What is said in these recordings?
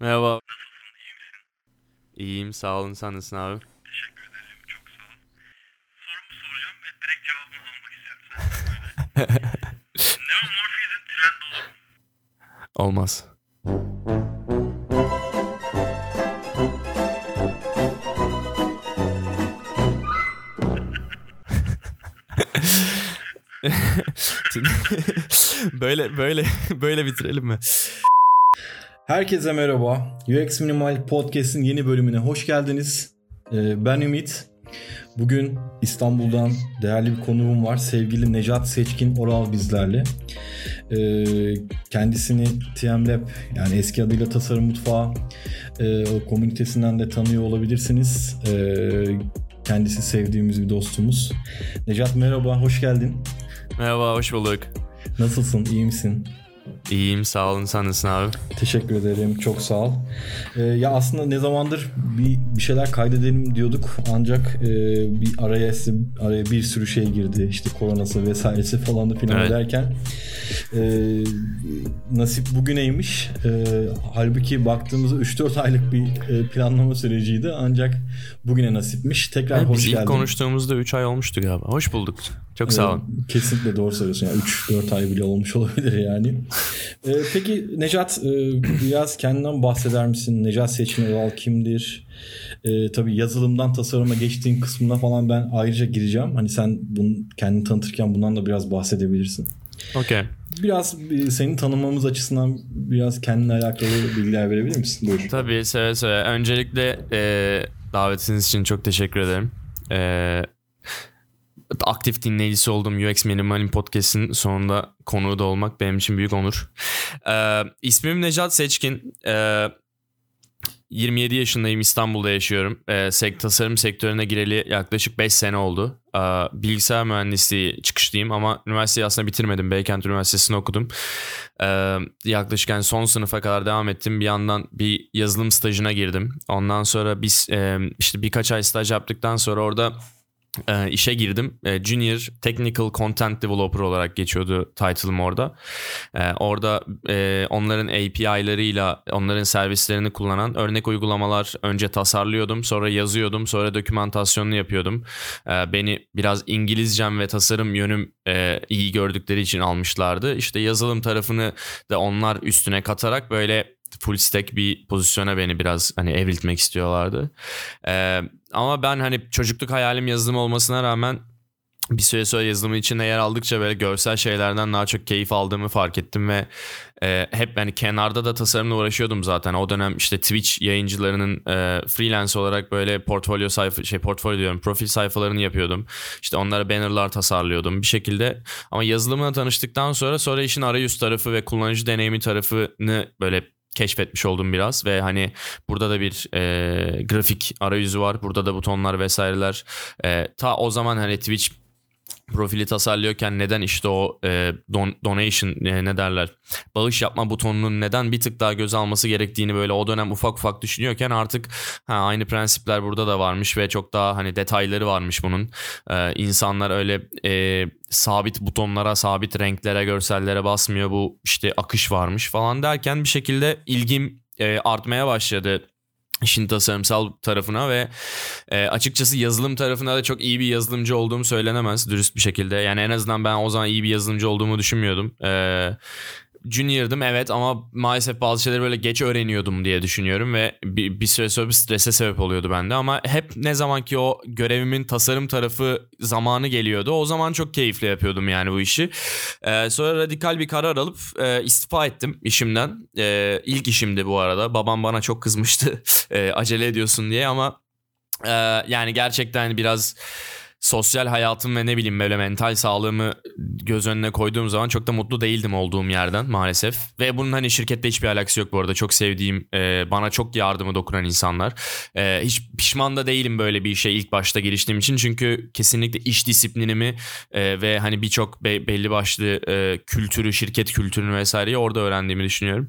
Merhaba. İyiyim sağ olun sen nasılsın abi? Teşekkür ederim. Çok sağ ol. Sorumu soracağım ve direkt cevabını almak istiyorum. Neomorphizm trend olur mu? Olmaz. böyle böyle böyle bitirelim mi? Herkese merhaba. UX Minimal Podcast'in yeni bölümüne hoş geldiniz. Ee, Ben Ümit. Bugün İstanbul'dan değerli bir konuğum var. Sevgili Necat Seçkin Oral bizlerle. Ee, Kendisini TM Lab yani eski adıyla Tasarım Mutfağı e, komünitesinden de tanıyor olabilirsiniz. Ee, Kendisi sevdiğimiz bir dostumuz. Necat merhaba, hoş geldin. Merhaba hoş bulduk. Nasılsın, iyi misin? İyiyim sağ olun sen nasılsın abi? Teşekkür ederim. Çok sağ ol. Ee, ya aslında ne zamandır bir bir şeyler kaydedelim diyorduk ancak e, bir araya araya bir sürü şey girdi. İşte koronası vesairesi falan da filan Evet. derken e, nasip bugüneymiş. E, halbuki baktığımızda 3-4 aylık bir e, planlama süreciydi ancak bugüne nasipmiş. Tekrar Evet, hoş biz ilk geldin. konuştuğumuzda 3 ay olmuştu galiba. Hoş bulduk. Çok sağ olun. Ee, Kesinlikle doğru söylüyorsun. Yani 3-4 ay bile olmuş olabilir yani. Ee, peki Necat e, biraz kendinden bahseder misin? Necat Oral kimdir? Ee, tabii yazılımdan tasarıma geçtiğin kısmına falan ben ayrıca gireceğim. Hani sen bunu kendini tanıtırken bundan da biraz bahsedebilirsin. Okey. Biraz e, seni tanımamız açısından biraz kendine alakalı bilgiler verebilir misin? Buyur. Tabii seve seve. Öncelikle e, davetiniz için çok teşekkür ederim. E, aktif dinleyicisi olduğum UX Minimal'in podcast'in sonunda konuğu da olmak benim için büyük onur. E, ismim Necat Seçkin. E, 27 yaşındayım İstanbul'da yaşıyorum. E, sek- tasarım sektörüne gireli yaklaşık 5 sene oldu. E, bilgisayar mühendisliği çıkışlıyım ama üniversiteyi aslında bitirmedim. Beykent Üniversitesi'ni okudum. Ee, yaklaşık yani son sınıfa kadar devam ettim. Bir yandan bir yazılım stajına girdim. Ondan sonra biz e, işte birkaç ay staj yaptıktan sonra orada e, işe girdim. E, Junior Technical Content Developer olarak geçiyordu title'ım orada. E, orada e, onların API'larıyla onların servislerini kullanan örnek uygulamalar önce tasarlıyordum. Sonra yazıyordum. Sonra dokümantasyonunu yapıyordum. E, beni biraz İngilizcem ve tasarım yönüm e, iyi gördükleri için almışlardı. İşte yazılım tarafını da onlar üstüne katarak böyle full stack bir pozisyona beni biraz hani evriltmek istiyorlardı. Ee, ama ben hani çocukluk hayalim yazılım olmasına rağmen bir süre sonra yazılımın içinde yer aldıkça böyle görsel şeylerden daha çok keyif aldığımı fark ettim ve e, hep hani kenarda da tasarımla uğraşıyordum zaten. O dönem işte Twitch yayıncılarının e, freelance olarak böyle portfolyo sayfa şey portfolyo diyorum profil sayfalarını yapıyordum. İşte onlara bannerlar tasarlıyordum bir şekilde. Ama yazılımla tanıştıktan sonra sonra işin arayüz tarafı ve kullanıcı deneyimi tarafını böyle keşfetmiş oldum biraz ve hani burada da bir e, grafik arayüzü var. Burada da butonlar vesaireler. E, ta o zaman hani Twitch profili tasarlıyorken neden işte o e, don, donation e, ne derler bağış yapma butonunun neden bir tık daha göz alması gerektiğini böyle o dönem ufak ufak düşünüyorken artık ha, aynı prensipler burada da varmış ve çok daha hani detayları varmış bunun. E, insanlar öyle e, sabit butonlara, sabit renklere, görsellere basmıyor. Bu işte akış varmış falan derken bir şekilde ilgim e, artmaya başladı işin tasarımsal tarafına ve e, açıkçası yazılım tarafında da çok iyi bir yazılımcı olduğum söylenemez dürüst bir şekilde. Yani en azından ben o zaman iyi bir yazılımcı olduğumu düşünmüyordum. E, Junior'dım evet ama maalesef bazı şeyleri böyle geç öğreniyordum diye düşünüyorum ve bir, bir süre sonra bir strese sebep oluyordu bende ama hep ne zaman ki o görevimin tasarım tarafı zamanı geliyordu o zaman çok keyifli yapıyordum yani bu işi. Ee, sonra radikal bir karar alıp e, istifa ettim işimden. Ee, ilk işimdi bu arada babam bana çok kızmıştı e, acele ediyorsun diye ama e, yani gerçekten biraz sosyal hayatım ve ne bileyim böyle mental sağlığımı göz önüne koyduğum zaman çok da mutlu değildim olduğum yerden maalesef. Ve bunun hani şirkette hiçbir alakası yok bu arada. Çok sevdiğim, e, bana çok yardımı dokunan insanlar. E, hiç pişman da değilim böyle bir işe ilk başta giriştiğim için. Çünkü kesinlikle iş disiplinimi e, ve hani birçok be- belli başlı e, kültürü, şirket kültürünü vesaireyi orada öğrendiğimi düşünüyorum.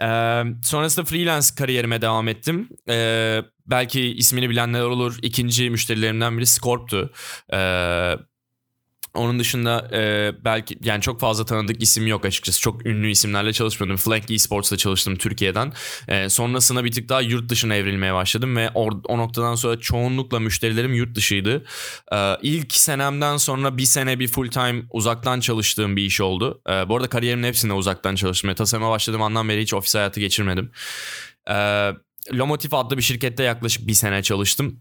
Ee, sonrasında freelance kariyerime devam ettim. Ee, belki ismini bilenler olur. İkinci müşterilerimden biri Scorp'tu. Ee, Onun dışında e, belki yani çok fazla tanıdık isim yok açıkçası. Çok ünlü isimlerle çalışmadım. Flank Esports'ta çalıştım Türkiye'den. E, sonrasında bir tık daha yurt dışına evrilmeye başladım ve or, o noktadan sonra çoğunlukla müşterilerim yurt dışıydı. E, ilk senemden sonra bir sene bir full time uzaktan çalıştığım bir iş oldu. E, bu arada kariyerimin hepsinde uzaktan çalıştım. Tasarıma başladığım andan beri hiç ofis hayatı geçirmedim. E, Lomotif adlı bir şirkette yaklaşık bir sene çalıştım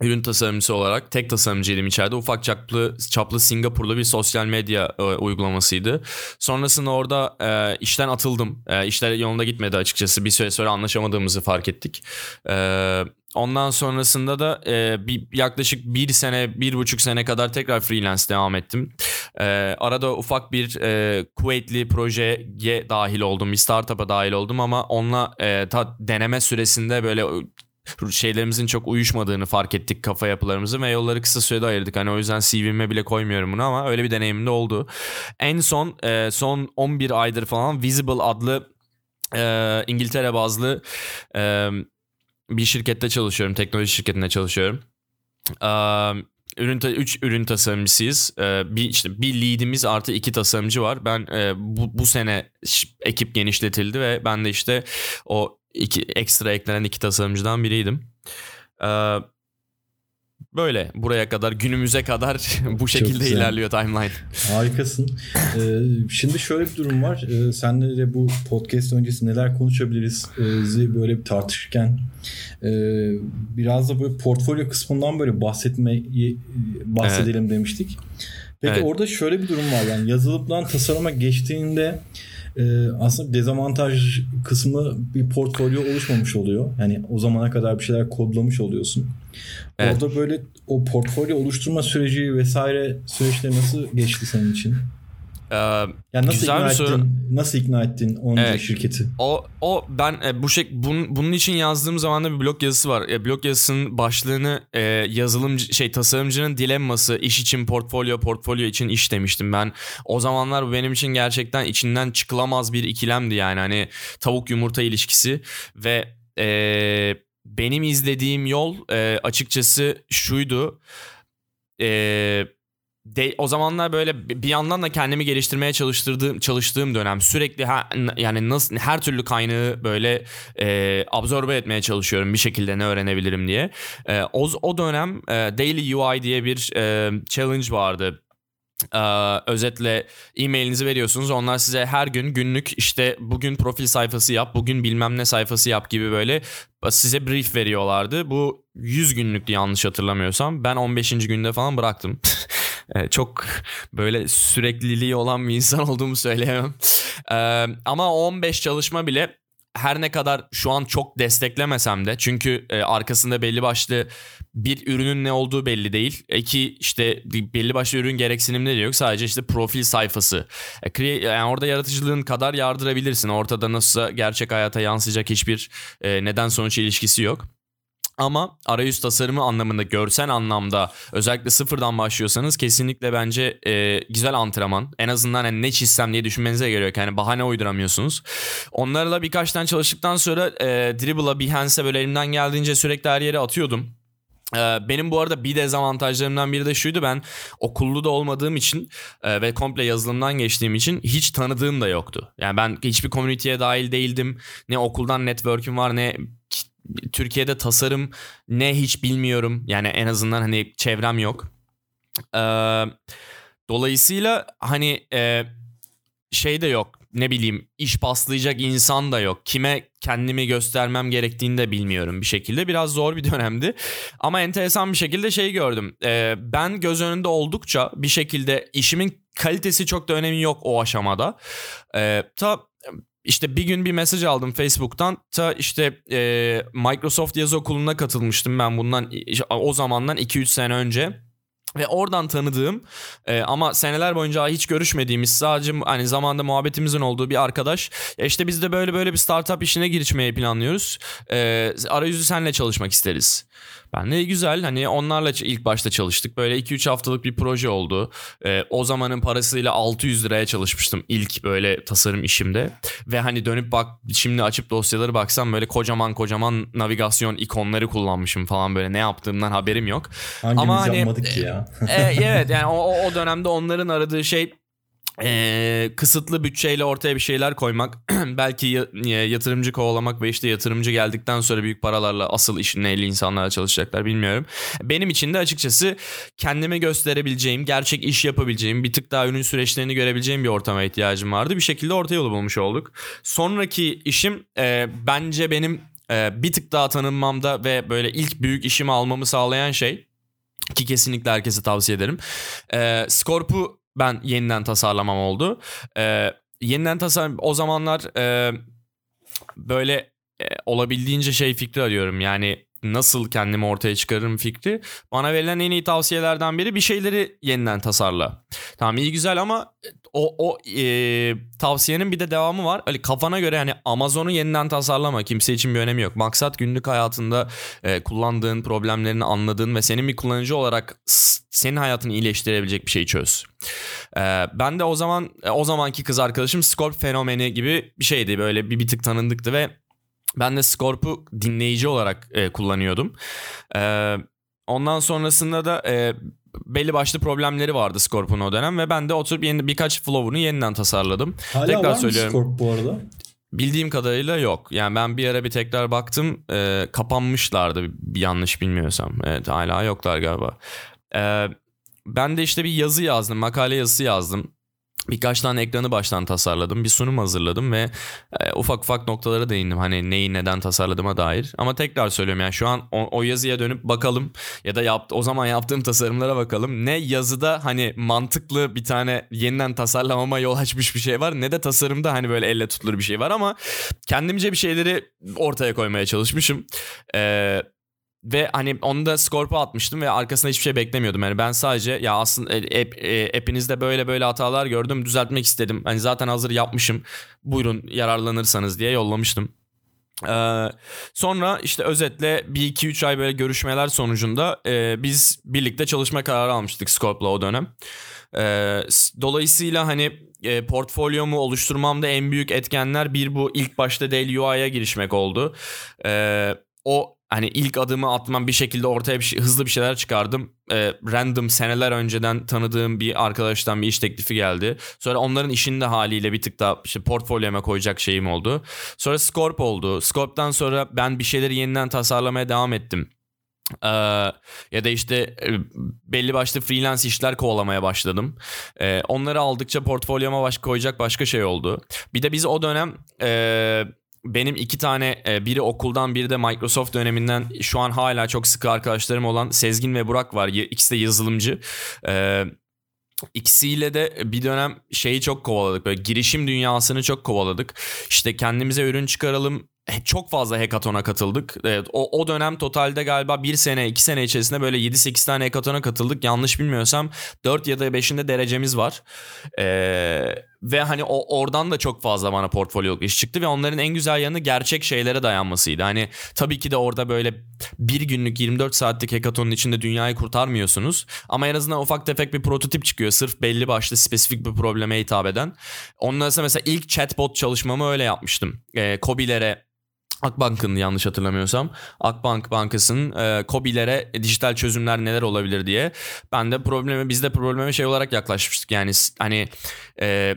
ürün tasarımcısı olarak tek tasarımcıydım içeride. Ufak çaplı, çaplı Singapurlu bir sosyal medya e, uygulamasıydı. Sonrasında orada e, işten atıldım. E, işler yolunda gitmedi açıkçası. Bir süre sonra anlaşamadığımızı fark ettik. E, ondan sonrasında da e, bir, yaklaşık bir sene, bir buçuk sene kadar tekrar freelance devam ettim. E, arada ufak bir e, Kuveytli projeye dahil oldum. Bir startup'a dahil oldum ama onunla e, ta deneme süresinde böyle şeylerimizin çok uyuşmadığını fark ettik kafa yapılarımızı ve yolları kısa sürede ayırdık. Hani o yüzden CV'me bile koymuyorum bunu ama öyle bir deneyimim de oldu. En son e, son 11 aydır falan Visible adlı e, İngiltere bazlı e, bir şirkette çalışıyorum. Teknoloji şirketinde çalışıyorum. E, ürün 3 ürün tasarımcısıyız. Ee, bir işte bir lead'imiz artı iki tasarımcı var. Ben e, bu bu sene ekip genişletildi ve ben de işte o iki ekstra eklenen iki tasarımcıdan biriydim. Ee, böyle buraya kadar günümüze kadar bu şekilde ilerliyor timeline. Harikasın. Ee, şimdi şöyle bir durum var. Ee, senle de bu podcast öncesi neler konuşabiliriz ee, böyle bir tartışırken e, biraz da böyle portfolyo kısmından böyle bahsetmeyi bahsedelim evet. demiştik. Peki evet. orada şöyle bir durum var yani yazılımdan tasarıma geçtiğinde e, aslında dezavantaj kısmı bir portfolyo oluşmamış oluyor. Yani o zamana kadar bir şeyler kodlamış oluyorsun. Evet. Orada böyle o portfolyo oluşturma süreci vesaire süreçleri nasıl geçti senin için? Ee, yani nasıl güzel ikna soru. ettin? Nasıl ikna ettin onca evet, şirketi? O o ben e, bu şey bun, bunun için yazdığım zaman da bir blog yazısı var. E, blog yazısının başlığını e, yazılımcı şey tasarımcının dilemması, iş için portfolyo, portfolyo için iş demiştim. Ben o zamanlar bu benim için gerçekten içinden çıkılamaz bir ikilemdi yani hani tavuk yumurta ilişkisi ve e, benim izlediğim yol e, açıkçası şuydu. Eee de, o zamanlar böyle bir yandan da kendimi geliştirmeye çalıştırdığım çalıştığım dönem sürekli ha, yani nasıl her türlü kaynağı böyle e, absorbe etmeye çalışıyorum bir şekilde ne öğrenebilirim diye. E, o, o dönem e, Daily UI diye bir e, challenge vardı. Ee, özetle e-mailinizi veriyorsunuz. Onlar size her gün günlük işte bugün profil sayfası yap, bugün bilmem ne sayfası yap gibi böyle size brief veriyorlardı. Bu 100 günlüktü yanlış hatırlamıyorsam. Ben 15. günde falan bıraktım. Ee, çok böyle sürekliliği olan bir insan olduğumu söyleyemem. Ee, ama 15 çalışma bile her ne kadar şu an çok desteklemesem de çünkü e, arkasında belli başlı bir ürünün ne olduğu belli değil. İki işte belli başlı ürün gereksinimleri yok. Sadece işte profil sayfası. E, yani orada yaratıcılığın kadar yardırabilirsin. Ortada nasıl gerçek hayata yansıyacak hiçbir e, neden sonuç ilişkisi yok. Ama arayüz tasarımı anlamında görsel anlamda özellikle sıfırdan başlıyorsanız kesinlikle bence e, güzel antrenman. En azından yani ne çizsem diye düşünmenize geliyor. Yani bahane uyduramıyorsunuz. Onlarla birkaç tane çalıştıktan sonra e, Dribble'a, Behance'e böyle elimden geldiğince sürekli her yere atıyordum. E, benim bu arada bir dezavantajlarımdan biri de şuydu ben okullu da olmadığım için e, ve komple yazılımdan geçtiğim için hiç tanıdığım da yoktu. Yani ben hiçbir komüniteye dahil değildim. Ne okuldan network'üm var ne Türkiye'de tasarım ne hiç bilmiyorum. Yani en azından hani çevrem yok. Ee, dolayısıyla hani e, şey de yok. Ne bileyim iş paslayacak insan da yok. Kime kendimi göstermem gerektiğini de bilmiyorum bir şekilde. Biraz zor bir dönemdi. Ama enteresan bir şekilde şey gördüm. Ee, ben göz önünde oldukça bir şekilde işimin kalitesi çok da önemi yok o aşamada. Ee, ta işte bir gün bir mesaj aldım Facebook'tan. Ta işte e, Microsoft yaz okuluna katılmıştım ben bundan o zamandan 2-3 sene önce. Ve oradan tanıdığım e, ama seneler boyunca hiç görüşmediğimiz sadece hani zamanda muhabbetimizin olduğu bir arkadaş. Ya işte biz de böyle böyle bir startup işine girişmeyi planlıyoruz. E, arayüzü senle çalışmak isteriz. Ben de güzel hani onlarla ilk başta çalıştık. Böyle 2-3 haftalık bir proje oldu. Ee, o zamanın parasıyla 600 liraya çalışmıştım ilk böyle tasarım işimde. Ve hani dönüp bak şimdi açıp dosyaları baksam böyle kocaman kocaman navigasyon ikonları kullanmışım falan böyle ne yaptığımdan haberim yok. Hangimiz Ama hani, yapmadık ki ya? E, evet yani o- o dönemde onların aradığı şey e, kısıtlı bütçeyle ortaya bir şeyler koymak. Belki ya- ya- yatırımcı kovalamak ve işte yatırımcı geldikten sonra büyük paralarla asıl işin neyle insanlara çalışacaklar bilmiyorum. Benim için de açıkçası kendime gösterebileceğim, gerçek iş yapabileceğim, bir tık daha ürün süreçlerini görebileceğim bir ortama ihtiyacım vardı. Bir şekilde orta yolu bulmuş olduk. Sonraki işim e, bence benim e, bir tık daha tanınmamda ve böyle ilk büyük işimi almamı sağlayan şey ki kesinlikle herkese tavsiye ederim. E, Scorp'u ben yeniden tasarlamam oldu. E, yeniden tasarlam o zamanlar e, böyle e, olabildiğince şey fikri arıyorum. Yani nasıl kendimi ortaya çıkarırım fikri. Bana verilen en iyi tavsiyelerden biri bir şeyleri yeniden tasarla. Tamam iyi güzel ama o, o e, tavsiyenin bir de devamı var. Hani kafana göre yani Amazon'u yeniden tasarlama. Kimse için bir önemi yok. Maksat günlük hayatında e, kullandığın problemlerini anladığın ve senin bir kullanıcı olarak senin hayatını iyileştirebilecek bir şeyi çöz. E, ben de o zaman e, o zamanki kız arkadaşım Scorp fenomeni gibi bir şeydi. Böyle bir, bir tık tanındıktı ve ben de Scorp'u dinleyici olarak e, kullanıyordum. E, ondan sonrasında da e, belli başlı problemleri vardı Scorp'un o dönem ve ben de oturup yeni birkaç flow'unu yeniden tasarladım. Hala Tekrar var mı söylüyorum. Scorp bu arada? Bildiğim kadarıyla yok. Yani ben bir ara bir tekrar baktım e, kapanmışlardı yanlış bilmiyorsam. Evet hala yoklar galiba. E, ben de işte bir yazı yazdım, makale yazısı yazdım. Birkaç tane ekranı baştan tasarladım. Bir sunum hazırladım ve e, ufak ufak noktalara değindim. Hani neyi neden tasarladığıma dair. Ama tekrar söylüyorum yani şu an o, o yazıya dönüp bakalım ya da yaptı, o zaman yaptığım tasarımlara bakalım. Ne yazıda hani mantıklı bir tane yeniden tasarlamama yol açmış bir şey var ne de tasarımda hani böyle elle tutulur bir şey var ama kendimce bir şeyleri ortaya koymaya çalışmışım. Eee ve hani onu da Scorp'a atmıştım ve arkasında hiçbir şey beklemiyordum. Yani ben sadece ya aslında e, app, e, app'inizde böyle böyle hatalar gördüm düzeltmek istedim. Hani zaten hazır yapmışım. Buyurun yararlanırsanız diye yollamıştım. Ee, sonra işte özetle bir iki üç ay böyle görüşmeler sonucunda e, biz birlikte çalışma kararı almıştık Scorp'la o dönem. Ee, dolayısıyla hani e, portfolyomu oluşturmamda en büyük etkenler bir bu ilk başta değil UI'ya girişmek oldu. Ee, o hani ilk adımı atmam bir şekilde ortaya bir şey, hızlı bir şeyler çıkardım. Ee, random seneler önceden tanıdığım bir arkadaştan bir iş teklifi geldi. Sonra onların işinde haliyle bir tık daha işte portfolyoma koyacak şeyim oldu. Sonra Scorp oldu. Scorp'tan sonra ben bir şeyleri yeniden tasarlamaya devam ettim. Ee, ya da işte e, belli başlı freelance işler kovalamaya başladım. Ee, onları aldıkça portfolyoma baş, koyacak başka şey oldu. Bir de biz o dönem e, benim iki tane e, biri okuldan biri de Microsoft döneminden şu an hala çok sıkı arkadaşlarım olan Sezgin ve Burak var. İkisi de yazılımcı. Ee, İkisiyle de bir dönem şeyi çok kovaladık. Böyle girişim dünyasını çok kovaladık. İşte kendimize ürün çıkaralım. E, Çok fazla hackathon'a katıldık. Evet, o, o dönem totalde galiba bir sene iki sene içerisinde böyle 7-8 tane hackathon'a katıldık. Yanlış bilmiyorsam 4 ya da 5'inde derecemiz var. Ee, ve hani o oradan da çok fazla bana portfolyoluk iş çıktı ve onların en güzel yanı gerçek şeylere dayanmasıydı. Hani tabii ki de orada böyle bir günlük 24 saatlik hackathonun içinde dünyayı kurtarmıyorsunuz. Ama en azından ufak tefek bir prototip çıkıyor. Sırf belli başlı spesifik bir probleme hitap eden. Ondan sonra mesela ilk chatbot çalışmamı öyle yapmıştım. Ee, Kobilere Akbank'ın yanlış hatırlamıyorsam Akbank Bankası'nın e, COBİ'lere dijital çözümler neler olabilir diye ben de probleme biz de probleme şey olarak yaklaşmıştık yani hani e,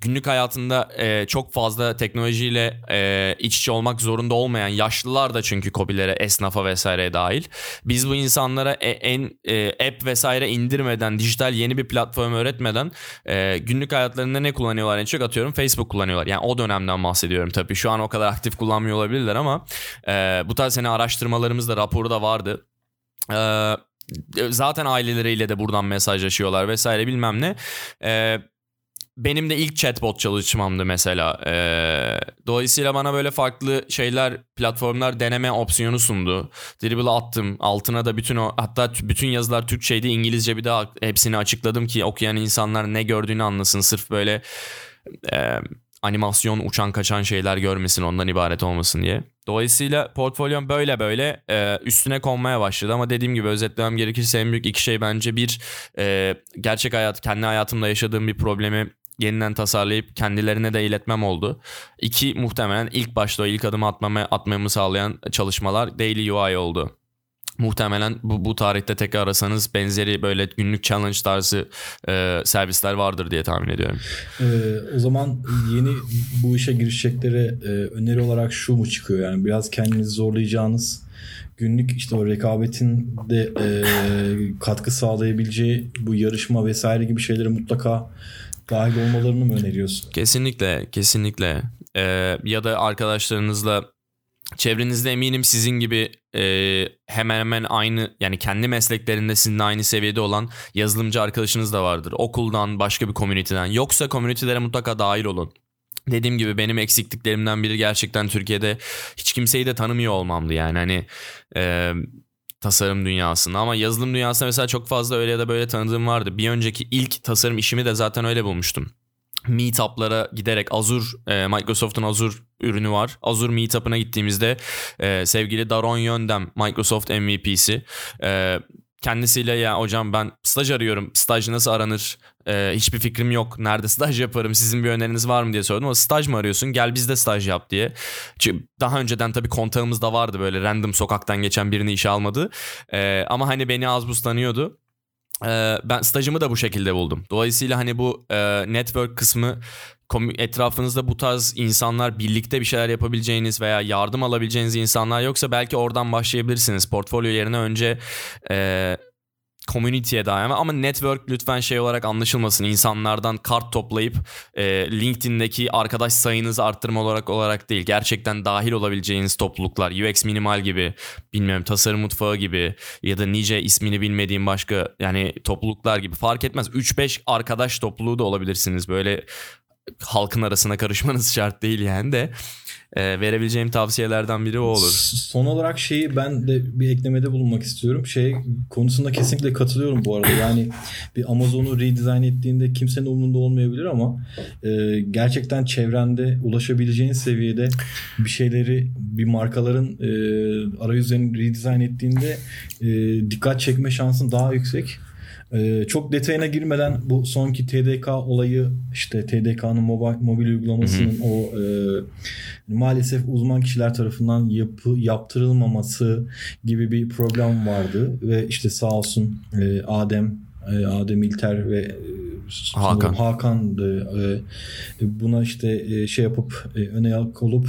günlük hayatında e, çok fazla teknolojiyle e, iç içe olmak zorunda olmayan yaşlılar da çünkü COBİ'lere esnafa vesaireye dahil biz bu insanlara e- en e, app vesaire indirmeden dijital yeni bir platform öğretmeden e, günlük hayatlarında ne kullanıyorlar en çok atıyorum Facebook kullanıyorlar. Yani o dönemden bahsediyorum tabii. Şu an o kadar aktif kullanmıyor olabilirler ama e, bu tarz sene araştırmalarımız da raporu da vardı. E, zaten aileleriyle de buradan mesajlaşıyorlar vesaire bilmem ne. E, benim de ilk chatbot çalışmamdı mesela. E, dolayısıyla bana böyle farklı şeyler, platformlar deneme opsiyonu sundu. Dribble'ı attım. Altına da bütün o hatta bütün yazılar Türkçeydi. İngilizce bir daha hepsini açıkladım ki okuyan insanlar ne gördüğünü anlasın. Sırf böyle e, animasyon uçan kaçan şeyler görmesin ondan ibaret olmasın diye. Dolayısıyla portfolyom böyle böyle e, üstüne konmaya başladı ama dediğim gibi özetlemem gerekirse en büyük iki şey bence bir e, gerçek hayat kendi hayatımda yaşadığım bir problemi yeniden tasarlayıp kendilerine de iletmem oldu. İki muhtemelen ilk başta ilk adımı atmamı, atmamı sağlayan çalışmalar Daily UI oldu. Muhtemelen bu, bu tarihte tekrar arasanız benzeri böyle günlük challenge tarzı e, servisler vardır diye tahmin ediyorum. Ee, o zaman yeni bu işe girişeceklere e, öneri olarak şu mu çıkıyor yani biraz kendinizi zorlayacağınız günlük işte o rekabetin de e, katkı sağlayabileceği bu yarışma vesaire gibi şeylere mutlaka dahil olmalarını mı öneriyorsun? Kesinlikle, kesinlikle. Ee, ya da arkadaşlarınızla çevrenizde eminim sizin gibi e, hemen hemen aynı yani kendi mesleklerinde sizinle aynı seviyede olan yazılımcı arkadaşınız da vardır. Okuldan, başka bir komüniteden. Yoksa komünitelere mutlaka dahil olun. Dediğim gibi benim eksikliklerimden biri gerçekten Türkiye'de hiç kimseyi de tanımıyor olmamdı yani hani e, tasarım dünyasında ama yazılım dünyasında mesela çok fazla öyle ya da böyle tanıdığım vardı. Bir önceki ilk tasarım işimi de zaten öyle bulmuştum meetup'lara giderek Azure, e, Microsoft'un Azure ürünü var. Azure meetup'ına gittiğimizde e, sevgili Daron Yöndem, Microsoft MVP'si. Kendisiyle ya hocam ben staj arıyorum. Staj nasıl aranır? E, hiçbir fikrim yok. Nerede staj yaparım? Sizin bir öneriniz var mı diye sordum. O staj mı arıyorsun? Gel bizde staj yap diye. Çünkü daha önceden tabii kontağımız da vardı böyle random sokaktan geçen birini işe almadı. E, ama hani beni az buz tanıyordu. Ee, ben stajımı da bu şekilde buldum. Dolayısıyla hani bu e, network kısmı etrafınızda bu tarz insanlar birlikte bir şeyler yapabileceğiniz veya yardım alabileceğiniz insanlar yoksa belki oradan başlayabilirsiniz. Portfolyo yerine önce e, community'ye dayanma ama network lütfen şey olarak anlaşılmasın. İnsanlardan kart toplayıp e, LinkedIn'deki arkadaş sayınızı arttırma olarak olarak değil. Gerçekten dahil olabileceğiniz topluluklar. UX Minimal gibi, bilmiyorum Tasarım Mutfağı gibi ya da nice ismini bilmediğim başka yani topluluklar gibi fark etmez. 3-5 arkadaş topluluğu da olabilirsiniz. Böyle halkın arasına karışmanız şart değil yani de e, verebileceğim tavsiyelerden biri o olur. Son olarak şeyi ben de bir eklemede bulunmak istiyorum. Şey konusunda kesinlikle katılıyorum bu arada. Yani bir Amazon'u redesign ettiğinde kimsenin umurunda olmayabilir ama e, gerçekten çevrende ulaşabileceğin seviyede bir şeyleri bir markaların e, arayüzlerini redesign ettiğinde e, dikkat çekme şansın daha yüksek. Ee, çok detayına girmeden bu sonki TDK olayı işte TDK'nın mobil, mobil uygulamasının o e, maalesef uzman kişiler tarafından yapı yaptırılmaması gibi bir problem vardı ve işte sağ olsun e, Adem e, Adem İlter ve e, Hakan Hakan'dı. E, buna işte şey yapıp öne yak olup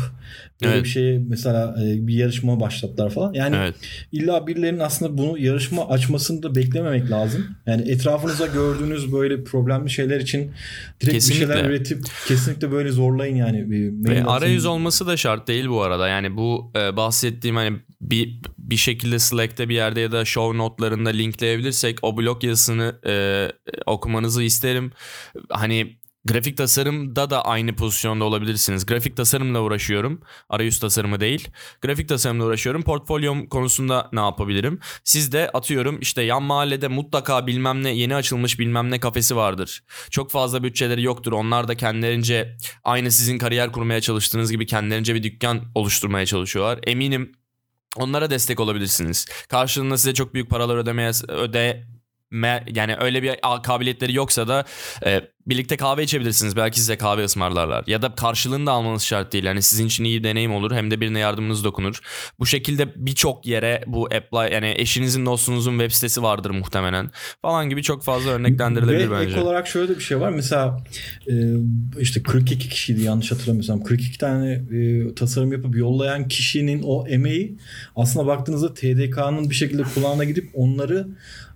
böyle evet. bir şeye mesela bir yarışma başlattılar falan. Yani evet. illa birilerinin aslında bunu yarışma açmasını da beklememek lazım. Yani etrafınızda gördüğünüz böyle problemli şeyler için direkt kesinlikle. bir şeyler üretip kesinlikle böyle zorlayın yani. Ve arayüz olması da şart değil bu arada. Yani bu bahsettiğim hani bir bir şekilde Slack'te bir yerde ya da show notlarında linkleyebilirsek o blog yazısını e, okumanızı isterim. Hani grafik tasarımda da aynı pozisyonda olabilirsiniz. Grafik tasarımla uğraşıyorum. Arayüz tasarımı değil. Grafik tasarımla uğraşıyorum. Portfolyom konusunda ne yapabilirim? Siz de atıyorum işte yan mahallede mutlaka bilmem ne yeni açılmış bilmem ne kafesi vardır. Çok fazla bütçeleri yoktur. Onlar da kendilerince aynı sizin kariyer kurmaya çalıştığınız gibi kendilerince bir dükkan oluşturmaya çalışıyorlar. Eminim Onlara destek olabilirsiniz. Karşılığında size çok büyük paralar ödemeye öde yani öyle bir kabiliyetleri yoksa da e, birlikte kahve içebilirsiniz. Belki size kahve ısmarlarlar. Ya da karşılığını da almanız şart değil. Yani sizin için iyi bir deneyim olur. Hem de birine yardımınız dokunur. Bu şekilde birçok yere bu apply yani eşinizin dostunuzun web sitesi vardır muhtemelen. Falan gibi çok fazla örneklendirilebilir Ve bence. Ve olarak şöyle de bir şey var. Mesela e, işte 42 kişiydi yanlış hatırlamıyorsam. 42 tane e, tasarım yapıp yollayan kişinin o emeği aslında baktığınızda TDK'nın bir şekilde kulağına gidip onları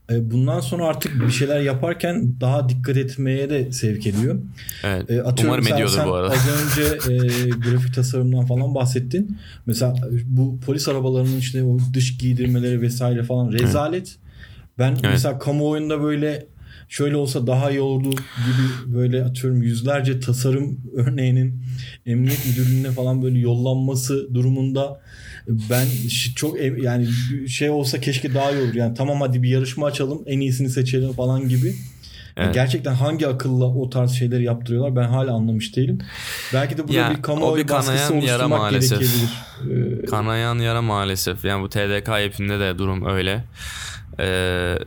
bundan sonra artık bir şeyler yaparken daha dikkat etmeye de sevk ediyor. Evet. E, umarım sen, ediyordur sen bu arada. Az önce e, grafik tasarımdan falan bahsettin. Mesela bu polis arabalarının işte o dış giydirmeleri vesaire falan rezalet. Evet. Ben evet. mesela kamuoyunda böyle şöyle olsa daha iyi olurdu gibi böyle atıyorum yüzlerce tasarım örneğinin emniyet müdürlüğüne falan böyle yollanması durumunda ben çok yani şey olsa keşke daha iyi olur. Yani tamam hadi bir yarışma açalım en iyisini seçelim falan gibi. Evet. Gerçekten hangi akılla o tarz şeyleri yaptırıyorlar ben hala anlamış değilim. Belki de burada ya, bir kamuoyu bir baskısı oluşturmak gerekebilir. Ee, kanayan yara maalesef. Yani bu TDK yapımında de durum öyle. Ee,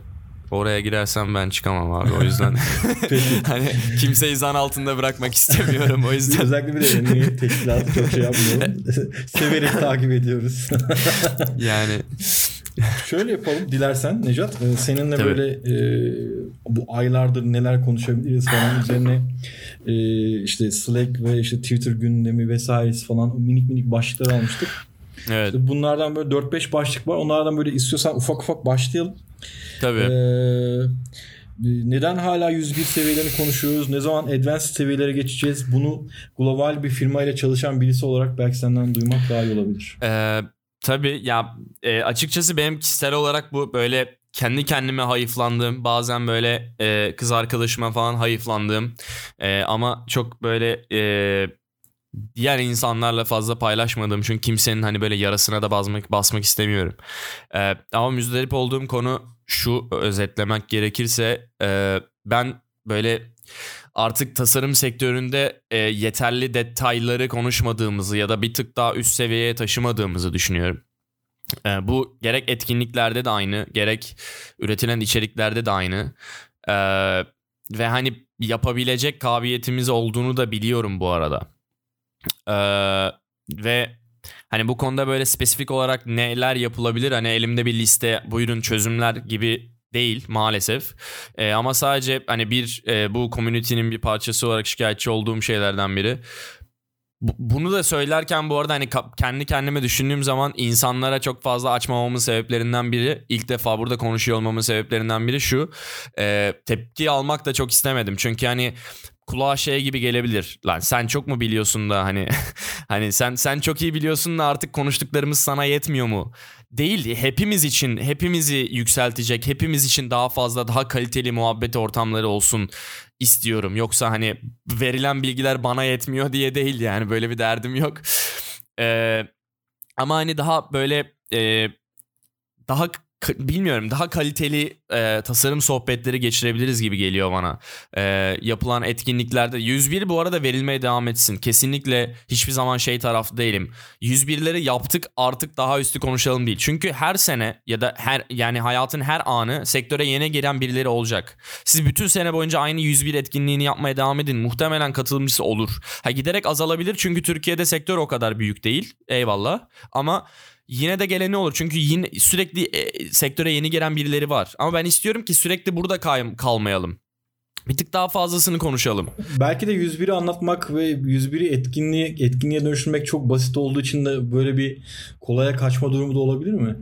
Oraya girersem ben çıkamam abi o yüzden. hani kimseyi zan altında bırakmak istemiyorum o yüzden. Özellikle bir de emniyet teşkilatı çok şey yapmıyorum. Severek takip ediyoruz. yani Şöyle yapalım dilersen Necat. Ee, seninle Tabii. böyle e, bu aylardır neler konuşabiliriz falan üzerine e, işte Slack ve işte Twitter gündemi vesairesi falan minik minik başlıklar almıştık. Evet İşte bunlardan böyle 4-5 başlık var. Onlardan böyle istiyorsan ufak ufak başlayalım. Tabii. Ee, neden hala 101 seviyelerini konuşuyoruz? Ne zaman advanced seviyelere geçeceğiz? Bunu global bir firma ile çalışan birisi olarak belki senden duymak daha iyi olabilir. Ee, tabii ya e, açıkçası benim kişisel olarak bu böyle kendi kendime hayıflandığım bazen böyle e, kız arkadaşıma falan hayıflandığım e, ama çok böyle e, diğer insanlarla fazla paylaşmadığım çünkü kimsenin hani böyle yarasına da basmak basmak istemiyorum. E, ama müzdarip olduğum konu şu özetlemek gerekirse e, ben böyle artık tasarım sektöründe e, yeterli detayları konuşmadığımızı ya da bir tık daha üst seviyeye taşımadığımızı düşünüyorum. E, bu gerek etkinliklerde de aynı, gerek üretilen içeriklerde de aynı. E, ve hani yapabilecek kabiliyetimiz olduğunu da biliyorum bu arada. E, ve hani bu konuda böyle spesifik olarak neler yapılabilir? Hani elimde bir liste, buyurun çözümler gibi değil maalesef. E, ama sadece hani bir e, bu community'nin bir parçası olarak şikayetçi olduğum şeylerden biri. Bu- Bunu da söylerken bu arada hani kendi kendime düşündüğüm zaman insanlara çok fazla açmamamın sebeplerinden biri ilk defa burada konuşuyor olmamın sebeplerinden biri şu e, tepki almak da çok istemedim çünkü hani kulağa şey gibi gelebilir lan sen çok mu biliyorsun da hani hani sen sen çok iyi biliyorsun da artık konuştuklarımız sana yetmiyor mu değil hepimiz için hepimizi yükseltecek hepimiz için daha fazla daha kaliteli muhabbet ortamları olsun istiyorum. Yoksa hani verilen bilgiler bana yetmiyor diye değil yani böyle bir derdim yok. Ee, ama hani daha böyle e, daha bilmiyorum daha kaliteli e, tasarım sohbetleri geçirebiliriz gibi geliyor bana. E, yapılan etkinliklerde 101 bu arada verilmeye devam etsin. Kesinlikle hiçbir zaman şey tarafı değilim. 101'leri yaptık artık daha üstü konuşalım değil. Çünkü her sene ya da her yani hayatın her anı sektöre yeni giren birileri olacak. Siz bütün sene boyunca aynı 101 etkinliğini yapmaya devam edin. Muhtemelen katılımcısı olur. Ha giderek azalabilir çünkü Türkiye'de sektör o kadar büyük değil. Eyvallah. Ama yine de geleni olur. Çünkü yine sürekli e, sektöre yeni gelen birileri var. Ama ben istiyorum ki sürekli burada kay- kalmayalım. Bir tık daha fazlasını konuşalım. Belki de 101'i anlatmak ve 101'i etkinliğe, etkinliğe dönüştürmek çok basit olduğu için de böyle bir kolaya kaçma durumu da olabilir mi?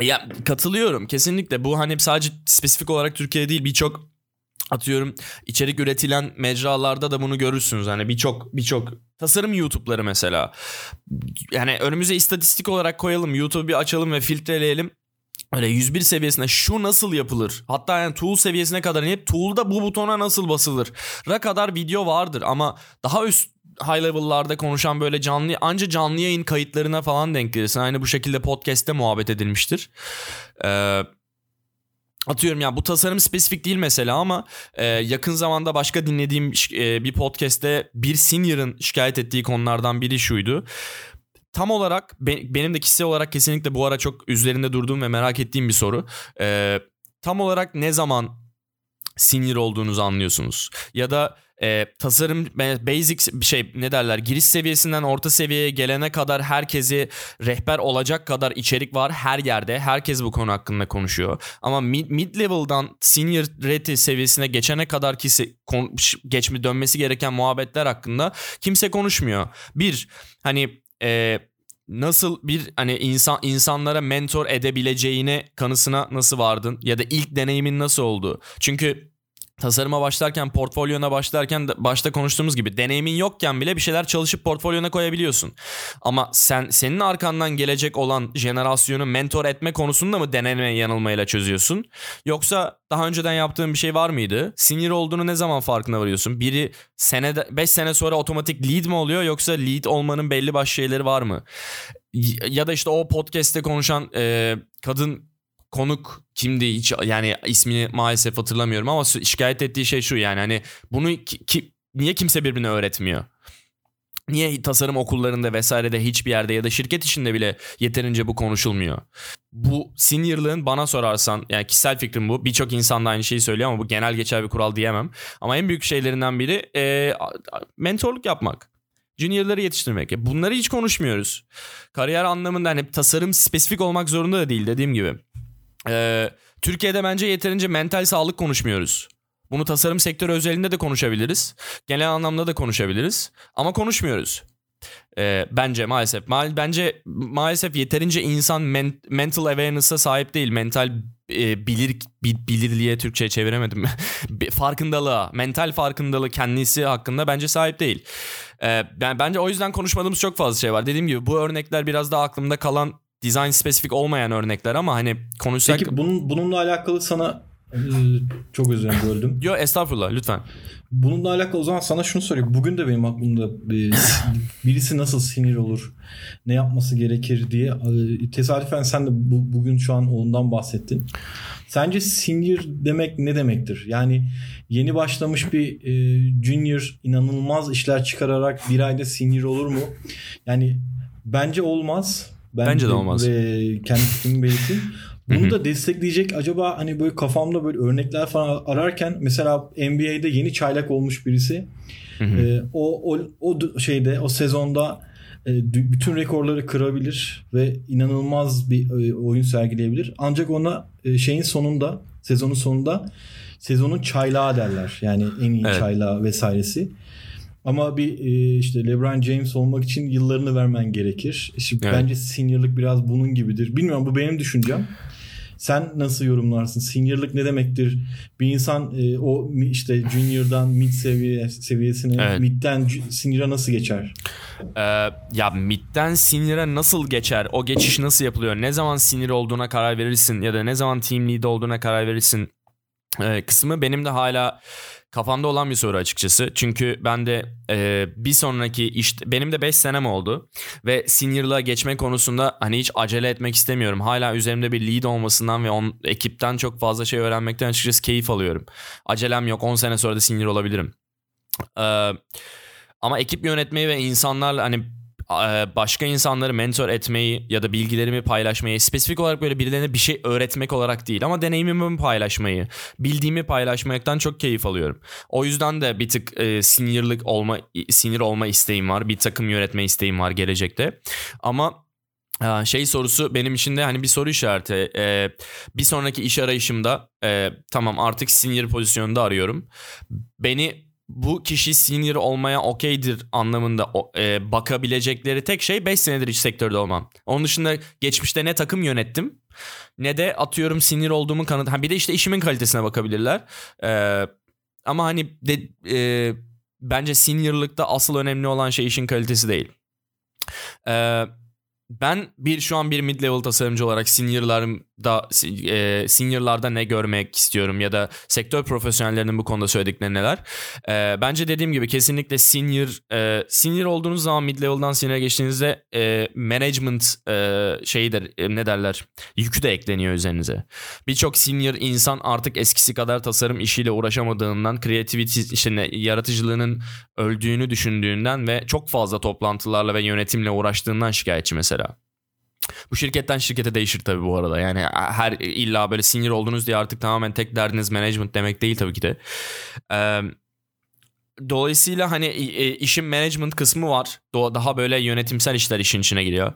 Ya katılıyorum kesinlikle. Bu hani sadece spesifik olarak Türkiye'de değil birçok atıyorum içerik üretilen mecralarda da bunu görürsünüz. Hani birçok birçok tasarım YouTube'ları mesela. Yani önümüze istatistik olarak koyalım. YouTube'u bir açalım ve filtreleyelim. Öyle 101 seviyesine şu nasıl yapılır? Hatta yani tool seviyesine kadar inip tool'da bu butona nasıl basılır? Ra kadar video vardır ama daha üst high level'larda konuşan böyle canlı anca canlı yayın kayıtlarına falan denk gelirsin. Aynı bu şekilde podcast'te muhabbet edilmiştir. Ee, Atıyorum ya bu tasarım spesifik değil mesela ama e, yakın zamanda başka dinlediğim e, bir podcast'te bir senior'ın şikayet ettiği konulardan biri şuydu. Tam olarak be- benim de kişisel olarak kesinlikle bu ara çok üzerinde durduğum ve merak ettiğim bir soru. E, tam olarak ne zaman senior olduğunuzu anlıyorsunuz? Ya da e, tasarım basic şey ne derler giriş seviyesinden orta seviyeye gelene kadar herkesi rehber olacak kadar içerik var her yerde. Herkes bu konu hakkında konuşuyor. Ama mid, mid level'dan senior ready seviyesine geçene kadar ki geçme dönmesi gereken muhabbetler hakkında kimse konuşmuyor. Bir hani e, nasıl bir hani insan insanlara mentor edebileceğine kanısına nasıl vardın ya da ilk deneyimin nasıl oldu? Çünkü tasarıma başlarken, portfolyona başlarken başta konuştuğumuz gibi deneyimin yokken bile bir şeyler çalışıp portfolyona koyabiliyorsun. Ama sen senin arkandan gelecek olan jenerasyonu mentor etme konusunda mı deneme yanılmayla çözüyorsun? Yoksa daha önceden yaptığın bir şey var mıydı? Sinir olduğunu ne zaman farkına varıyorsun? Biri senede 5 sene sonra otomatik lead mi oluyor yoksa lead olmanın belli başlı şeyleri var mı? Ya da işte o podcast'te konuşan e, kadın konuk kimdi hiç yani ismini maalesef hatırlamıyorum ama şikayet ettiği şey şu yani hani bunu ki, ki, niye kimse birbirine öğretmiyor? Niye tasarım okullarında vesairede hiçbir yerde ya da şirket içinde bile yeterince bu konuşulmuyor? Bu seniorlığın bana sorarsan yani kişisel fikrim bu. Birçok insan da aynı şeyi söylüyor ama bu genel geçer bir kural diyemem. Ama en büyük şeylerinden biri e, mentorluk yapmak. Junior'ları yetiştirmek. E, Bunları hiç konuşmuyoruz. Kariyer anlamında hani tasarım spesifik olmak zorunda da değil dediğim gibi. Ee, Türkiye'de bence yeterince mental sağlık konuşmuyoruz. Bunu tasarım sektörü özelinde de konuşabiliriz. Genel anlamda da konuşabiliriz. Ama konuşmuyoruz. Ee, bence maalesef. Ma- bence maalesef yeterince insan men- mental awareness'a sahip değil. Mental e, bilir bi- bilirliğe Türkçe çeviremedim. Farkındalığa, mental farkındalığı kendisi hakkında bence sahip değil. Ee, ben bence o yüzden konuşmadığımız çok fazla şey var. Dediğim gibi bu örnekler biraz daha aklımda kalan design spesifik olmayan örnekler ama hani konuşsak Peki bunun, bununla alakalı sana e, çok özür dilerim böldüm. Yo estağfurullah lütfen. Bununla alakalı o zaman sana şunu sorayım. Bugün de benim aklımda e, birisi nasıl sinir olur, ne yapması gerekir diye e, tesadüfen sen de bu, bugün şu an ondan bahsettin. Sence senior demek ne demektir? Yani yeni başlamış bir e, junior inanılmaz işler çıkararak bir ayda senior olur mu? Yani bence olmaz. Ben Bence de olmaz. Ve kendi fikrimi belirteyim. Bunu da destekleyecek acaba hani böyle kafamda böyle örnekler falan ararken mesela NBA'de yeni çaylak olmuş birisi e, o, o o şeyde o sezonda e, bütün rekorları kırabilir ve inanılmaz bir e, oyun sergileyebilir. Ancak ona e, şeyin sonunda sezonun sonunda sezonun çaylağı derler. Yani en iyi Evet. çaylağı vesairesi. Ama bir e, işte LeBron James olmak için yıllarını vermen gerekir. Şimdi Evet. bence seniorlık biraz bunun gibidir. Bilmiyorum bu benim düşüncem. Sen nasıl yorumlarsın? Seniorlık ne demektir? Bir insan e, o işte junior'dan mid seviye seviyesine, Evet. mid'den senior'a nasıl geçer? Ee, ya midden sinire nasıl geçer? O geçiş nasıl yapılıyor? Ne zaman sinir olduğuna karar verirsin ya da ne zaman team lead olduğuna karar verirsin? Ee, kısmı benim de hala kafamda olan bir soru açıkçası. Çünkü ben de e, bir sonraki işte benim de 5 senem oldu ve senior'lığa geçme konusunda hani hiç acele etmek istemiyorum. Hala üzerimde bir lead olmasından ve on, ekipten çok fazla şey öğrenmekten açıkçası keyif alıyorum. Acelem yok 10 sene sonra da senior olabilirim. Ee, ama ekip yönetmeyi ve insanlarla hani başka insanları mentor etmeyi ya da bilgilerimi paylaşmayı spesifik olarak böyle birilerine bir şey öğretmek olarak değil ama deneyimimi paylaşmayı, bildiğimi paylaşmaktan çok keyif alıyorum. O yüzden de bir tık e, seniorlık olma sinir olma isteğim var. Bir takım yönetme isteğim var gelecekte. Ama e, şey sorusu benim için de hani bir soru işareti. E, bir sonraki iş arayışımda e, tamam artık senior pozisyonunda arıyorum. Beni bu kişi senior olmaya okeydir anlamında e, bakabilecekleri tek şey 5 senedir iç sektörde olmam. Onun dışında geçmişte ne takım yönettim ne de atıyorum senior olduğumu kanıt. Ha bir de işte işimin kalitesine bakabilirler. E, ama hani de, e, bence seniorlıkta asıl önemli olan şey işin kalitesi değil. E, ben bir şu an bir mid level tasarımcı olarak senior'larda e, senior'larda ne görmek istiyorum ya da sektör profesyonellerinin bu konuda söyledikleri neler? E, bence dediğim gibi kesinlikle senior e, senior olduğunuz zaman mid level'dan senior'a geçtiğinizde e, management e, şeyidir e, ne derler yükü de ekleniyor üzerinize. Birçok senior insan artık eskisi kadar tasarım işiyle uğraşamadığından creativity işte ne- yaratıcılığının öldüğünü düşündüğünden ve çok fazla toplantılarla ve yönetimle uğraştığından şikayetçi mesela. Bu şirketten şirkete değişir tabii bu arada. Yani her illa böyle senior oldunuz diye artık tamamen tek derdiniz management demek değil tabii ki de. Ee, dolayısıyla hani e, işin management kısmı var. Daha böyle yönetimsel işler işin içine giriyor.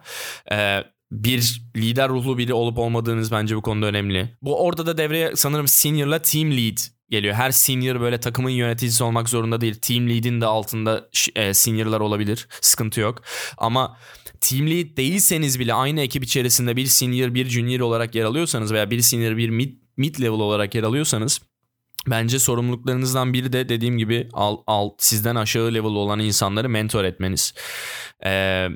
Ee, bir lider ruhlu biri olup olmadığınız bence bu konuda önemli. Bu orada da devreye sanırım senior'la team lead geliyor. Her senior böyle takımın yöneticisi olmak zorunda değil. Team lead'in de altında e, senior'lar olabilir. Sıkıntı yok. Ama team lead değilseniz bile aynı ekip içerisinde bir senior bir junior olarak yer alıyorsanız veya bir senior bir mid, mid level olarak yer alıyorsanız bence sorumluluklarınızdan biri de dediğim gibi alt, alt sizden aşağı level olan insanları mentor etmeniz. Ee,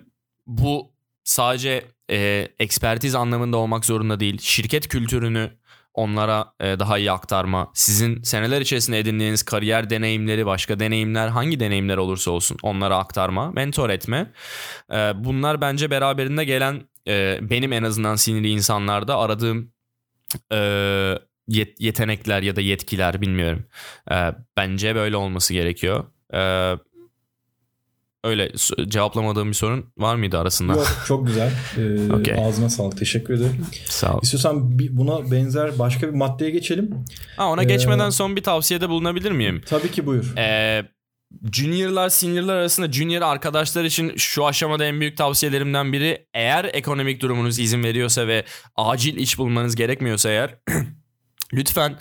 bu sadece e, ekspertiz anlamında olmak zorunda değil. Şirket kültürünü onlara e, daha iyi aktarma, sizin seneler içerisinde edindiğiniz kariyer deneyimleri, başka deneyimler, hangi deneyimler olursa olsun onlara aktarma, mentor etme. E, bunlar bence beraberinde gelen e, benim en azından sinirli insanlarda aradığım yet- yetenekler ya da yetkiler bilmiyorum. Bence böyle olması gerekiyor. Öyle cevaplamadığım bir sorun var mıydı arasında? Yok çok güzel. Ee, Okey. Ağzına sağlık. Teşekkür ederim. Sağ ol. İstiyorsan buna benzer başka bir maddeye geçelim. Ha, ona Ee, geçmeden son bir tavsiyede bulunabilir miyim? Tabii ki buyur. Ee, juniorlar seniorlar arasında junior arkadaşlar için şu aşamada en büyük tavsiyelerimden biri eğer ekonomik durumunuz izin veriyorsa ve acil iş bulmanız gerekmiyorsa eğer lütfen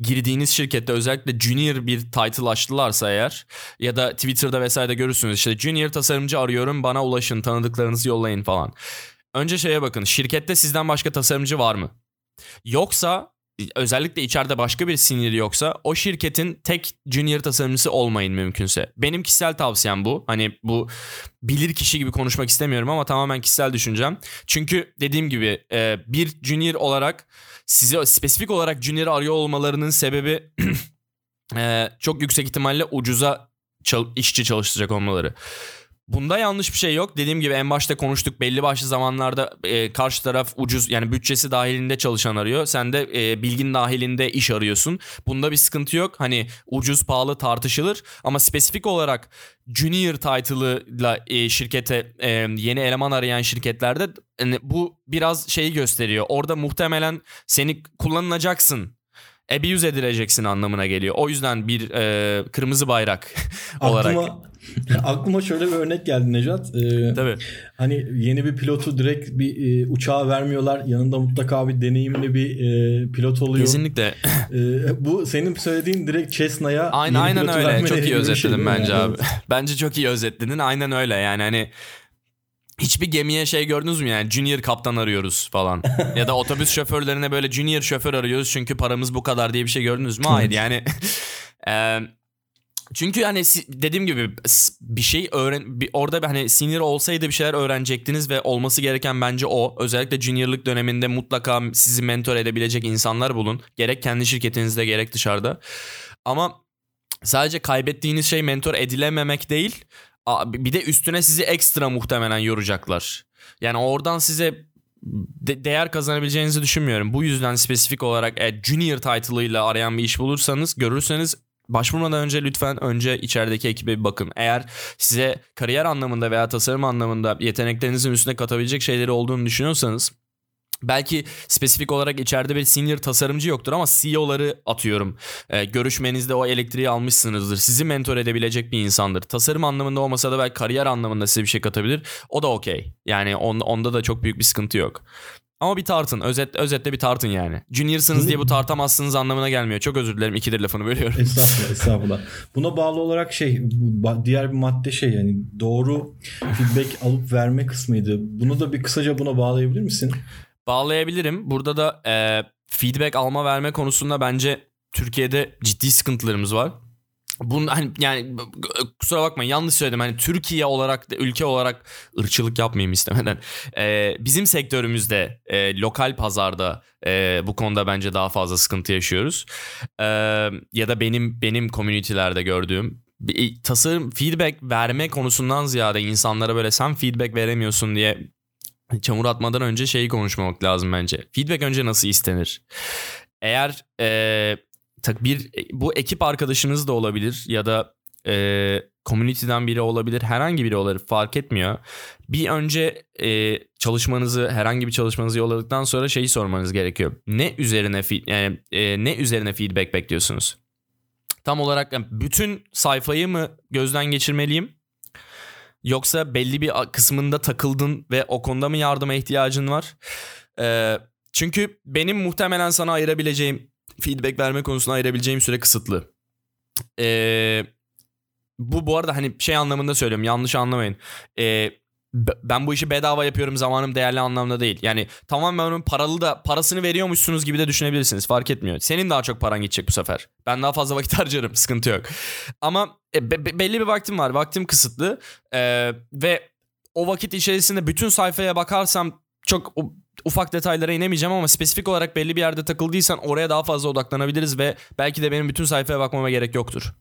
girdiğiniz şirkette özellikle junior bir title açtılarsa eğer ya da Twitter'da vesaire görürsünüz işte junior tasarımcı arıyorum bana ulaşın tanıdıklarınızı yollayın falan. Önce şeye bakın şirkette sizden başka tasarımcı var mı? Yoksa özellikle içeride başka bir senior yoksa o şirketin tek junior tasarımcısı olmayın mümkünse. Benim kişisel tavsiyem bu. Hani bu bilir kişi gibi konuşmak istemiyorum ama tamamen kişisel düşüncem. Çünkü dediğim gibi e, bir junior olarak size spesifik olarak junior arıyor olmalarının sebebi e, çok yüksek ihtimalle ucuza işçi çalıştıracak olmaları. Bunda yanlış bir şey yok. Dediğim gibi en başta konuştuk. Belli başlı zamanlarda e, karşı taraf ucuz yani bütçesi dahilinde çalışan arıyor. Sen de e, bilgin dahilinde iş arıyorsun. Bunda bir sıkıntı yok. Hani ucuz pahalı tartışılır ama spesifik olarak junior title'ıyla e, şirkete e, yeni eleman arayan şirketlerde yani bu biraz şeyi gösteriyor. Orada muhtemelen seni kullanılacaksın abuse edileceksin anlamına geliyor. O yüzden bir e, kırmızı bayrak olarak. Aklıma, aklıma şöyle bir örnek geldi Necat. Ee, Tabii. Hani yeni bir pilotu direkt bir e, uçağa vermiyorlar. Yanında mutlaka bir deneyimli bir e, pilot oluyor. Kesinlikle. E, bu senin söylediğin direkt Cessna'ya Aynen, aynen öyle. Çok iyi şey özetledin bence abi. Evet. bence çok iyi özetledin. Aynen öyle yani hani hiçbir gemiye şey gördünüz mü yani junior kaptan arıyoruz falan. ya da otobüs şoförlerine böyle junior şoför arıyoruz çünkü paramız bu kadar diye bir şey gördünüz mü? Hayır yani. Eee, çünkü hani dediğim gibi bir şey öğren bir, orada hani senior olsaydı bir şeyler öğrenecektiniz ve olması gereken bence o. Özellikle juniorlık döneminde mutlaka sizi mentor edebilecek insanlar bulun. Gerek kendi şirketinizde gerek dışarıda. Ama sadece kaybettiğiniz şey mentor edilememek değil. Bir de üstüne sizi ekstra muhtemelen yoracaklar. Yani oradan size de- değer kazanabileceğinizi düşünmüyorum. Bu yüzden spesifik olarak e, junior title'ıyla arayan bir iş bulursanız, görürseniz başvurmadan önce lütfen önce içerideki ekibe bir bakın. Eğer size kariyer anlamında veya tasarım anlamında yeteneklerinizin üstüne katabilecek şeyleri olduğunu düşünüyorsanız Belki spesifik olarak içeride bir senior tasarımcı yoktur ama CEO'ları atıyorum. Ee, görüşmenizde o elektriği almışsınızdır. Sizi mentor edebilecek bir insandır. Tasarım anlamında olmasa da belki kariyer anlamında size bir şey katabilir. O da okey. Yani on, onda da çok büyük bir sıkıntı yok. Ama bir tartın. Özet, özetle bir tartın yani. Junior'sınız diye bu tartamazsınız anlamına gelmiyor. Çok özür dilerim. İkidir lafını bölüyorum. Estağfurullah, estağfurullah. Buna bağlı olarak şey diğer bir madde şey yani doğru feedback alıp verme kısmıydı. Bunu da bir kısaca buna bağlayabilir misin? Bağlayabilirim. Burada da e, feedback alma verme konusunda bence Türkiye'de ciddi sıkıntılarımız var. Bunun hani yani kusura bakmayın yanlış söyledim. Hani Türkiye olarak ülke olarak ırkçılık yapmayayım istemeden. E, bizim sektörümüzde e, lokal pazarda e, bu konuda bence daha fazla sıkıntı yaşıyoruz. E, ya da benim benim community'lerde gördüğüm bir tasarım feedback verme konusundan ziyade insanlara böyle sen feedback veremiyorsun diye çamur atmadan önce şeyi konuşmamak lazım bence. Feedback önce nasıl istenir? Eğer e, tak bir bu ekip arkadaşınız da olabilir ya da e, community'den biri olabilir, herhangi biri olabilir fark etmiyor. Bir önce e, çalışmanızı, herhangi bir çalışmanızı yolladıktan sonra şeyi sormanız gerekiyor. Ne üzerine yani e, ne üzerine feedback bekliyorsunuz? Tam olarak yani bütün sayfayı mı gözden geçirmeliyim? Yoksa belli bir kısmında takıldın ve o konuda mı yardıma ihtiyacın var? Ee, çünkü benim muhtemelen sana ayırabileceğim, feedback verme konusunda ayırabileceğim süre kısıtlı. Ee, bu bu arada hani şey anlamında söylüyorum yanlış anlamayın. Ee, ben bu işi bedava yapıyorum zamanım değerli anlamda değil. Yani tamam ben onun paralı da parasını veriyormuşsunuz gibi de düşünebilirsiniz fark etmiyor. Senin daha çok paran gidecek bu sefer. Ben daha fazla vakit harcarım sıkıntı yok. Ama e, be- be- belli bir vaktim var vaktim kısıtlı Ee, ve o vakit içerisinde bütün sayfaya bakarsam çok ufak detaylara inemeyeceğim ama spesifik olarak belli bir yerde takıldıysan oraya daha fazla odaklanabiliriz ve belki de benim bütün sayfaya bakmama gerek yoktur.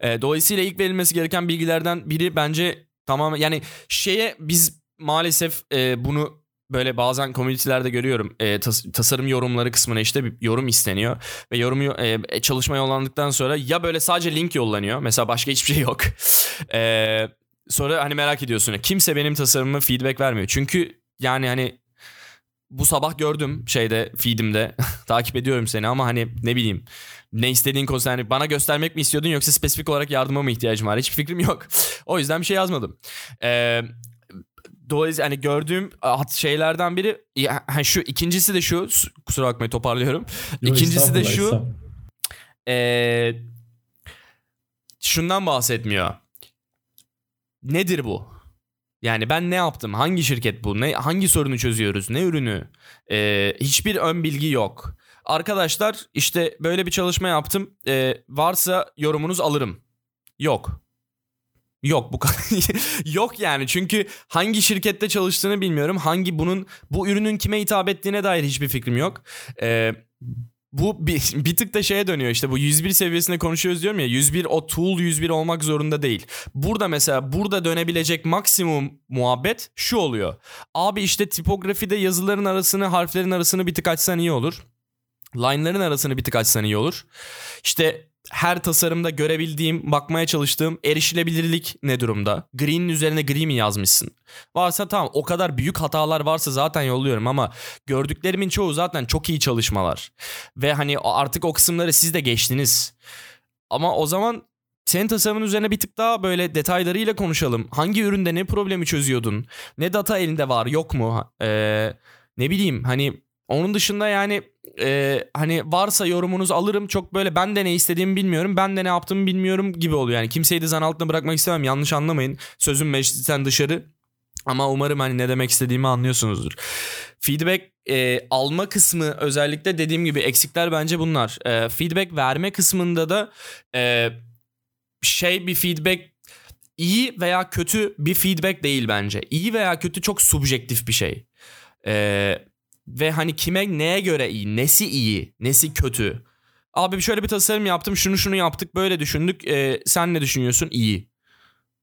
Ee, dolayısıyla ilk verilmesi gereken bilgilerden biri bence tamam yani şeye biz maalesef e, bunu böyle bazen komünitelerde görüyorum. E, tas- tasarım yorumları kısmına işte bir yorum isteniyor ve yorum yo- e, çalışma yollandıktan sonra ya böyle sadece link yollanıyor mesela başka hiçbir şey yok. E, sonra hani merak ediyorsun kimse benim tasarımıma feedback vermiyor. Çünkü yani hani bu sabah gördüm şeyde feedimde. Takip ediyorum seni ama hani ne bileyim ne istediğin konu hani bana göstermek mi istiyordun yoksa spesifik olarak yardıma mı ihtiyacım var? Hiçbir fikrim yok. o yüzden bir şey yazmadım. Ee, dolayısıyla hani gördüğüm şeylerden biri ya, ha, şu ikincisi de şu kusura bakmayın toparlıyorum. Yo, İkincisi de şu ee, şundan bahsetmiyor. Nedir bu? Yani ben ne yaptım? Hangi şirket bu? Ne hangi sorunu çözüyoruz? Ne ürünü? Ee, hiçbir ön bilgi yok. Arkadaşlar işte böyle bir çalışma yaptım. Ee, varsa yorumunuz alırım. Yok. Yok bu yok yani çünkü hangi şirkette çalıştığını bilmiyorum. Hangi bunun bu ürünün kime hitap ettiğine dair hiçbir fikrim yok. Ee, bu bir, bir tık da şeye dönüyor işte bu 101 seviyesinde konuşuyoruz diyorum ya 101 o tool 101 olmak zorunda değil. Burada mesela burada dönebilecek maksimum muhabbet şu oluyor. Abi işte tipografide yazıların arasını harflerin arasını bir tık açsan iyi olur. Line'ların arasını bir tık açsan iyi olur. İşte her tasarımda görebildiğim, bakmaya çalıştığım erişilebilirlik ne durumda? Green'in üzerine gri mi yazmışsın? Varsa tamam o kadar büyük hatalar varsa zaten yolluyorum ama gördüklerimin çoğu zaten çok iyi çalışmalar. Ve hani artık o kısımları siz de geçtiniz. Ama o zaman senin tasarımın üzerine bir tık daha böyle detaylarıyla konuşalım. Hangi üründe ne problemi çözüyordun? Ne data elinde var yok mu? Ee, ne bileyim hani onun dışında yani e, hani varsa yorumunuz alırım. Çok böyle ben de ne istediğimi bilmiyorum. Ben de ne yaptığımı bilmiyorum gibi oluyor. Yani kimseyi de zan altında bırakmak istemem. Yanlış anlamayın. Sözüm meclisten dışarı. Ama umarım hani ne demek istediğimi anlıyorsunuzdur. Feedback e, alma kısmı özellikle dediğim gibi eksikler bence bunlar. E, feedback verme kısmında da e, şey bir feedback iyi veya kötü bir feedback değil bence. İyi veya kötü çok subjektif bir şey. Eee ve hani kime neye göre iyi, nesi iyi, nesi kötü. Abi şöyle bir tasarım yaptım, şunu şunu yaptık, böyle düşündük. Ee, sen ne düşünüyorsun? İyi.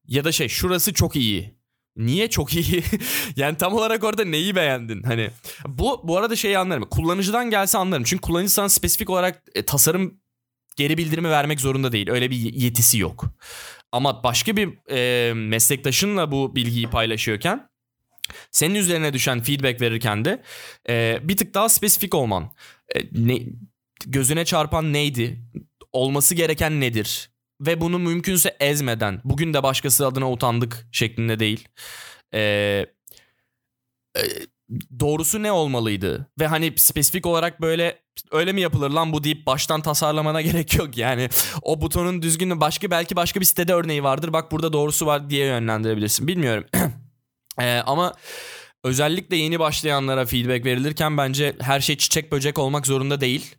Ya da şey, şurası çok iyi. Niye çok iyi? yani tam olarak orada neyi beğendin? Hani bu bu arada şeyi anlarım. Kullanıcıdan gelse anlarım. Çünkü kullanıcı sana spesifik olarak e, tasarım geri bildirimi vermek zorunda değil. Öyle bir yetisi yok. Ama başka bir e, meslektaşınla bu bilgiyi paylaşıyorken senin üzerine düşen feedback verirken de e, bir tık daha spesifik olman. E, ne, gözüne çarpan neydi? Olması gereken nedir? Ve bunu mümkünse ezmeden, bugün de başkası adına utandık şeklinde değil. E, e, doğrusu ne olmalıydı? Ve hani spesifik olarak böyle öyle mi yapılır lan bu deyip baştan tasarlamana gerek yok yani. O butonun düzgünü başka belki başka bir sitede örneği vardır. Bak burada doğrusu var diye yönlendirebilirsin. Bilmiyorum. Ee, ama özellikle yeni başlayanlara feedback verilirken bence her şey çiçek böcek olmak zorunda değil.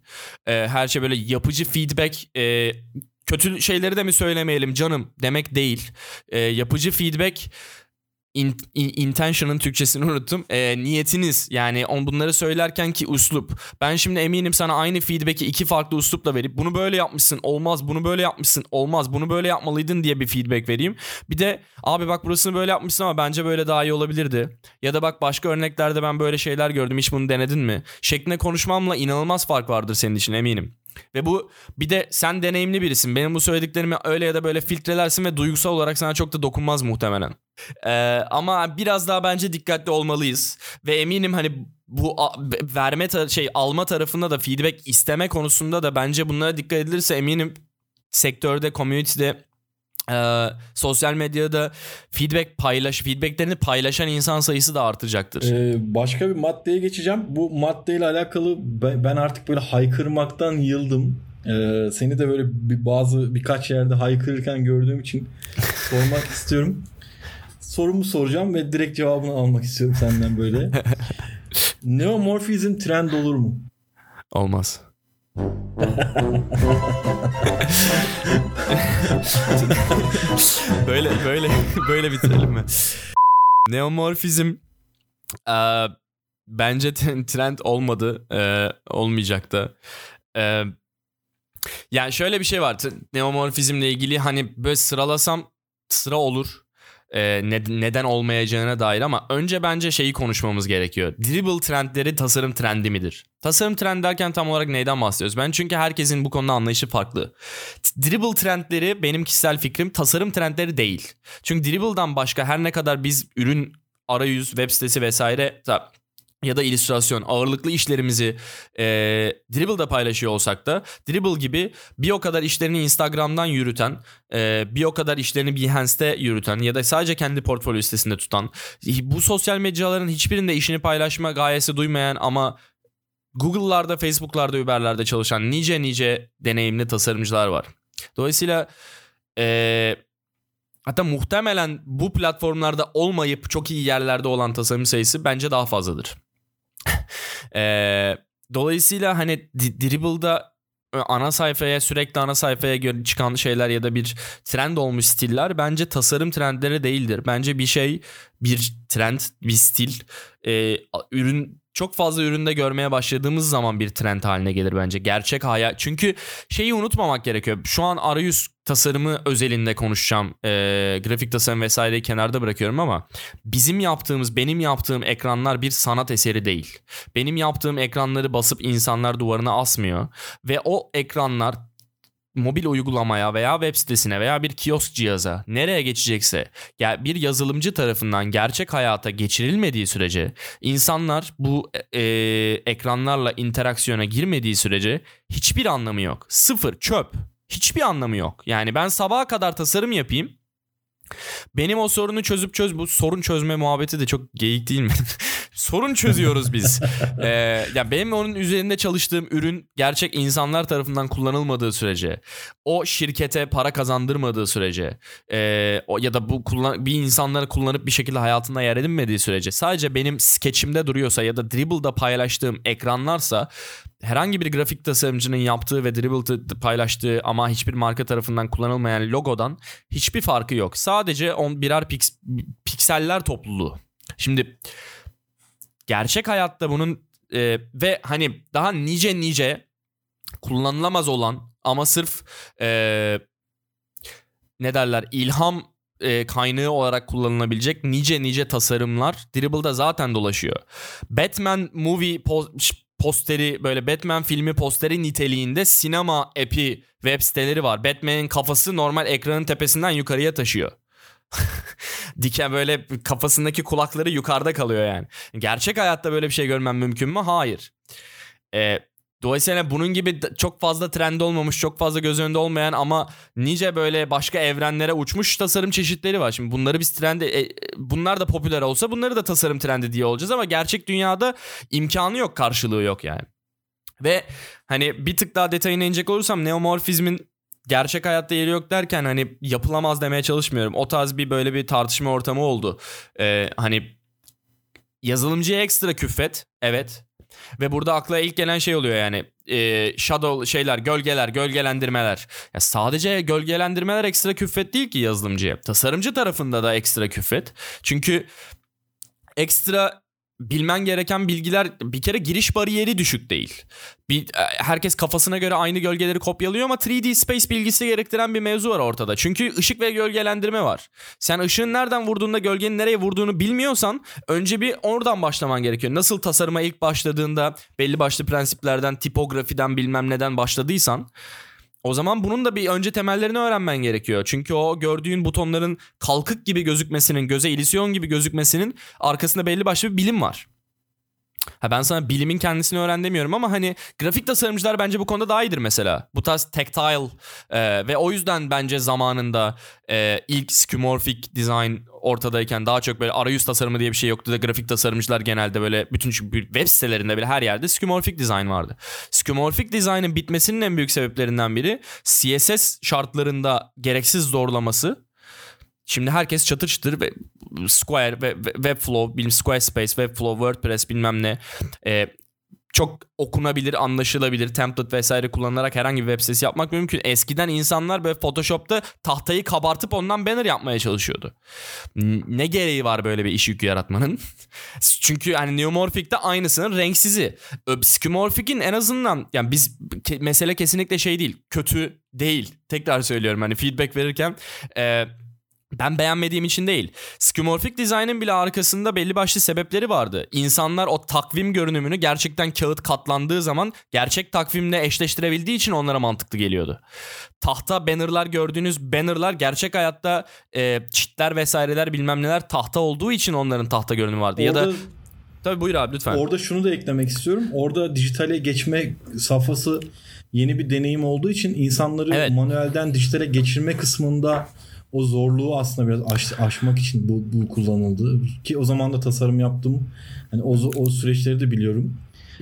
Ee, her şey böyle yapıcı feedback e, kötü şeyleri de mi söylemeyelim canım demek değil. Ee, yapıcı feedback in, in, intention'ın Türkçesini unuttum. E, niyetiniz yani on bunları söylerken ki uslup. Ben şimdi eminim sana aynı feedback'i iki farklı uslupla verip bunu böyle yapmışsın olmaz bunu böyle yapmışsın olmaz bunu böyle yapmalıydın diye bir feedback vereyim. Bir de abi bak burasını böyle yapmışsın ama bence böyle daha iyi olabilirdi. Ya da bak başka örneklerde ben böyle şeyler gördüm hiç bunu denedin mi? Şeklinde konuşmamla inanılmaz fark vardır senin için eminim. Ve bu bir de sen deneyimli birisin. Benim bu söylediklerimi öyle ya da böyle filtrelersin ve duygusal olarak sana çok da dokunmaz muhtemelen. Ee, ama biraz daha bence dikkatli olmalıyız. Ve eminim hani bu verme şey alma tarafında da feedback isteme konusunda da bence bunlara dikkat edilirse eminim sektörde, community'de ee, sosyal medyada feedback paylaş feedbacklerini paylaşan insan sayısı da artacaktır. Ee, başka bir maddeye geçeceğim. Bu maddeyle alakalı ben artık böyle haykırmaktan yıldım. Ee, seni de böyle bir, bazı birkaç yerde haykırırken gördüğüm için sormak istiyorum. Sorumu soracağım ve direkt cevabını almak istiyorum senden böyle. Neomorfizm trend olur mu? Olmaz. böyle böyle böyle bitirelim mi? Neomorfizm e, bence trend olmadı, e, olmayacak da. E, yani şöyle bir şey var. Neomorfizmle ilgili hani böyle sıralasam sıra olur e, ne, neden olmayacağına dair ama önce bence şeyi konuşmamız gerekiyor. Dribble trendleri tasarım trendi midir? Tasarım trend derken tam olarak neyden bahsediyoruz? Ben çünkü herkesin bu konuda anlayışı farklı. Dribble trendleri benim kişisel fikrim tasarım trendleri değil. Çünkü dribble'dan başka her ne kadar biz ürün arayüz, web sitesi vesaire ya da illüstrasyon ağırlıklı işlerimizi e, Dribble'da paylaşıyor olsak da Dribble gibi bir o kadar işlerini Instagram'dan yürüten, e, bir o kadar işlerini Behance'te yürüten ya da sadece kendi portfolyo sitesinde tutan, bu sosyal medyaların hiçbirinde işini paylaşma gayesi duymayan ama Google'larda, Facebook'larda, Uber'lerde çalışan nice nice deneyimli tasarımcılar var. Dolayısıyla e, hatta muhtemelen bu platformlarda olmayıp çok iyi yerlerde olan tasarım sayısı bence daha fazladır. e, dolayısıyla hani Dribble'da ana sayfaya sürekli ana sayfaya göre çıkan şeyler ya da bir trend olmuş stiller bence tasarım trendleri değildir. Bence bir şey bir trend bir stil e, ürün çok fazla üründe görmeye başladığımız zaman bir trend haline gelir bence. Gerçek hayal. Çünkü şeyi unutmamak gerekiyor. Şu an arayüz tasarımı özelinde konuşacağım. E, grafik tasarım vesaireyi kenarda bırakıyorum ama bizim yaptığımız, benim yaptığım ekranlar bir sanat eseri değil. Benim yaptığım ekranları basıp insanlar duvarına asmıyor ve o ekranlar mobil uygulamaya veya web sitesine veya bir kiosk cihaza nereye geçecekse ya bir yazılımcı tarafından gerçek hayata geçirilmediği sürece insanlar bu e, ekranlarla interaksiyona girmediği sürece hiçbir anlamı yok. Sıfır çöp. Hiçbir anlamı yok. Yani ben sabaha kadar tasarım yapayım. Benim o sorunu çözüp çöz bu sorun çözme muhabbeti de çok geyik değil mi? sorun çözüyoruz biz. ee, ya benim onun üzerinde çalıştığım ürün gerçek insanlar tarafından kullanılmadığı sürece, o şirkete para kazandırmadığı sürece, e, o ya da bu kullan bir insanları kullanıp bir şekilde hayatında yer edinmediği sürece, sadece benim skeçimde duruyorsa ya da Dribble'da paylaştığım ekranlarsa herhangi bir grafik tasarımcının yaptığı ve Dribble'da paylaştığı ama hiçbir marka tarafından kullanılmayan logodan hiçbir farkı yok. Sadece on birer piks, pikseller topluluğu. Şimdi gerçek hayatta bunun e, ve hani daha nice nice kullanılamaz olan ama sırf e, ne derler ilham e, kaynağı olarak kullanılabilecek nice nice tasarımlar Dribble'da zaten dolaşıyor. Batman movie po- posteri böyle Batman filmi posteri niteliğinde sinema app'i web siteleri var. Batman'in kafası normal ekranın tepesinden yukarıya taşıyor. Diken böyle kafasındaki kulakları yukarıda kalıyor yani. Gerçek hayatta böyle bir şey görmem mümkün mü? Hayır. Ee, dolayısıyla bunun gibi çok fazla trend olmamış, çok fazla göz önünde olmayan ama nice böyle başka evrenlere uçmuş tasarım çeşitleri var. Şimdi bunları biz trendi, e, bunlar da popüler olsa bunları da tasarım trendi diye olacağız ama gerçek dünyada imkanı yok, karşılığı yok yani. Ve hani bir tık daha detayına inecek olursam neomorfizmin gerçek hayatta yeri yok derken hani yapılamaz demeye çalışmıyorum. O tarz bir böyle bir tartışma ortamı oldu. Ee, hani yazılımcıya ekstra küffet evet. Ve burada akla ilk gelen şey oluyor yani. E, shadow şeyler gölgeler gölgelendirmeler. Ya sadece gölgelendirmeler ekstra küffet değil ki yazılımcıya. Tasarımcı tarafında da ekstra küffet. Çünkü ekstra bilmen gereken bilgiler bir kere giriş bariyeri düşük değil. Bir, e, herkes kafasına göre aynı gölgeleri kopyalıyor ama 3D space bilgisi gerektiren bir mevzu var ortada. Çünkü ışık ve gölgelendirme var. Sen ışığın nereden vurduğunda gölgenin nereye vurduğunu bilmiyorsan önce bir oradan başlaman gerekiyor. Nasıl tasarıma ilk başladığında belli başlı prensiplerden, tipografiden bilmem neden başladıysan o zaman bunun da bir önce temellerini öğrenmen gerekiyor. Çünkü o gördüğün butonların kalkık gibi gözükmesinin, göze illüsyon gibi gözükmesinin arkasında belli başlı bir bilim var. Ha ben sana bilimin kendisini öğren demiyorum ama hani grafik tasarımcılar bence bu konuda daha iyidir mesela. Bu tarz tactile e, ve o yüzden bence zamanında e, ilk skeuomorphic design ortadayken daha çok böyle arayüz tasarımı diye bir şey yoktu da grafik tasarımcılar genelde böyle bütün web sitelerinde bile her yerde skeuomorphic design vardı. Skeuomorphic design'ın bitmesinin en büyük sebeplerinden biri CSS şartlarında gereksiz zorlaması Şimdi herkes çatır çatır ve Square ve Webflow, bilmem Squarespace, Webflow, WordPress bilmem ne e, çok okunabilir, anlaşılabilir, template vesaire kullanarak herhangi bir web sitesi yapmak mümkün. Eskiden insanlar böyle Photoshop'ta tahtayı kabartıp ondan banner yapmaya çalışıyordu. Ne gereği var böyle bir iş yükü yaratmanın? Çünkü hani Neomorphic'te aynısının renksizi. Skeuomorphic'in en azından yani biz mesele kesinlikle şey değil. Kötü değil. Tekrar söylüyorum hani feedback verirken eee ben beğenmediğim için değil. Skeuomorphic Design'ın bile arkasında belli başlı sebepleri vardı. İnsanlar o takvim görünümünü gerçekten kağıt katlandığı zaman gerçek takvimle eşleştirebildiği için onlara mantıklı geliyordu. Tahta bannerlar gördüğünüz bannerlar gerçek hayatta e, çitler vesaireler bilmem neler tahta olduğu için onların tahta görünümü vardı. Orada... Ya da Tabii buyur abi lütfen. Orada şunu da eklemek istiyorum. Orada dijitale geçme safhası yeni bir deneyim olduğu için insanları Evet. manuelden dijitale geçirme kısmında o zorluğu aslında biraz aş- aşmak için bu, bu kullanıldı. Ki o zaman da tasarım yaptım. Hani o, o süreçleri de biliyorum.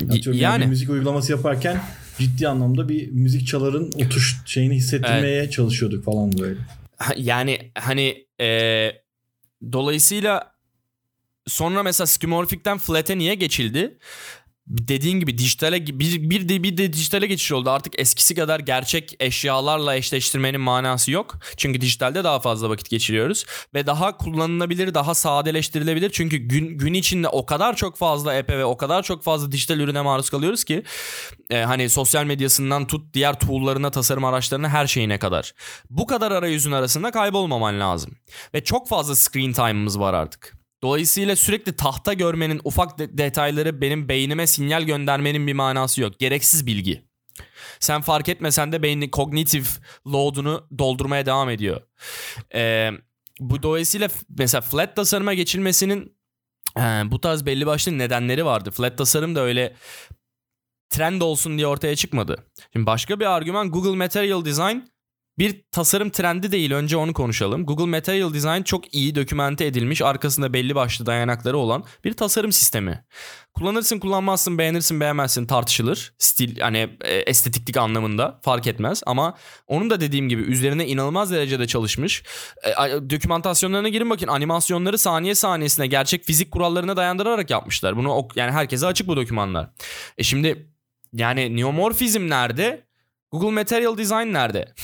Atıyorum yani. yani müzik uygulaması yaparken ciddi anlamda bir müzik çaların o tuş şeyini hissettirmeye çalışıyorduk falan böyle. Yani hani e, dolayısıyla sonra mesela skeuomorphic'ten flat'e niye geçildi? Dediğin gibi dijitale bir, bir de bir de dijitale geçiş oldu. Artık eskisi kadar gerçek eşyalarla eşleştirmenin manası yok. Çünkü dijitalde daha fazla vakit geçiriyoruz ve daha kullanılabilir, daha sadeleştirilebilir. Çünkü gün gün içinde o kadar çok fazla app'e ve o kadar çok fazla dijital ürüne maruz kalıyoruz ki e, hani sosyal medyasından tut diğer tool'larına, tasarım araçlarına her şeyine kadar. Bu kadar arayüzün arasında kaybolmaman lazım. Ve çok fazla screen time'ımız var artık. Dolayısıyla sürekli tahta görmenin ufak de- detayları benim beynime sinyal göndermenin bir manası yok. Gereksiz bilgi. Sen fark etmesen de beynin kognitif load'unu doldurmaya devam ediyor. Ee, bu dolayısıyla mesela flat tasarıma geçilmesinin e, bu tarz belli başlı nedenleri vardı. Flat tasarım da öyle trend olsun diye ortaya çıkmadı. Şimdi başka bir argüman Google Material Design bir tasarım trendi değil. Önce onu konuşalım. Google Material Design çok iyi dokümente edilmiş, arkasında belli başlı dayanakları olan bir tasarım sistemi. Kullanırsın, kullanmazsın, beğenirsin, beğenmezsin tartışılır. Stil hani estetiklik anlamında fark etmez ama onun da dediğim gibi üzerine inanılmaz derecede çalışmış. E, dokümantasyonlarına girin bakın animasyonları saniye saniyesine gerçek fizik kurallarına dayandırarak yapmışlar. Bunu yani herkese açık bu dokümanlar. E şimdi yani neomorfizm nerede? Google Material Design nerede?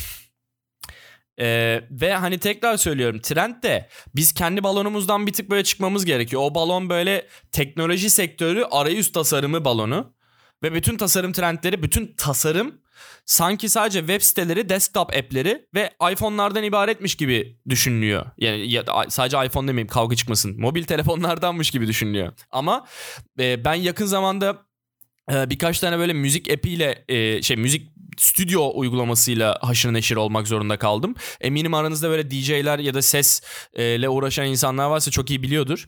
Ee, ve hani tekrar söylüyorum trend de biz kendi balonumuzdan bir tık böyle çıkmamız gerekiyor. O balon böyle teknoloji sektörü arayüz tasarımı balonu. Ve bütün tasarım trendleri, bütün tasarım sanki sadece web siteleri, desktop app'leri ve iPhone'lardan ibaretmiş gibi düşünülüyor. Yani ya, sadece iPhone demeyeyim kavga çıkmasın. Mobil telefonlardanmış gibi düşünülüyor. Ama e, ben yakın zamanda e, birkaç tane böyle müzik app'iyle e, şey müzik stüdyo uygulamasıyla haşır neşir olmak zorunda kaldım. Eminim aranızda böyle DJ'ler ya da sesle uğraşan insanlar varsa çok iyi biliyordur.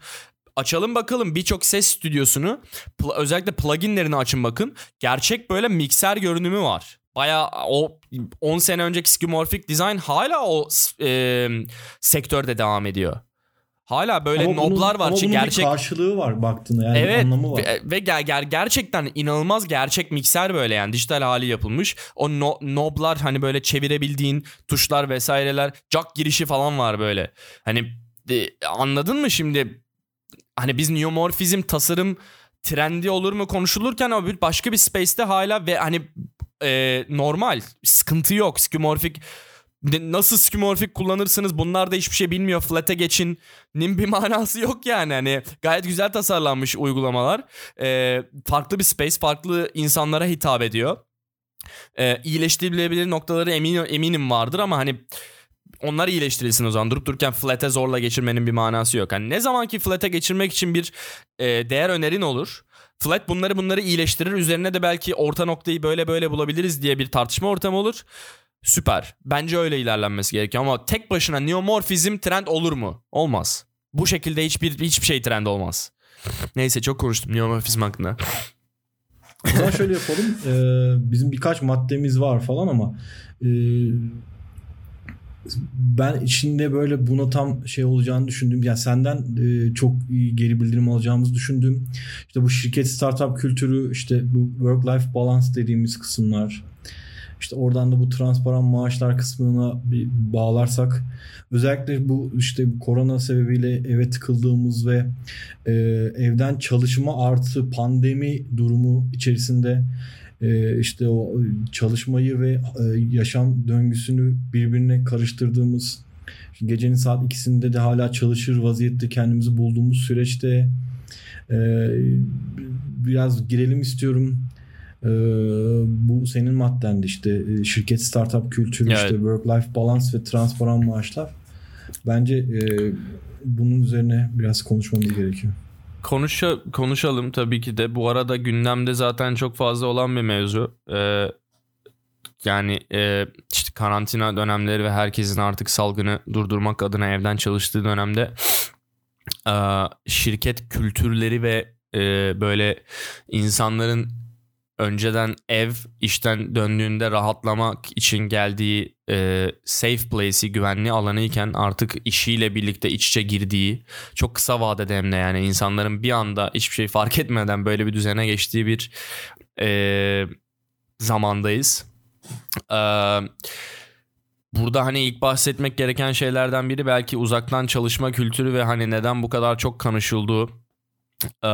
Açalım bakalım birçok ses stüdyosunu pl- özellikle pluginlerini açın bakın. Gerçek böyle mikser görünümü var. Baya o 10 sene önceki skeuomorphic design hala o e, sektörde devam ediyor. Hala böyle Ama bunun- noblar var. ama Çünkü bunun gerçek bir karşılığı var baktığında yani Evet anlamı var. ve, ve ger- ger- gerçekten inanılmaz gerçek mikser böyle yani dijital hali yapılmış. O no- noblar hani böyle çevirebildiğin tuşlar vesaireler jack girişi falan var böyle. Hani de- anladın mı şimdi? Hani biz neomorfizm tasarım trendi olur mu konuşulurken ama başka bir space'te hala ve hani e, normal sıkıntı yok. De- nasıl skeuomorphic kullanırsınız? Bunlar da hiçbir şey bilmiyor. Flat'e geçin. Nin bir manası yok yani. Hani gayet güzel tasarlanmış uygulamalar. Ee, farklı bir space farklı insanlara hitap ediyor. Ee, iyileştirilebilir noktaları eminim, eminim vardır ama hani onlar iyileştirilsin o zaman. Durup dururken flat'e zorla geçirmenin bir manası yok. Hani ne zamanki flat'e geçirmek için bir e, değer önerin olur Flat bunları bunları iyileştirir. Üzerine de belki orta noktayı böyle böyle bulabiliriz diye bir tartışma ortamı olur. Süper. Bence öyle ilerlenmesi gerekiyor ama tek başına neomorfizm trend olur mu? Olmaz. Bu şekilde hiçbir hiçbir şey trend olmaz. Neyse çok konuştum neomorfizm hakkında. O zaman şöyle yapalım. Ee, bizim birkaç maddemiz var falan ama e, ben içinde böyle buna tam şey olacağını düşündüm. Yani senden e, çok geri bildirim alacağımızı düşündüm. İşte bu şirket startup kültürü, işte bu work life balance dediğimiz kısımlar. İşte oradan da bu transparan maaşlar kısmına bir bağlarsak özellikle bu işte korona sebebiyle eve tıkıldığımız ve e, evden çalışma artı pandemi durumu içerisinde e, işte o çalışmayı ve e, yaşam döngüsünü birbirine karıştırdığımız gecenin saat ikisinde de hala çalışır vaziyette kendimizi bulduğumuz süreçte e, biraz girelim istiyorum. E, bu senin maddendi işte e, şirket startup kültürü Evet. işte work life balance ve transparan maaşlar. Bence e, bunun üzerine biraz konuşmamız gerekiyor. Konuşa, konuşalım tabii ki de. Bu arada gündemde zaten çok fazla olan bir mevzu. Ee, yani e, işte karantina dönemleri ve herkesin artık salgını durdurmak adına evden çalıştığı dönemde e, şirket kültürleri ve e, böyle insanların önceden ev işten döndüğünde rahatlamak için geldiği e, safe place'i güvenli alanı iken artık işiyle birlikte iç içe girdiği çok kısa vadede hem de yani insanların bir anda hiçbir şey fark etmeden böyle bir düzene geçtiği bir e, zamandayız. E, burada hani ilk bahsetmek gereken şeylerden biri belki uzaktan çalışma kültürü ve hani neden bu kadar çok konuşulduğu. E,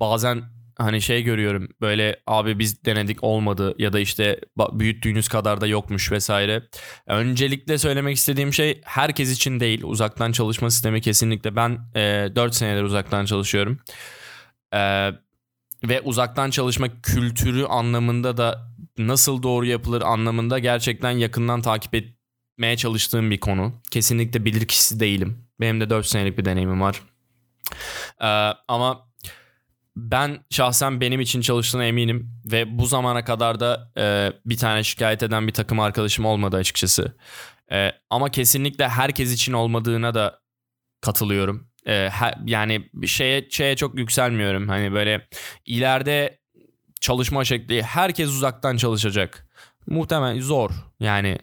bazen hani şey görüyorum böyle abi biz denedik olmadı ya da işte büyüttüğünüz kadar da yokmuş vesaire. Öncelikle söylemek istediğim şey herkes için değil uzaktan çalışma sistemi kesinlikle ben e, 4 senedir uzaktan çalışıyorum. E, ve uzaktan çalışma kültürü anlamında da nasıl doğru yapılır anlamında gerçekten yakından takip etmeye çalıştığım bir konu. Kesinlikle bilir kişisi değilim. Benim de 4 senelik bir deneyimim var. Ee, ama ben şahsen benim için çalıştığına eminim ve bu zamana kadar da e, bir tane şikayet eden bir takım arkadaşım olmadı açıkçası. E, ama kesinlikle herkes için olmadığına da katılıyorum. E, her, yani şeye şeye çok yükselmiyorum. Hani böyle ileride çalışma şekli herkes uzaktan çalışacak. Muhtemelen zor. Yani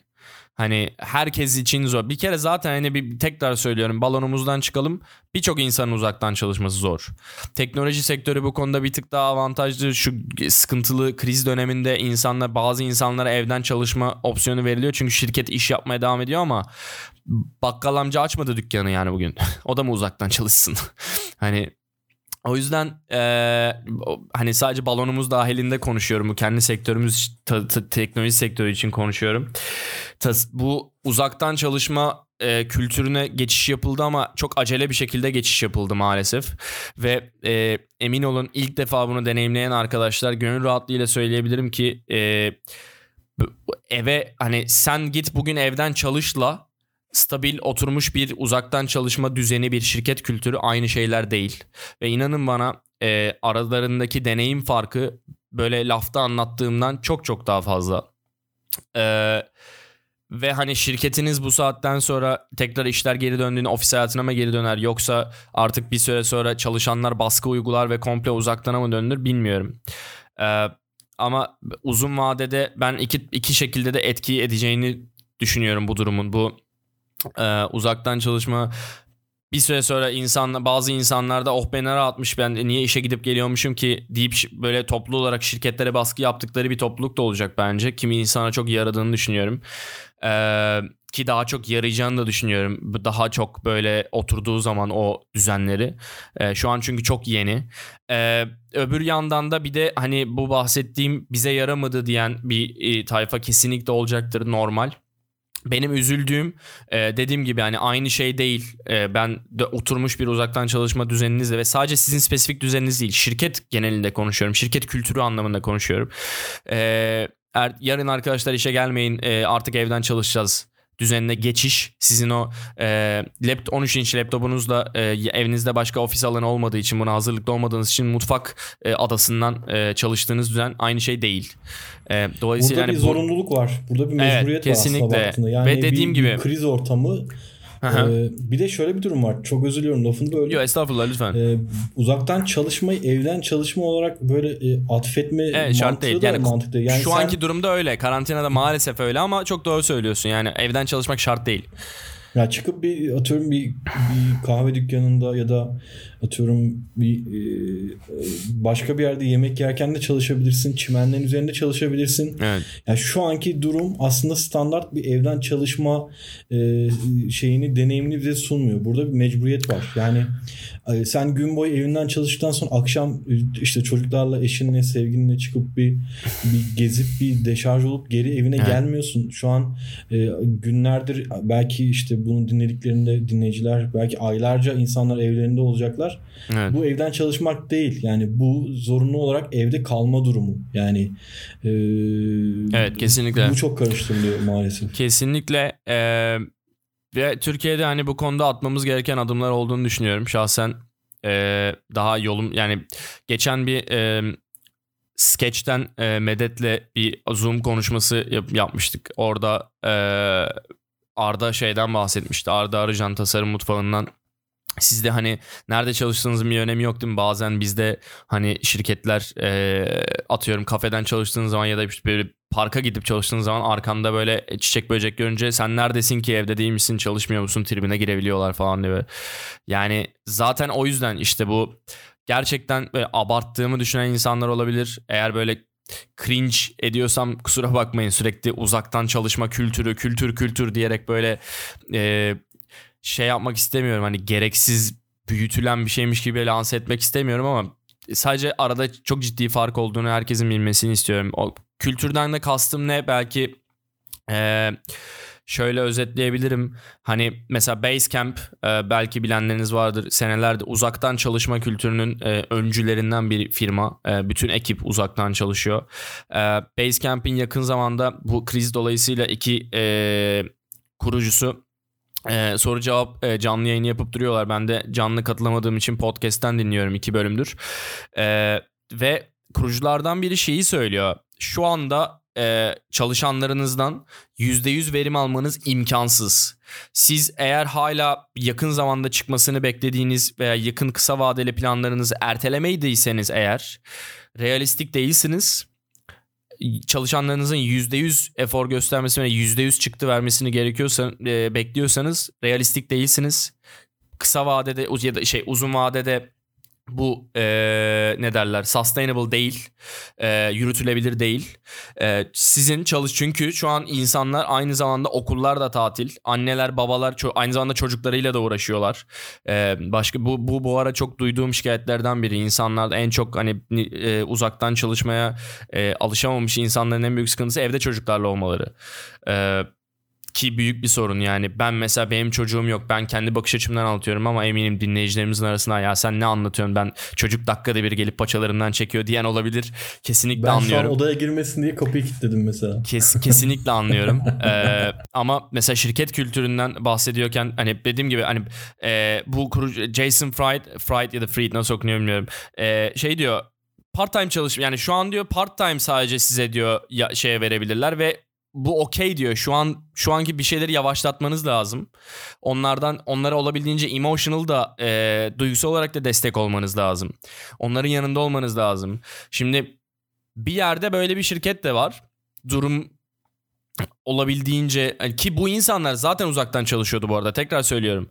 Hani herkes için zor. Bir kere zaten hani bir tekrar söylüyorum balonumuzdan çıkalım. Birçok insanın uzaktan çalışması zor. Teknoloji sektörü bu konuda bir tık daha avantajlı. Şu sıkıntılı kriz döneminde insanlar bazı insanlara evden çalışma opsiyonu veriliyor. Çünkü şirket iş yapmaya devam ediyor ama bakkal amca açmadı dükkanı yani bugün. o da mı uzaktan çalışsın? hani o yüzden e, hani sadece balonumuz dahilinde konuşuyorum. Bu kendi sektörümüz ta, ta, teknoloji sektörü için konuşuyorum. Ta, bu uzaktan çalışma e, kültürüne geçiş yapıldı ama çok acele bir şekilde geçiş yapıldı maalesef. Ve e, emin olun ilk defa bunu deneyimleyen arkadaşlar gönül rahatlığıyla söyleyebilirim ki e, eve hani sen git bugün evden çalışla stabil oturmuş bir uzaktan çalışma düzeni bir şirket kültürü aynı şeyler değil. Ve inanın bana e, aralarındaki deneyim farkı böyle lafta anlattığımdan çok çok daha fazla. Eee ve hani şirketiniz bu saatten sonra tekrar işler geri döndüğünde ofis hayatına mı geri döner yoksa artık bir süre sonra çalışanlar baskı uygular ve komple uzaktan mı döndür bilmiyorum. Ee, ama uzun vadede ben iki, iki şekilde de etki edeceğini düşünüyorum bu durumun. Bu e, uzaktan çalışma bir süre sonra insan bazı insanlar da oh ben rahatmış ben niye işe gidip geliyormuşum ki deyip böyle toplu olarak şirketlere baskı yaptıkları bir topluluk da olacak bence. Kimi insana çok yaradığını düşünüyorum. Ee, ki daha çok yarayacağını da düşünüyorum. Daha çok böyle oturduğu zaman o düzenleri. Ee, şu an çünkü çok yeni. Ee, öbür yandan da bir de hani bu bahsettiğim bize yaramadı diyen bir e, tayfa kesinlikle olacaktır normal. Benim üzüldüğüm e, dediğim gibi hani aynı şey değil. E, ben de oturmuş bir uzaktan çalışma düzeninizle ve sadece sizin spesifik düzeniniz değil. Şirket genelinde konuşuyorum. Şirket kültürü anlamında konuşuyorum. E, er, yarın arkadaşlar işe gelmeyin e, artık evden çalışacağız düzenine geçiş sizin o e, laptop 13 inç laptopunuzla e, evinizde başka ofis alanı olmadığı için buna hazırlıklı olmadığınız için mutfak e, adasından e, çalıştığınız düzen aynı şey değil. E, dolayısıyla Burada yani bir bu, zorunluluk var. Burada bir mecburiyet evet, kesinlikle. var aslında Yani Ve dediğim bir, gibi bir kriz ortamı ee, bir de şöyle bir durum var. Çok özür diliyorum lafını böldüm. Yok estağfurullah lütfen. Ee, uzaktan çalışmayı evden çalışma olarak böyle e, atfetme evet, şart değil. Yani, mantıklı. Yani şu sen... anki durumda öyle. Karantinada maalesef öyle ama çok doğru söylüyorsun. Yani evden çalışmak şart değil. Ya çıkıp bir atıyorum bir, bir kahve dükkanında ya da atıyorum bir e, başka bir yerde yemek yerken de çalışabilirsin. Çimenlerin üzerinde çalışabilirsin. Evet. Yani şu anki durum aslında standart bir evden çalışma e, şeyini deneyimini bize sunmuyor. Burada bir mecburiyet var. Yani sen gün boyu evinden çalıştıktan sonra akşam işte çocuklarla eşinle sevgilinle çıkıp bir, bir gezip bir deşarj olup geri evine evet. gelmiyorsun. Şu an günlerdir belki işte bunu dinlediklerinde dinleyiciler belki aylarca insanlar evlerinde olacaklar Evet. Bu evden çalışmak değil. Yani bu zorunlu olarak evde kalma durumu. Yani e, Evet kesinlikle. Bu çok karıştırılıyor maalesef. Kesinlikle e, ve Türkiye'de hani bu konuda atmamız gereken adımlar olduğunu düşünüyorum. Şahsen e, daha yolum yani geçen bir e, Sketch'ten e, Medet'le bir Zoom konuşması yap, yapmıştık. Orada e, Arda şeyden bahsetmişti. Arda Arıcan Tasarım Mutfağı'ndan Sizde hani nerede çalıştığınızın bir önemi yok değil mi? Bazen bizde hani şirketler e, atıyorum kafeden çalıştığın zaman ya da işte böyle parka gidip çalıştığın zaman arkanda böyle çiçek böcek görünce sen neredesin ki evde değil misin çalışmıyor musun tribine girebiliyorlar falan diye. Yani zaten o yüzden işte bu gerçekten böyle abarttığımı düşünen insanlar olabilir. Eğer böyle cringe ediyorsam kusura bakmayın sürekli uzaktan çalışma kültürü kültür kültür diyerek böyle e, şey yapmak istemiyorum hani gereksiz büyütülen bir şeymiş gibi lanse etmek istemiyorum ama sadece arada çok ciddi fark olduğunu herkesin bilmesini istiyorum. O kültürden de kastım ne belki e, şöyle özetleyebilirim. Hani mesela Basecamp e, belki bilenleriniz vardır. Senelerde uzaktan çalışma kültürünün e, öncülerinden bir firma. E, bütün ekip uzaktan çalışıyor. E, Basecamp'in yakın zamanda bu kriz dolayısıyla iki e, kurucusu ee, soru cevap e, canlı yayını yapıp duruyorlar. Ben de canlı katılamadığım için podcast'ten dinliyorum iki bölümdür. Ee, ve kuruculardan biri şeyi söylüyor. Şu anda e, çalışanlarınızdan %100 verim almanız imkansız. Siz eğer hala yakın zamanda çıkmasını beklediğiniz veya yakın kısa vadeli planlarınızı ertelemeydiyseniz eğer realistik değilsiniz çalışanlarınızın %100 efor göstermesi ve %100 çıktı vermesini gerekiyorsa e, bekliyorsanız realistik değilsiniz. Kısa vadede ya da şey uzun vadede bu e, ne derler? Sustainable değil e, yürütülebilir değil. E, sizin çalış çünkü şu an insanlar aynı zamanda okullar da tatil. Anneler babalar ço- aynı zamanda çocuklarıyla da uğraşıyorlar. E, başka bu, bu bu ara çok duyduğum şikayetlerden biri. İnsanlar en çok hani e, uzaktan çalışmaya e, alışamamış insanların en büyük sıkıntısı evde çocuklarla olmaları. E, ki büyük bir sorun yani. Ben mesela benim çocuğum yok. Ben kendi bakış açımdan anlatıyorum ama eminim dinleyicilerimizin arasında ya sen ne anlatıyorsun? Ben çocuk dakikada bir gelip paçalarından çekiyor diyen olabilir. Kesinlikle ben anlıyorum. Ben şu an odaya girmesin diye kapıyı kilitledim mesela. Kes, kesinlikle anlıyorum. ee, ama mesela şirket kültüründen bahsediyorken hani dediğim gibi hani e, bu kurucu Jason Fried, Fried ya da Fried nasıl okunuyor bilmiyorum. E, şey diyor part time çalışma yani şu an diyor part time sadece size diyor ya, şeye verebilirler ve bu okey diyor. Şu an şu anki bir şeyleri yavaşlatmanız lazım. Onlardan onlara olabildiğince emotional da e, duygusal olarak da destek olmanız lazım. Onların yanında olmanız lazım. Şimdi bir yerde böyle bir şirket de var. Durum olabildiğince ki bu insanlar zaten uzaktan çalışıyordu bu arada. Tekrar söylüyorum.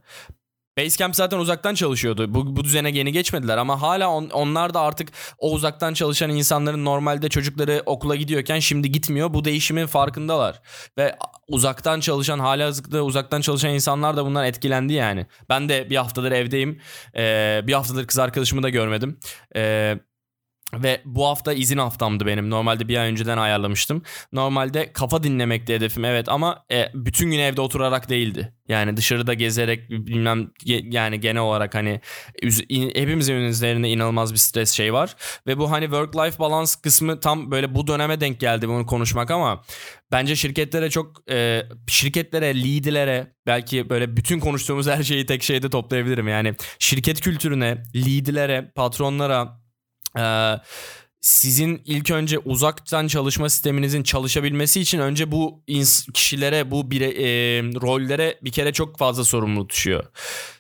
Basecamp zaten uzaktan çalışıyordu. Bu, bu düzene yeni geçmediler ama hala on, onlar da artık o uzaktan çalışan insanların normalde çocukları okula gidiyorken şimdi gitmiyor. Bu değişimin farkındalar. Ve uzaktan çalışan hala hazırda uzaktan çalışan insanlar da bundan etkilendi yani. Ben de bir haftadır evdeyim. Ee, bir haftadır kız arkadaşımı da görmedim. Ee, ve bu hafta izin haftamdı benim. Normalde bir ay önceden ayarlamıştım. Normalde kafa dinlemekti hedefim evet ama e, bütün gün evde oturarak değildi. Yani dışarıda gezerek bilmem yani genel olarak hani hepimizin üzerinde inanılmaz bir stres şey var. Ve bu hani work life balance kısmı tam böyle bu döneme denk geldi bunu konuşmak ama bence şirketlere çok e, şirketlere, leadlere belki böyle bütün konuştuğumuz her şeyi tek şeyde toplayabilirim. Yani şirket kültürüne, leadlere, patronlara ee, sizin ilk önce uzaktan çalışma sisteminizin çalışabilmesi için önce bu kişilere, bu bire, e, rollere bir kere çok fazla sorumluluk düşüyor.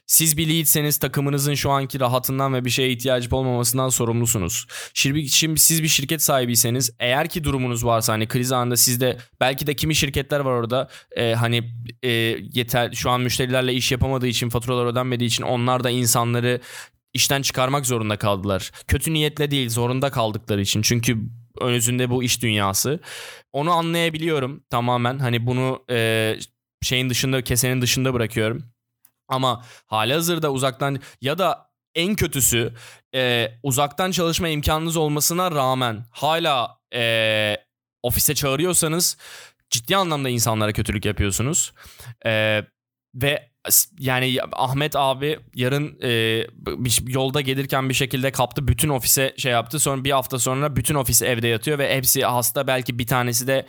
Siz bir leadseniz takımınızın şu anki rahatından ve bir şeye ihtiyacı olmamasından sorumlusunuz. Şimdi, şimdi siz bir şirket sahibiyseniz eğer ki durumunuz varsa hani kriz anında sizde belki de kimi şirketler var orada e, hani e, yeter şu an müşterilerle iş yapamadığı için faturalar ödenmediği için onlar da insanları işten çıkarmak zorunda kaldılar. Kötü niyetle değil zorunda kaldıkları için. Çünkü özünde bu iş dünyası. Onu anlayabiliyorum tamamen. Hani bunu e, şeyin dışında kesenin dışında bırakıyorum. Ama hali hazırda uzaktan ya da en kötüsü e, uzaktan çalışma imkanınız olmasına rağmen hala e, ofise çağırıyorsanız ciddi anlamda insanlara kötülük yapıyorsunuz. E, ve yani Ahmet abi yarın e, bir, yolda gelirken bir şekilde kaptı bütün ofise şey yaptı. Sonra bir hafta sonra bütün ofis evde yatıyor ve hepsi hasta belki bir tanesi de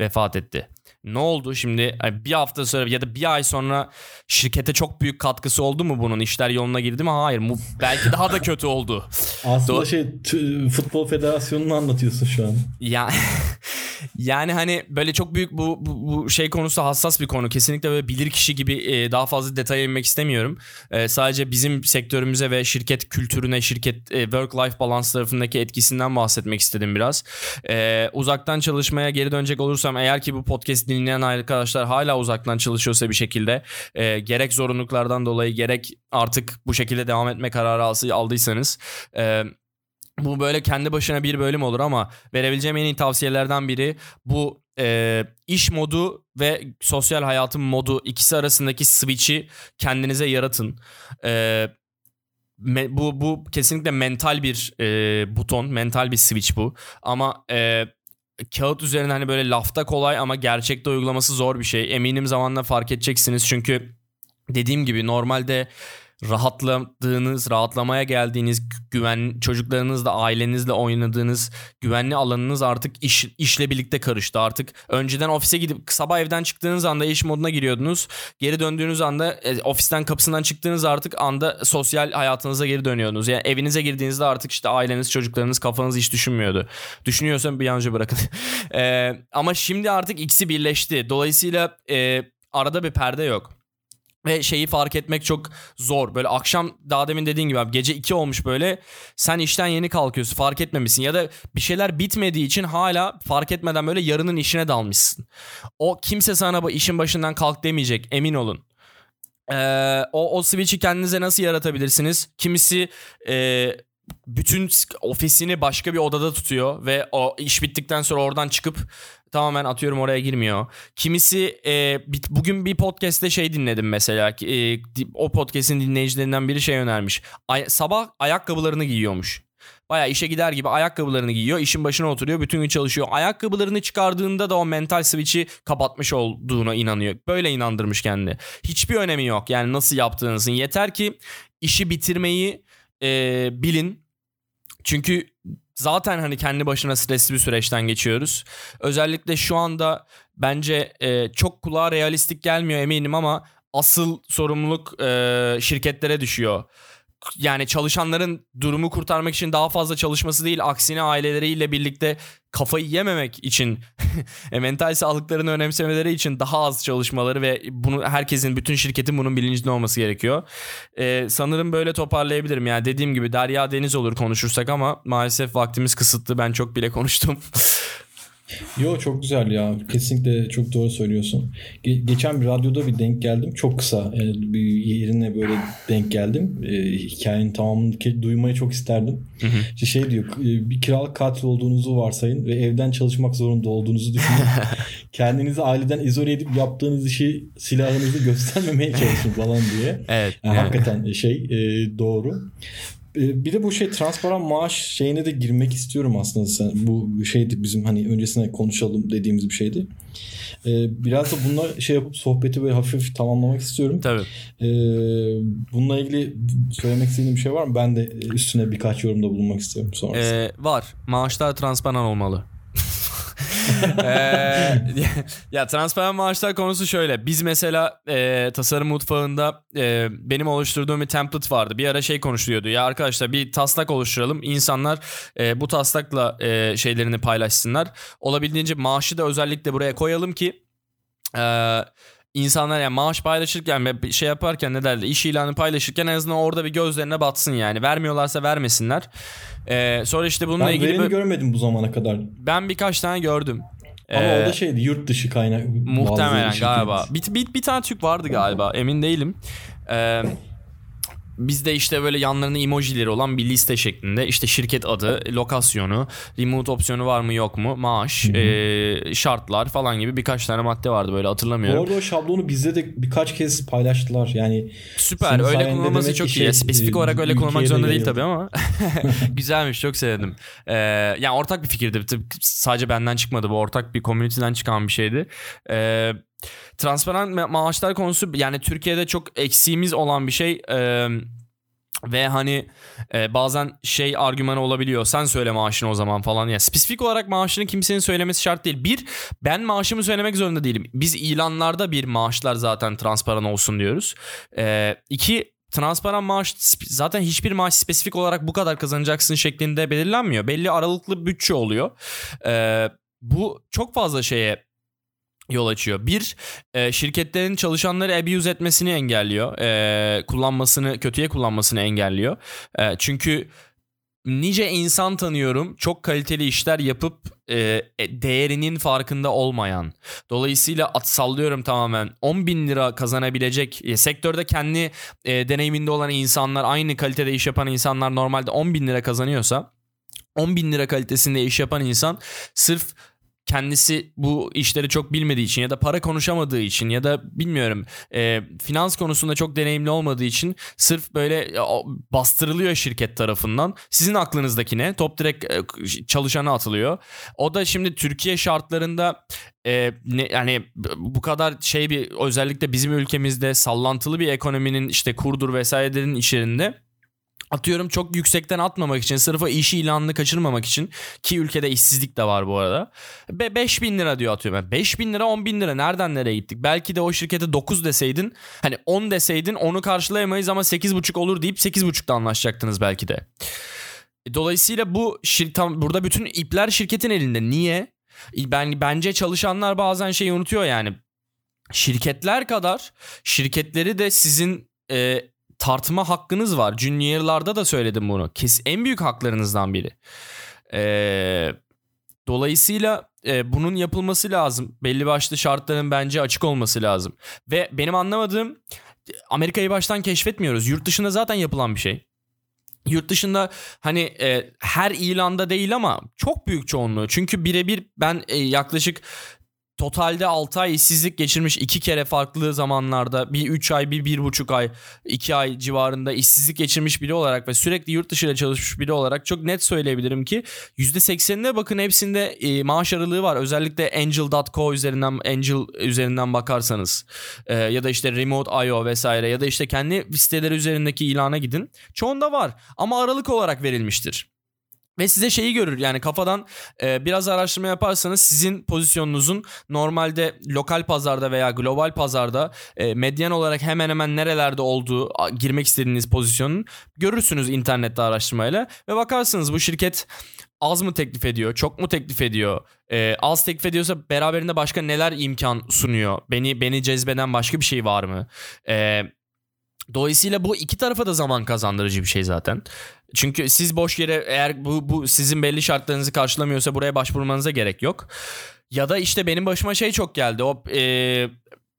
vefat etti. Ne oldu şimdi bir hafta sonra ya da bir ay sonra şirkete çok büyük katkısı oldu mu bunun? İşler yoluna girdi mi? Hayır. Bu belki daha da kötü oldu. Aslında Do- şey futbol federasyonunu anlatıyorsun şu an. Ya Yani hani böyle çok büyük bu, bu, bu şey konusu hassas bir konu. Kesinlikle böyle bilir kişi gibi e, daha fazla detaya inmek istemiyorum. E, sadece bizim sektörümüze ve şirket kültürüne, şirket e, work-life balance tarafındaki etkisinden bahsetmek istedim biraz. E, uzaktan çalışmaya geri dönecek olursam eğer ki bu podcast dinleyen arkadaşlar hala uzaktan çalışıyorsa bir şekilde e, gerek zorunluluklardan dolayı gerek artık bu şekilde devam etme kararı aldıysanız e, bu böyle kendi başına bir bölüm olur ama verebileceğim en iyi tavsiyelerden biri bu e, iş modu ve sosyal hayatın modu ikisi arasındaki switch'i kendinize yaratın. E, me, bu bu kesinlikle mental bir e, buton, mental bir switch bu. Ama e, kağıt üzerine hani böyle lafta kolay ama gerçekte uygulaması zor bir şey. Eminim zamanla fark edeceksiniz çünkü dediğim gibi normalde rahatladığınız, rahatlamaya geldiğiniz, güven çocuklarınızla, ailenizle oynadığınız güvenli alanınız artık iş, işle birlikte karıştı. Artık önceden ofise gidip sabah evden çıktığınız anda iş moduna giriyordunuz. Geri döndüğünüz anda e, ofisten kapısından çıktığınız artık anda sosyal hayatınıza geri dönüyordunuz. Yani evinize girdiğinizde artık işte aileniz, çocuklarınız kafanız hiç düşünmüyordu. Düşünüyorsan bir an bırakın. e, ama şimdi artık ikisi birleşti. Dolayısıyla e, arada bir perde yok. Ve şeyi fark etmek çok zor. Böyle akşam daha demin dediğin gibi abi gece 2 olmuş böyle. Sen işten yeni kalkıyorsun fark etmemişsin. Ya da bir şeyler bitmediği için hala fark etmeden böyle yarının işine dalmışsın. O kimse sana bu işin başından kalk demeyecek emin olun. Ee, o, o switch'i kendinize nasıl yaratabilirsiniz? Kimisi e, bütün ofisini başka bir odada tutuyor ve o iş bittikten sonra oradan çıkıp tamamen atıyorum oraya girmiyor. Kimisi e, bugün bir podcast'te şey dinledim mesela. E, o podcast'in dinleyicilerinden biri şey önermiş. Ay, sabah ayakkabılarını giyiyormuş. Baya işe gider gibi ayakkabılarını giyiyor. işin başına oturuyor. Bütün gün çalışıyor. Ayakkabılarını çıkardığında da o mental switch'i kapatmış olduğuna inanıyor. Böyle inandırmış kendi. Hiçbir önemi yok. Yani nasıl yaptığınızın. Yeter ki işi bitirmeyi e, bilin. Çünkü zaten hani kendi başına stresli bir süreçten geçiyoruz. Özellikle şu anda bence e, çok kulağa realistik gelmiyor eminim ama asıl sorumluluk e, şirketlere düşüyor yani çalışanların durumu kurtarmak için daha fazla çalışması değil aksine aileleriyle birlikte kafayı yememek için e, mental sağlıklarını önemsemeleri için daha az çalışmaları ve bunu herkesin bütün şirketin bunun bilincinde olması gerekiyor. Ee, sanırım böyle toparlayabilirim. Yani dediğim gibi derya deniz olur konuşursak ama maalesef vaktimiz kısıtlı. Ben çok bile konuştum. Yo çok güzel ya. Kesinlikle çok doğru söylüyorsun. Ge- geçen bir radyoda bir denk geldim. Çok kısa yani bir yerine böyle denk geldim. E, hikayenin tamamını duymayı çok isterdim. Hı hı. İşte şey diyor bir kiralık katil olduğunuzu varsayın ve evden çalışmak zorunda olduğunuzu düşünün. Kendinizi aileden izole edip yaptığınız işi silahınızı göstermemeye çalışın falan diye. Evet. Yani, yani. Hakikaten şey e, doğru. Ee, bir de bu şey transparan maaş şeyine de girmek istiyorum aslında. Sen, bu şeydi bizim hani öncesine konuşalım dediğimiz bir şeydi. Ee, biraz da bununla şey yapıp sohbeti böyle hafif hafif tamamlamak istiyorum. Tabii. Ee, bununla ilgili söylemek istediğim bir şey var mı? Ben de üstüne birkaç yorumda bulunmak istiyorum sonrasında. Ee, var. Maaşlar transparan olmalı ee, ya transparan maaşlar konusu şöyle. Biz mesela e, tasarım mutfağında e, benim oluşturduğum bir template vardı. Bir ara şey konuşuluyordu. Ya arkadaşlar bir taslak oluşturalım. İnsanlar e, bu taslakla e, şeylerini paylaşsınlar. Olabildiğince maaşı da özellikle buraya koyalım ki e, insanlar yani maaş paylaşırken ve şey yaparken ne derler iş ilanı paylaşırken en azından orada bir gözlerine batsın yani. Vermiyorlarsa vermesinler. Ee, sonra işte bununla ben ilgili... Ben görmedim bu zamana kadar. Ben birkaç tane gördüm. Ama ee, o da şeydi yurt dışı kaynak. Muhtemelen galiba. Bir, bir, bir tane Türk vardı galiba emin değilim. Eee Bizde işte böyle yanlarında emojileri olan bir liste şeklinde işte şirket adı, lokasyonu, remote opsiyonu var mı yok mu, maaş, e, şartlar falan gibi birkaç tane madde vardı böyle hatırlamıyorum. Bu arada o şablonu bizde de birkaç kez paylaştılar yani. Süper öyle kullanılması çok iyi. Şey, Spesifik olarak öyle kullanmak zorunda değil tabii ama güzelmiş çok sevdim. Ee, yani ortak bir fikirdi. Sadece benden çıkmadı bu ortak bir community'den çıkan bir şeydi. Ee, transparan ma- maaşlar konusu yani Türkiye'de çok eksiğimiz olan bir şey. Ee, ve hani e, bazen şey argümanı olabiliyor. Sen söyle maaşını o zaman falan. Yani spesifik olarak maaşını kimsenin söylemesi şart değil. Bir, ben maaşımı söylemek zorunda değilim. Biz ilanlarda bir maaşlar zaten transparan olsun diyoruz. E, iki, transparan maaş zaten hiçbir maaş spesifik olarak bu kadar kazanacaksın şeklinde belirlenmiyor. Belli aralıklı bütçe oluyor. Ee, bu çok fazla şeye yol açıyor. Bir, e, şirketlerin çalışanları abuse etmesini engelliyor. E, kullanmasını, kötüye kullanmasını engelliyor. E, çünkü nice insan tanıyorum çok kaliteli işler yapıp değerinin farkında olmayan. Dolayısıyla at sallıyorum tamamen 10 bin lira kazanabilecek sektörde kendi deneyiminde olan insanlar aynı kalitede iş yapan insanlar normalde 10 bin lira kazanıyorsa 10 bin lira kalitesinde iş yapan insan sırf kendisi bu işleri çok bilmediği için ya da para konuşamadığı için ya da bilmiyorum e, finans konusunda çok deneyimli olmadığı için sırf böyle e, bastırılıyor şirket tarafından. Sizin aklınızdakine top direkt e, çalışana atılıyor. O da şimdi Türkiye şartlarında e, ne, yani bu kadar şey bir özellikle bizim ülkemizde sallantılı bir ekonominin işte kurdur vesairelerin içerisinde atıyorum çok yüksekten atmamak için sırf o iş ilanını kaçırmamak için ki ülkede işsizlik de var bu arada. Be 5 bin lira diyor atıyorum. Yani 5 bin lira 10 bin lira nereden nereye gittik? Belki de o şirkete 9 deseydin hani 10 deseydin onu karşılayamayız ama 8,5 olur deyip 8,5'da anlaşacaktınız belki de. E, dolayısıyla bu şir tam burada bütün ipler şirketin elinde. Niye? Ben bence çalışanlar bazen şeyi unutuyor yani. Şirketler kadar şirketleri de sizin e, tartma hakkınız var. Junior'larda da söyledim bunu. Kes en büyük haklarınızdan biri. Ee, dolayısıyla e, bunun yapılması lazım. Belli başlı şartların bence açık olması lazım. Ve benim anlamadığım Amerika'yı baştan keşfetmiyoruz. Yurt dışında zaten yapılan bir şey. Yurt dışında hani e, her ilanda değil ama çok büyük çoğunluğu. Çünkü birebir ben e, yaklaşık totalde 6 ay işsizlik geçirmiş iki kere farklı zamanlarda bir 3 ay bir 1,5 ay 2 ay civarında işsizlik geçirmiş biri olarak ve sürekli yurt dışıyla çalışmış biri olarak çok net söyleyebilirim ki %80'ine bakın hepsinde e, maaş aralığı var. Özellikle Angel.co üzerinden Angel üzerinden bakarsanız e, ya da işte Remote.io vesaire ya da işte kendi siteleri üzerindeki ilana gidin. Çoğunda var ama aralık olarak verilmiştir. Ve size şeyi görür yani kafadan e, biraz araştırma yaparsanız sizin pozisyonunuzun normalde lokal pazarda veya global pazarda e, medyan olarak hemen hemen nerelerde olduğu girmek istediğiniz pozisyonun görürsünüz internette araştırmayla ve bakarsınız bu şirket az mı teklif ediyor, çok mu teklif ediyor? E, az teklif ediyorsa beraberinde başka neler imkan sunuyor? Beni beni cezbeden başka bir şey var mı? E, Dolayısıyla bu iki tarafa da zaman kazandırıcı bir şey zaten. Çünkü siz boş yere eğer bu, bu sizin belli şartlarınızı karşılamıyorsa buraya başvurmanıza gerek yok. Ya da işte benim başıma şey çok geldi. O e,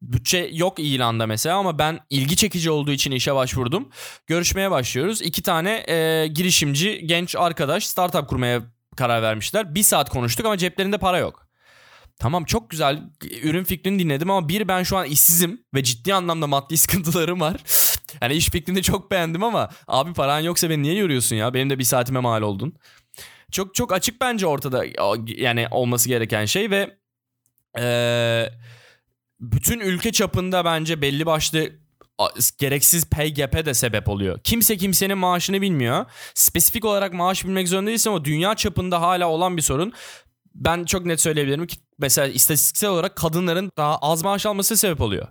bütçe yok ilanda mesela ama ben ilgi çekici olduğu için işe başvurdum. Görüşmeye başlıyoruz. İki tane e, girişimci genç arkadaş startup kurmaya karar vermişler. Bir saat konuştuk ama ceplerinde para yok. Tamam çok güzel ürün fikrini dinledim ama bir ben şu an işsizim ve ciddi anlamda maddi sıkıntılarım var. Yani iş fikrini çok beğendim ama abi paran yoksa beni niye yoruyorsun ya? Benim de bir saatime mal oldun. Çok çok açık bence ortada yani olması gereken şey ve ee, bütün ülke çapında bence belli başlı gereksiz gap'e de sebep oluyor. Kimse kimsenin maaşını bilmiyor. Spesifik olarak maaş bilmek zorunda değilsin ama dünya çapında hala olan bir sorun. Ben çok net söyleyebilirim ki mesela istatistiksel olarak kadınların daha az maaş alması sebep oluyor.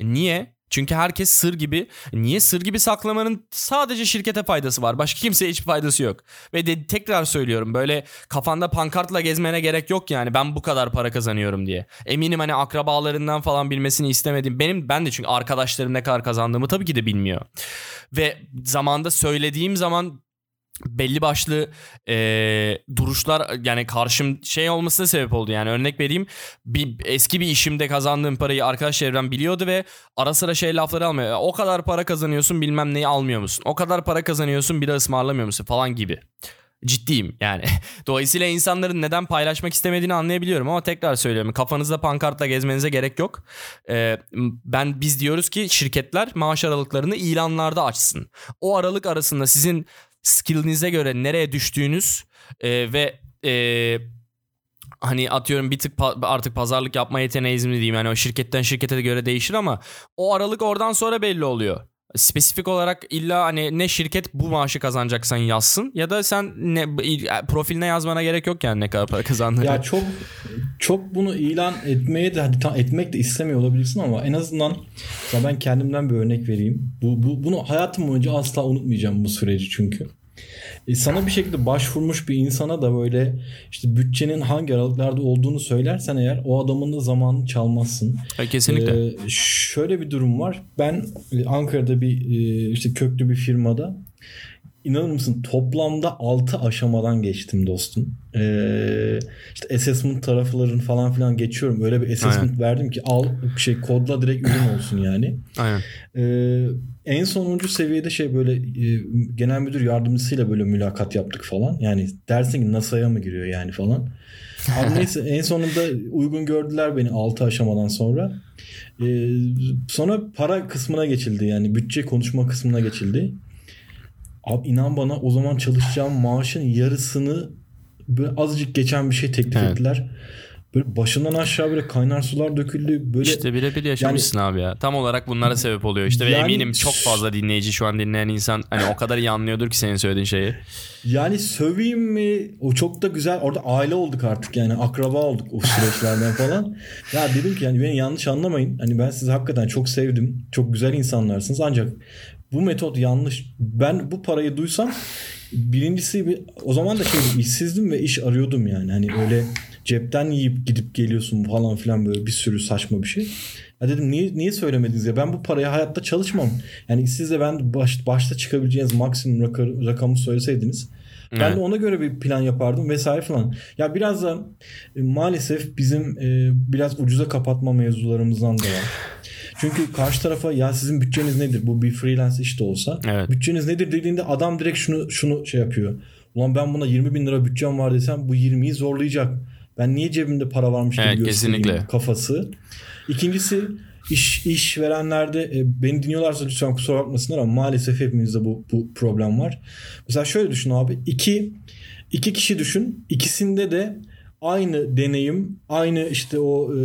E niye? Çünkü herkes sır gibi. Niye sır gibi saklamanın sadece şirkete faydası var. Başka kimseye hiçbir faydası yok. Ve de, tekrar söylüyorum böyle kafanda pankartla gezmene gerek yok yani ben bu kadar para kazanıyorum diye. Eminim hani akrabalarından falan bilmesini istemedim. Benim ben de çünkü arkadaşlarım ne kadar kazandığımı tabii ki de bilmiyor. Ve zamanda söylediğim zaman belli başlı e, duruşlar yani karşım şey olmasına sebep oldu yani örnek vereyim bir eski bir işimde kazandığım parayı arkadaş çevrem biliyordu ve ara sıra şey lafları almıyor o kadar para kazanıyorsun bilmem neyi almıyor musun o kadar para kazanıyorsun biri ısmarlamıyor musun falan gibi ciddiyim yani. Dolayısıyla insanların neden paylaşmak istemediğini anlayabiliyorum ama tekrar söylüyorum kafanızda pankartla gezmenize gerek yok. Ee, ben biz diyoruz ki şirketler maaş aralıklarını ilanlarda açsın. O aralık arasında sizin skillinize göre nereye düştüğünüz e, ve e, hani atıyorum bir tık pa- artık pazarlık yapma yeteneğiniz mi diyeyim yani o şirketten şirkete de göre değişir ama o aralık oradan sonra belli oluyor. Spesifik olarak illa hani ne şirket bu maaşı kazanacaksan yazsın ya da sen ne profiline yazmana gerek yok yani ne kadar para kazandığını. Ya çok çok bunu ilan etmeye de hadi tam etmek de istemiyor olabilirsin ama en azından ben kendimden bir örnek vereyim. Bu, bu bunu hayatım boyunca asla unutmayacağım bu süreci çünkü. E, sana bir şekilde başvurmuş bir insana da böyle işte bütçenin hangi aralıklarda olduğunu söylersen eğer o adamın da zamanını çalmazsın. E, kesinlikle. Ee, şöyle bir durum var. Ben e, Ankara'da bir e, işte köklü bir firmada inanır mısın toplamda 6 aşamadan geçtim dostum. Ee, işte assessment tarafların falan filan geçiyorum. Öyle bir assessment Aynen. verdim ki al şey kodla direkt ürün olsun yani. Aynen. Ee, en sonuncu seviyede şey böyle e, genel müdür yardımcısıyla böyle mülakat yaptık falan. Yani dersin ki NASA'ya mı giriyor yani falan. Abi neyse en sonunda uygun gördüler beni 6 aşamadan sonra. Ee, sonra para kısmına geçildi yani bütçe konuşma kısmına geçildi. Abi inan bana o zaman çalışacağım maaşın yarısını böyle azıcık geçen bir şey teklif Evet. ettiler. Böyle başından aşağı böyle kaynar sular döküldü. Böyle İşte birebir yaşamışsın abi ya. Tam olarak bunlara sebep oluyor. İşte ve Yani- eminim çok fazla dinleyici şu an dinleyen insan hani o kadar iyi anlıyordur ki senin söylediğin şeyi. Yani söveyim mi? O çok da güzel. Orada aile olduk artık yani akraba olduk o süreçlerden falan. Ya dedim ki yani beni yanlış anlamayın. Hani ben sizi hakikaten çok sevdim. Çok güzel insanlarsınız ancak bu metot yanlış. Ben bu parayı duysam birincisi bir, o zaman da şey işsizdim ve iş arıyordum yani. Hani öyle cepten yiyip gidip geliyorsun falan filan böyle bir sürü saçma bir şey. Ya dedim niye niye söylemediniz ya ben bu paraya hayatta çalışmam. Yani siz de ben baş, başta çıkabileceğiniz maksimum raka- rakamı söyleseydiniz ben Evet. de ona göre bir plan yapardım vesaire falan. Ya biraz da e, maalesef bizim e, biraz ucuza kapatma mevzularımızdan da var. Çünkü karşı tarafa ya sizin bütçeniz nedir? Bu bir freelance iş de olsa. Evet. Bütçeniz nedir dediğinde adam direkt şunu şunu şey yapıyor. Ulan ben buna 20 bin lira bütçem var desem bu 20'yi zorlayacak. Ben niye cebimde para varmış gibi Evet, göstereyim kesinlikle. kafası. İkincisi iş iş verenlerde e, beni dinliyorlarsa lütfen kusura bakmasınlar ama maalesef hepimizde bu, bu problem var. Mesela şöyle düşün abi. iki iki kişi düşün. İkisinde de aynı deneyim, aynı işte o e,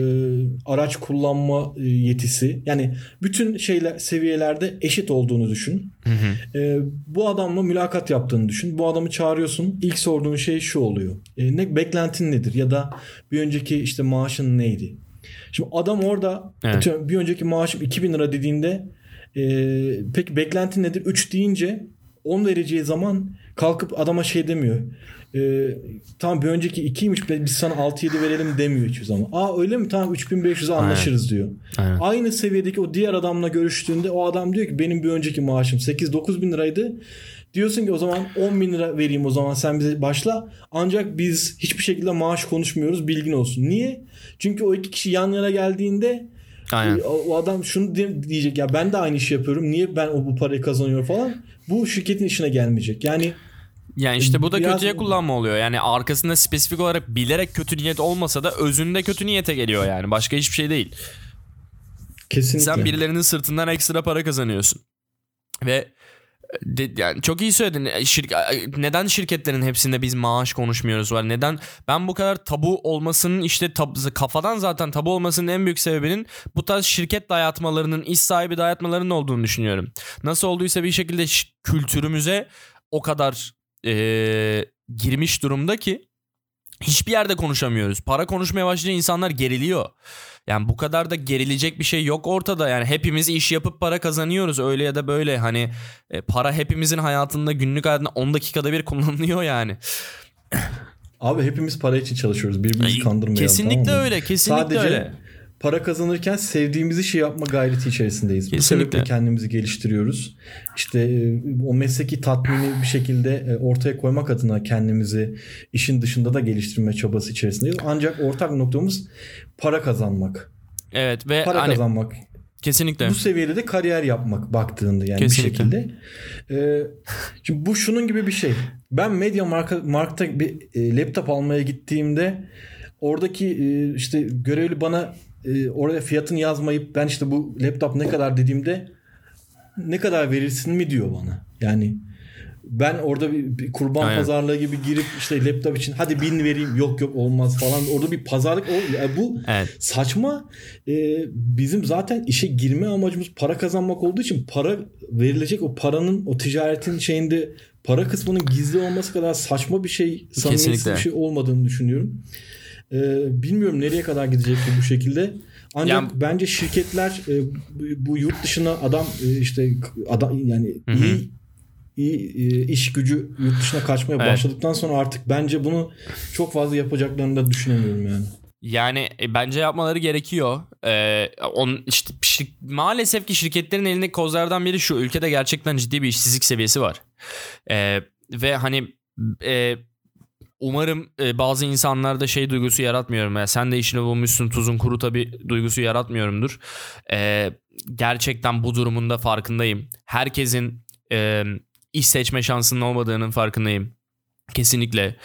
araç kullanma e, yetisi. Yani bütün şeyler seviyelerde eşit olduğunu düşün. Hı hı. E, bu adamla mülakat yaptığını düşün. Bu adamı çağırıyorsun. İlk sorduğun şey şu oluyor. E, ne beklentin nedir? Ya da bir önceki işte maaşın neydi? Şimdi adam orada Evet. bir önceki maaşım 2000 lira dediğinde e, peki beklentin nedir? 3 deyince 10 vereceği zaman kalkıp adama şey demiyor. E, tamam bir önceki 2'ymiş be- biz sana 6-7 verelim demiyor hiçbir zaman. Aa öyle mi tamam 3500'e anlaşırız diyor. Aynen. Aynı seviyedeki o diğer adamla görüştüğünde o adam diyor ki benim bir önceki maaşım 8-9 bin liraydı. Diyorsun ki o zaman 10 bin lira vereyim o zaman sen bize başla. Ancak biz hiçbir şekilde maaş konuşmuyoruz bilgin olsun. Niye? Çünkü o iki kişi yan yana geldiğinde Aynen. o, o adam şunu diyecek ya ben de aynı işi yapıyorum. Niye ben o bu parayı kazanıyorum falan. Bu şirketin işine gelmeyecek. Yani Yani işte bu da Biraz- kötüye kullanma oluyor. Yani arkasında spesifik olarak bilerek kötü niyet olmasa da özünde kötü niyete geliyor yani. Başka hiçbir şey değil. kesinlikle. Sen birilerinin sırtından ekstra para kazanıyorsun. Ve de- yani çok iyi söyledin. E, Şir- neden şirketlerin hepsinde biz maaş konuşmuyoruz var? Neden ben bu kadar tabu olmasının işte tab- kafadan zaten tabu olmasının en büyük sebebinin bu tarz şirket dayatmalarının, iş sahibi dayatmalarının olduğunu düşünüyorum. Nasıl olduysa bir şekilde kültürümüze o kadar eee, girmiş durumda ki hiçbir yerde konuşamıyoruz. Para konuşmaya başlayınca insanlar geriliyor. Yani bu kadar da gerilecek bir şey yok ortada. Yani hepimiz iş yapıp para kazanıyoruz öyle ya da böyle. Hani e, para hepimizin hayatında günlük hayatında 10 dakikada bir kullanılıyor yani. Abi hepimiz para için çalışıyoruz. Birbirimizi Ay, kandırmayalım. kesinlikle tamam mı? öyle, kesinlikle Sadece öyle. Para kazanırken sevdiğimiz işi yapma gayreti içerisindeyiz. Bu Kesinlikle. sebeple kendimizi geliştiriyoruz. İşte e, o mesleki tatmini bir şekilde e, ortaya koymak adına kendimizi işin dışında da geliştirme çabası içerisindeyiz. Ancak ortak noktamız para kazanmak. Evet ve Para hani kazanmak. kesinlikle. Bu seviyede de kariyer yapmak baktığında yani Kesinlikle. bir şekilde. Ee, şimdi bu şunun gibi bir şey. Ben Media Marka, Markt'ta bir e, laptop almaya gittiğimde oradaki e, işte görevli bana e, oraya fiyatını yazmayıp ben işte bu laptop ne kadar dediğimde ne kadar verirsin mi diyor bana. Yani ben orada bir, bir kurban Aynen. pazarlığı gibi girip işte laptop için hadi bin vereyim yok yok olmaz falan orada bir pazarlık o ya bu Evet. saçma Ee, bizim zaten işe girme amacımız para kazanmak olduğu için para verilecek o paranın o ticaretin şeyinde para kısmının gizli olması kadar saçma bir şey samimiyetsiz bir şey olmadığını düşünüyorum. Ee, bilmiyorum nereye kadar gidecek bu şekilde. Ancak Yani- bence şirketler e, bu- yurt dışına adam e, işte adam yani Hı hı. iyi iş gücü yurt dışına kaçmaya Evet. başladıktan sonra artık bence bunu çok fazla yapacaklarını da düşünemiyorum yani. Yani e, bence yapmaları gerekiyor. Ee, on, işte, şir- maalesef ki şirketlerin elindeki kozlardan biri şu. Ülkede gerçekten ciddi bir işsizlik seviyesi var. Ee, ve hani e, umarım e, bazı insanlarda şey duygusu yaratmıyorum. Yani sen de işini bulmuşsun tuzun kuru tabi duygusu yaratmıyorumdur. Ee, gerçekten bu durumunda farkındayım. Herkesin e, iş seçme şansının olmadığının farkındayım. Kesinlikle.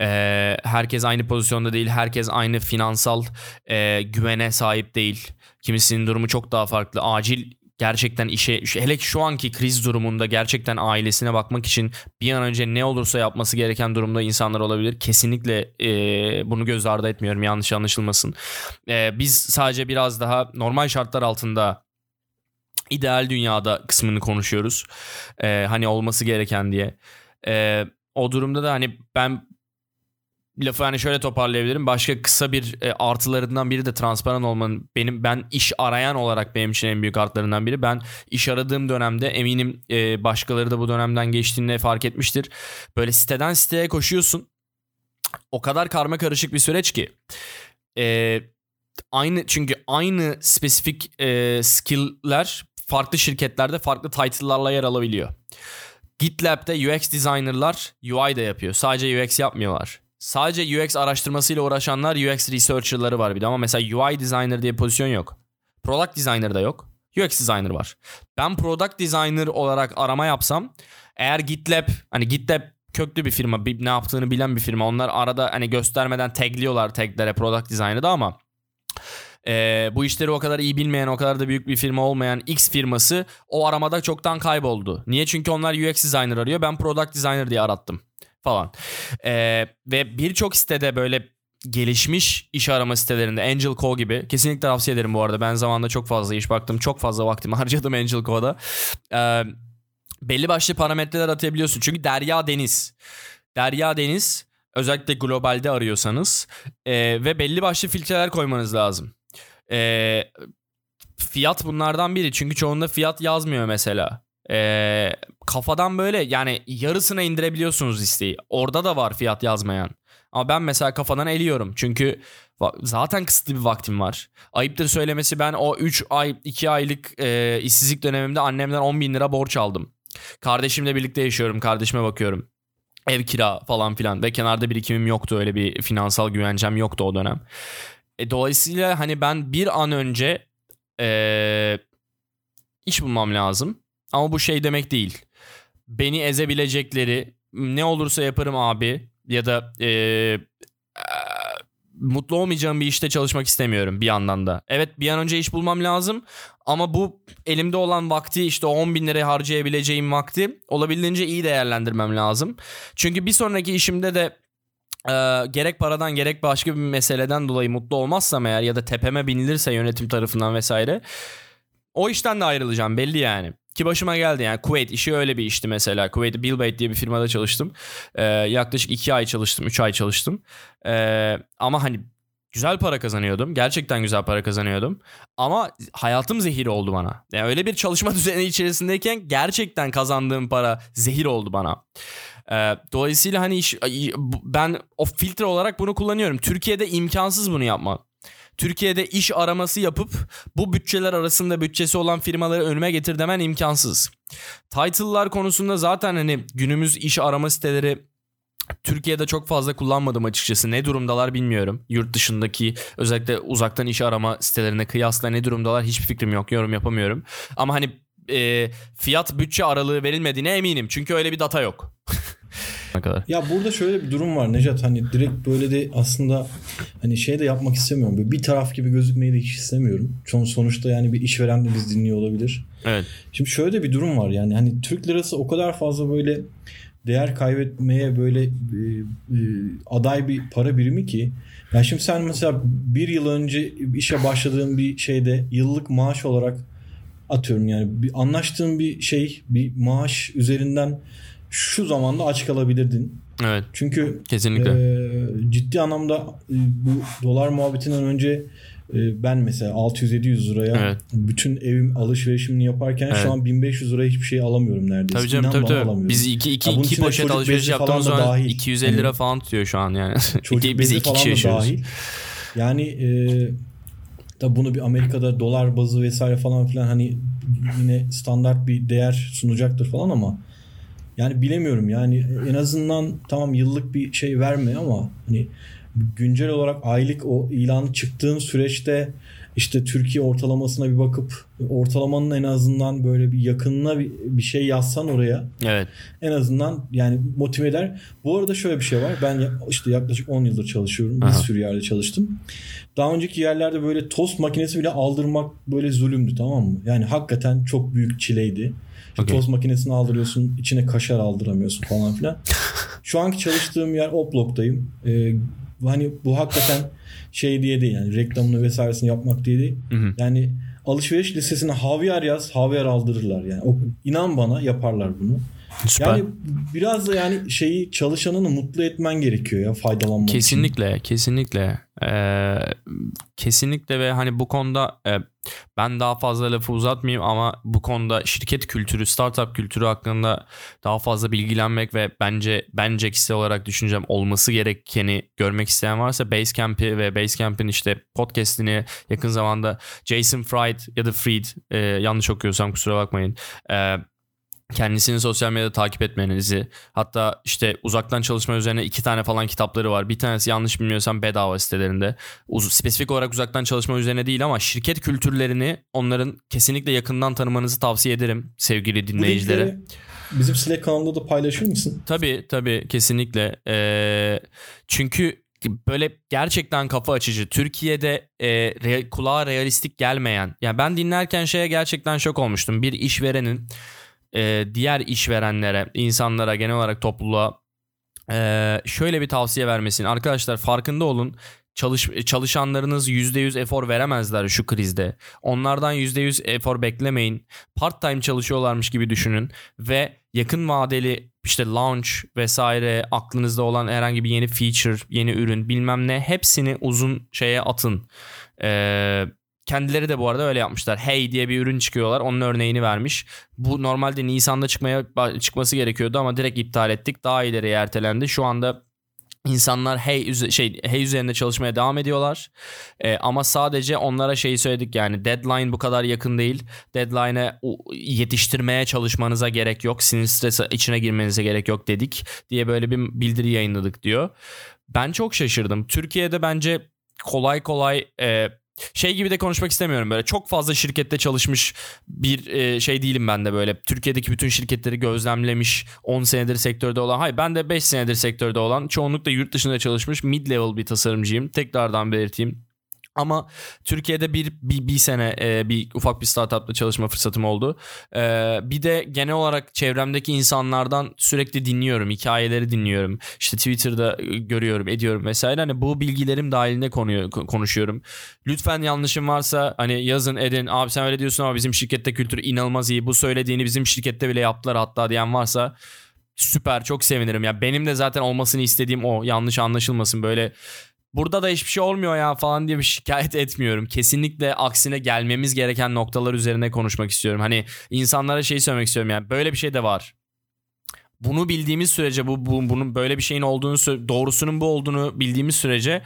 Ee, herkes aynı pozisyonda değil. Herkes aynı finansal e, güvene sahip değil. Kimisinin durumu çok daha farklı. Acil gerçekten işe hele şu anki kriz durumunda gerçekten ailesine bakmak için bir an önce ne olursa yapması gereken durumda insanlar olabilir. Kesinlikle e, bunu göz ardı etmiyorum yanlış anlaşılmasın. E, biz sadece biraz daha normal şartlar altında ideal dünyada kısmını konuşuyoruz. E, hani olması gereken diye. E, o durumda da hani ben lafı hani şöyle toparlayabilirim. Başka kısa bir e, artılarından biri de transparan olmanın benim ben iş arayan olarak benim için en büyük artlarından biri. Ben iş aradığım dönemde eminim e, başkaları da bu dönemden geçtiğinde fark etmiştir. Böyle siteden siteye koşuyorsun. O kadar karma karışık bir süreç ki. E, aynı çünkü aynı spesifik e, skill'ler farklı şirketlerde farklı title'larla yer alabiliyor. GitLab'de UX designer'lar UI da yapıyor. Sadece UX yapmıyorlar. Sadece UX araştırmasıyla uğraşanlar UX researcher'ları var bir de ama mesela UI designer diye pozisyon yok. Product designer da yok. UX designer var. Ben product designer olarak arama yapsam eğer GitLab hani GitLab köklü bir firma bir- ne yaptığını bilen bir firma onlar arada hani göstermeden tagliyorlar taglere product designer'da ama ee, bu işleri o kadar iyi bilmeyen, o kadar da büyük bir firma olmayan X firması o aramada çoktan kayboldu. Niye? Çünkü onlar UX designer arıyor. Ben product designer diye arattım falan. Ee, ve birçok sitede böyle gelişmiş iş arama sitelerinde Angel Co gibi kesinlikle tavsiye ederim bu arada. Ben zamanında çok fazla iş baktım. Çok fazla vaktimi harcadım Angel Co'da. Ee, belli başlı parametreler atayabiliyorsun. Çünkü derya deniz. Derya deniz özellikle globalde arıyorsanız ee, ve belli başlı filtreler koymanız lazım. Ee, fiyat bunlardan biri. Çünkü çoğunda fiyat yazmıyor mesela. Ee, kafadan böyle yani yarısına indirebiliyorsunuz listeyi. Orada da var fiyat yazmayan. Ama ben mesela kafadan eliyorum. Çünkü zaten kısıtlı bir vaktim var. Ayıptır söylemesi ben o 3 ay 2 aylık e, işsizlik dönemimde annemden 10 bin lira borç aldım. Kardeşimle birlikte yaşıyorum. Kardeşime bakıyorum. Ev kira falan filan ve kenarda birikimim yoktu öyle bir finansal güvencem yoktu o dönem. E, dolayısıyla hani ben bir an önce e, iş bulmam lazım. Ama bu şey demek değil. Beni ezebilecekleri ne olursa yaparım abi ya da e, e, mutlu olmayacağım bir işte çalışmak istemiyorum bir yandan da. Evet bir an önce iş bulmam lazım ama bu elimde olan vakti işte o 10 bin liraya harcayabileceğim vakti olabildiğince iyi değerlendirmem lazım. Çünkü bir sonraki işimde de e, gerek paradan gerek başka bir meseleden dolayı mutlu olmazsam eğer ya da tepeme binilirse yönetim tarafından vesaire o işten de ayrılacağım belli yani. Ki başıma geldi yani Kuveyt işi öyle bir işti mesela. Kuveyt Billbait diye bir firmada çalıştım. Ee, yaklaşık 2 ay çalıştım 3 ay çalıştım. Ee, ama hani güzel para kazanıyordum. Gerçekten güzel para kazanıyordum. Ama hayatım zehir oldu bana. Yani öyle bir çalışma düzeni içerisindeyken gerçekten kazandığım para zehir oldu bana. Ee, dolayısıyla hani iş, ben o filtre olarak bunu kullanıyorum. Türkiye'de imkansız bunu yapmak. Türkiye'de iş araması yapıp bu bütçeler arasında bütçesi olan firmaları önüme getir demen imkansız. Title'lar konusunda zaten hani günümüz iş arama siteleri Türkiye'de çok fazla kullanmadım açıkçası. Ne durumdalar bilmiyorum. Yurt dışındaki özellikle uzaktan iş arama sitelerine kıyasla ne durumdalar hiçbir fikrim yok. Yorum yapamıyorum. Ama hani e, fiyat bütçe aralığı verilmediğine eminim. Çünkü öyle bir data yok. kadar. Ya burada şöyle bir durum var Necat hani direkt böyle de aslında hani şey de yapmak istemiyorum. Böyle bir taraf gibi gözükmeyi de hiç istemiyorum. Son sonuçta yani bir işveren de biz dinliyor olabilir. Evet. Şimdi şöyle de bir durum var yani hani Türk lirası o kadar fazla böyle değer kaybetmeye böyle e, e, aday bir para birimi ki yani şimdi sen mesela bir yıl önce işe başladığın bir şeyde yıllık maaş olarak atıyorum yani bir anlaştığın bir şey bir maaş üzerinden şu zamanda aç kalabilirdin. Evet. Çünkü Kesinlikle. e, ciddi anlamda e, bu dolar muhabbetinden önce e, ben mesela 600-700 liraya Evet. bütün evim alışverişimini yaparken Evet. şu an 1500 liraya hiçbir şey alamıyorum neredeyse. Tabii canım İnan tabii tabii. alamıyorum. Biz iki, iki, iki içinde poşet alışveriş yaptığımız zaman dahil. 250 lira falan tutuyor şu an yani. Çocuk İki- biz iki kişi yaşıyoruz. dahil. Yani e, tabi bunu bir Amerika'da dolar bazı vesaire falan filan hani yine standart bir değer sunacaktır falan ama yani bilemiyorum yani en azından tamam yıllık bir şey verme ama hani güncel olarak aylık o ilanı çıktığın süreçte işte Türkiye ortalamasına bir bakıp ortalamanın en azından böyle bir yakınına bir, bir şey yazsan oraya Evet. en azından yani motive eder. Bu arada şöyle bir şey var. Ben işte yaklaşık 10 yıldır çalışıyorum. Bir Aha. sürü yerde çalıştım. Daha önceki yerlerde böyle tost makinesi bile aldırmak böyle zulümdü tamam mı? Yani hakikaten çok büyük çileydi. İşte Okey. Tost makinesini aldırıyorsun, içine kaşar aldıramıyorsun falan filan. Şu anki çalıştığım yer Oplok'tayım. Ee, hani bu hakikaten şey diye değil yani reklamını vesairesini yapmak diye değil. Hı hı. Yani alışveriş listesine havyar yaz, havyar aldırırlar yani. O, inan bana yaparlar bunu. Süper. Yani biraz da yani şeyi çalışanını mutlu etmen gerekiyor ya faydalanmak için. Kesinlikle, kesinlikle. Ee, kesinlikle ve hani bu konuda e, ben daha fazla lafı uzatmayayım ama bu konuda şirket kültürü, startup kültürü hakkında daha fazla bilgilenmek ve bence bence kişisel olarak düşüneceğim olması gerekeni görmek isteyen varsa Basecamp'i ve Basecamp'in işte podcast'ini yakın zamanda Jason Fried ya da Fried e, yanlış okuyorsam kusura bakmayın. E, kendisini sosyal medyada takip etmenizi hatta işte uzaktan çalışma üzerine iki tane falan kitapları var. Bir tanesi yanlış bilmiyorsam bedava sitelerinde. Uz- spesifik olarak uzaktan çalışma üzerine değil ama şirket kültürlerini onların kesinlikle yakından tanımanızı tavsiye ederim sevgili dinleyicilere. bizim Slack kanalında da paylaşır mısın? Tabii tabii kesinlikle. Ee, çünkü böyle gerçekten kafa açıcı. Türkiye'de e, re- kulağa realistik gelmeyen. Yani ben dinlerken şeye gerçekten şok olmuştum. Bir işverenin e, diğer işverenlere, insanlara, genel olarak topluluğa e, şöyle bir tavsiye vermesini. Arkadaşlar farkında olun. Çalış, çalışanlarınız %100 efor veremezler şu krizde. Onlardan %100 efor beklemeyin. Part time çalışıyorlarmış gibi düşünün ve yakın vadeli işte launch vesaire aklınızda olan herhangi bir yeni feature, yeni ürün bilmem ne hepsini uzun şeye atın. Ee, kendileri de bu arada öyle yapmışlar. Hey diye bir ürün çıkıyorlar. Onun örneğini vermiş. Bu normalde Nisan'da çıkmaya çıkması gerekiyordu ama direkt iptal ettik. Daha ileriye ertelendi. Şu anda İnsanlar hey şey hey üzerinde çalışmaya devam ediyorlar. Ee, ama sadece onlara şeyi söyledik yani deadline bu kadar yakın değil. Deadline'e yetiştirmeye çalışmanıza gerek yok. Sinir stresi içine girmenize gerek yok dedik diye böyle bir bildiri yayınladık diyor. Ben çok şaşırdım. Türkiye'de bence kolay kolay e, şey gibi de konuşmak istemiyorum böyle. Çok fazla şirkette çalışmış bir e, şey değilim ben de böyle. Türkiye'deki bütün şirketleri gözlemlemiş 10 senedir sektörde olan. Hayır ben de 5 senedir sektörde olan çoğunlukla yurt dışında çalışmış mid level bir tasarımcıyım. Tekrardan belirteyim ama Türkiye'de bir, bir, bir sene e, bir ufak bir startupla çalışma fırsatım oldu. E, bir de genel olarak çevremdeki insanlardan sürekli dinliyorum. Hikayeleri dinliyorum. İşte Twitter'da e, görüyorum, ediyorum vesaire. Hani bu bilgilerim dahilinde konuyor, ko- konuşuyorum. Lütfen yanlışım varsa hani yazın edin. Abi sen öyle diyorsun ama bizim şirkette kültür inanılmaz iyi. Bu söylediğini bizim şirkette bile yaptılar hatta diyen varsa süper çok sevinirim. Ya benim de zaten olmasını istediğim o. Yanlış anlaşılmasın böyle burada da hiçbir şey olmuyor ya falan diye bir şikayet etmiyorum. Kesinlikle aksine gelmemiz gereken noktalar üzerine konuşmak istiyorum. Hani insanlara şey söylemek istiyorum yani böyle bir şey de var. Bunu bildiğimiz sürece bu, bu bunun böyle bir şeyin olduğunu doğrusunun bu olduğunu bildiğimiz sürece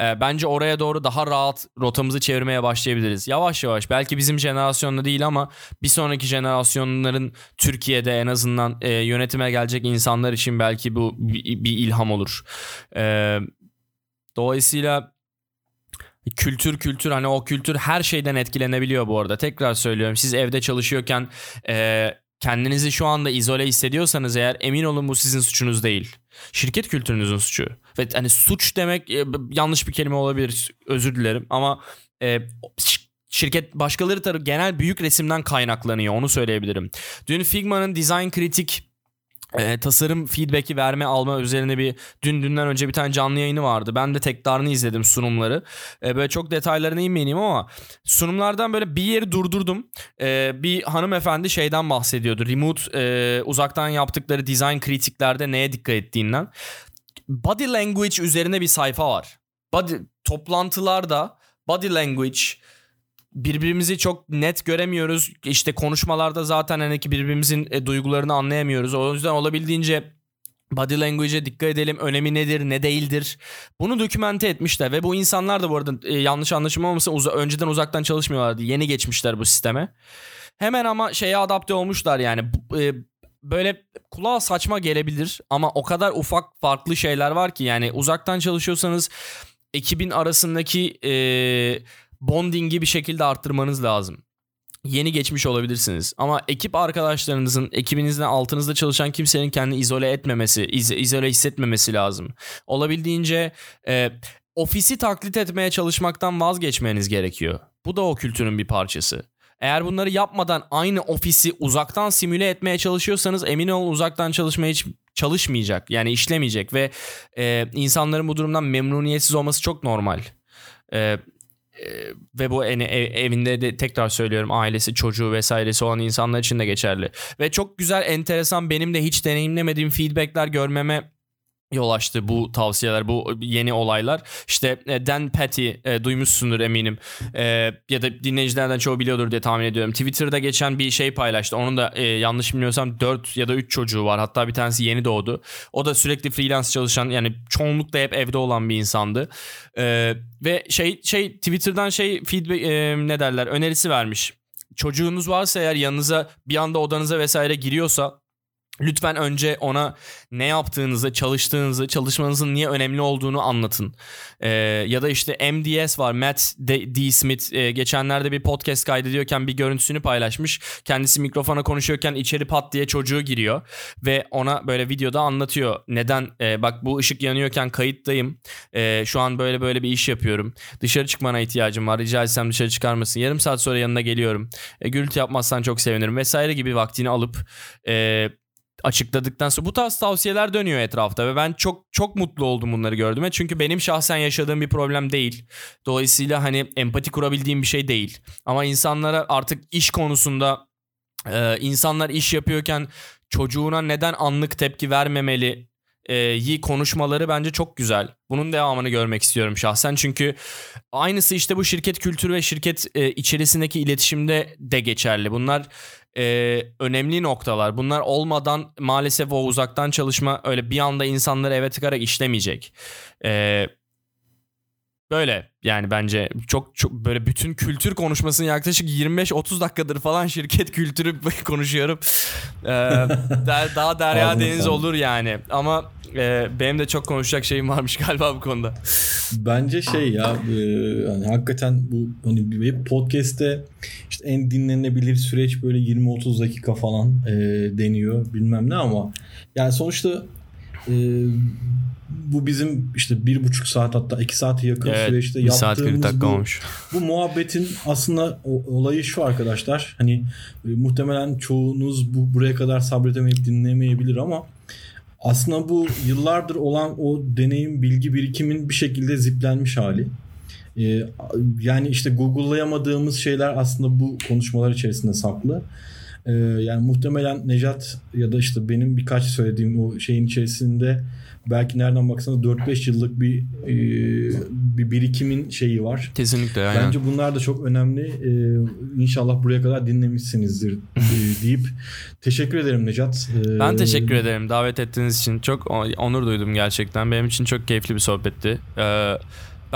e, bence oraya doğru daha rahat rotamızı çevirmeye başlayabiliriz. Yavaş yavaş belki bizim jenerasyonda değil ama bir sonraki jenerasyonların Türkiye'de en azından e, yönetime gelecek insanlar için belki bu bir, bir ilham olur. E, Dolayısıyla kültür kültür hani o kültür her şeyden etkilenebiliyor bu arada. Tekrar söylüyorum siz evde çalışıyorken e, kendinizi şu anda izole hissediyorsanız eğer emin olun bu sizin suçunuz değil. Şirket kültürünüzün suçu. Ve hani suç demek e, yanlış bir kelime olabilir özür dilerim ama e, şirket başkaları tarafı genel büyük resimden kaynaklanıyor onu söyleyebilirim. Dün Figma'nın design kritik e, tasarım feedback'i verme alma üzerine bir dün dünden önce bir tane canlı yayını vardı. Ben de tekrarını izledim sunumları. E, böyle çok detaylarına inmeyeyim ama sunumlardan böyle bir yeri durdurdum. E, bir hanımefendi şeyden bahsediyordu. Remote e, uzaktan yaptıkları design kritiklerde neye dikkat ettiğinden. Body language üzerine bir sayfa var. Body, toplantılarda body language birbirimizi çok net göremiyoruz. İşte konuşmalarda zaten hani ki birbirimizin e, duygularını anlayamıyoruz. O yüzden olabildiğince body language'e dikkat edelim. Önemi nedir, ne değildir. Bunu dokümente etmişler ve bu insanlar da bu arada e, yanlış anlaşılma olmasın uza- önceden uzaktan çalışmıyorlardı. Yeni geçmişler bu sisteme. Hemen ama şeye adapte olmuşlar yani. E, böyle kulağa saçma gelebilir ama o kadar ufak farklı şeyler var ki yani uzaktan çalışıyorsanız ekibin arasındaki e, bondingi bir şekilde arttırmanız lazım. Yeni geçmiş olabilirsiniz ama ekip arkadaşlarınızın ekibinizden altınızda çalışan kimsenin kendini izole etmemesi, iz- izole hissetmemesi lazım. Olabildiğince e, ofisi taklit etmeye çalışmaktan vazgeçmeniz gerekiyor. Bu da o kültürün bir parçası. Eğer bunları yapmadan aynı ofisi uzaktan simüle etmeye çalışıyorsanız emin olun uzaktan çalışmaya hiç çalışmayacak. Yani işlemeyecek ve e, insanların bu durumdan memnuniyetsiz olması çok normal. E, ve bu ev- evinde de tekrar söylüyorum ailesi çocuğu vesairesi olan insanlar için de geçerli. Ve çok güzel enteresan benim de hiç deneyimlemediğim feedbackler görmeme yol açtı bu tavsiyeler, bu yeni olaylar. İşte e, Dan Patty e, duymuşsundur eminim. E, ya da dinleyicilerden çoğu biliyordur diye tahmin ediyorum. Twitter'da geçen bir şey paylaştı. Onun da e, yanlış bilmiyorsam 4 ya da 3 çocuğu var. Hatta bir tanesi yeni doğdu. O da sürekli freelance çalışan yani çoğunlukla hep evde olan bir insandı. E, ve şey şey Twitter'dan şey feedback e, ne derler önerisi vermiş. Çocuğunuz varsa eğer yanınıza bir anda odanıza vesaire giriyorsa Lütfen önce ona ne yaptığınızı, çalıştığınızı, çalışmanızın niye önemli olduğunu anlatın. Ee, ya da işte MDS var, Matt D. D. Smith. Ee, geçenlerde bir podcast kaydediyorken bir görüntüsünü paylaşmış. Kendisi mikrofona konuşuyorken içeri pat diye çocuğu giriyor. Ve ona böyle videoda anlatıyor. Neden? Ee, bak bu ışık yanıyorken kayıttayım. Ee, şu an böyle böyle bir iş yapıyorum. Dışarı çıkmana ihtiyacım var. Rica etsem dışarı çıkar mısın? Yarım saat sonra yanına geliyorum. E, gürültü yapmazsan çok sevinirim vesaire gibi vaktini alıp... E, açıkladıktan sonra bu tarz tavsiyeler dönüyor etrafta ve ben çok çok mutlu oldum bunları gördüğüme. Çünkü benim şahsen yaşadığım bir problem değil. Dolayısıyla hani empati kurabildiğim bir şey değil. Ama insanlara artık iş konusunda e, insanlar iş yapıyorken çocuğuna neden anlık tepki vermemeli e, yi konuşmaları bence çok güzel. Bunun devamını görmek istiyorum şahsen. Çünkü aynısı işte bu şirket kültürü ve şirket e, içerisindeki iletişimde de geçerli. Bunlar e, önemli noktalar. Bunlar olmadan maalesef o uzaktan çalışma öyle bir anda insanları eve tıkarak işlemeyecek. E, böyle yani bence çok çok böyle bütün kültür konuşmasını yaklaşık 25-30 dakikadır falan şirket kültürü konuşuyorum. E, daha, daha derya deniz olur yani. Ama e, benim de çok konuşacak şeyim varmış galiba bu konuda. Bence şey ya e, hani hakikaten bu hani bir podcast'te işte en dinlenebilir süreç böyle 20-30 dakika falan e, deniyor bilmem ne ama yani sonuçta e, bu bizim işte bir buçuk saat hatta iki saate yakın Evet, süreçte bir saat 40 yaptığımız dakika bu, olmuş. bu muhabbetin aslında olayı şu arkadaşlar hani e, muhtemelen çoğunuz bu buraya kadar sabredemeyip dinlemeyebilir ama aslında bu yıllardır olan o deneyim bilgi birikimin bir şekilde ziplenmiş hali. Ee, yani işte Google'layamadığımız şeyler aslında bu konuşmalar içerisinde saklı. Ee, yani muhtemelen Nejat ya da işte benim birkaç söylediğim o şeyin içerisinde belki nereden baksanız 4-5 yıllık bir e, bir birikimin şeyi var. Kesinlikle aynen. Bence bunlar da çok önemli. Ee, inşallah buraya kadar dinlemişsinizdir e, deyip teşekkür ederim Necat. Ee, Ben teşekkür ederim davet ettiğiniz için. Çok onur duydum gerçekten. Benim için çok keyifli bir sohbetti. Ee,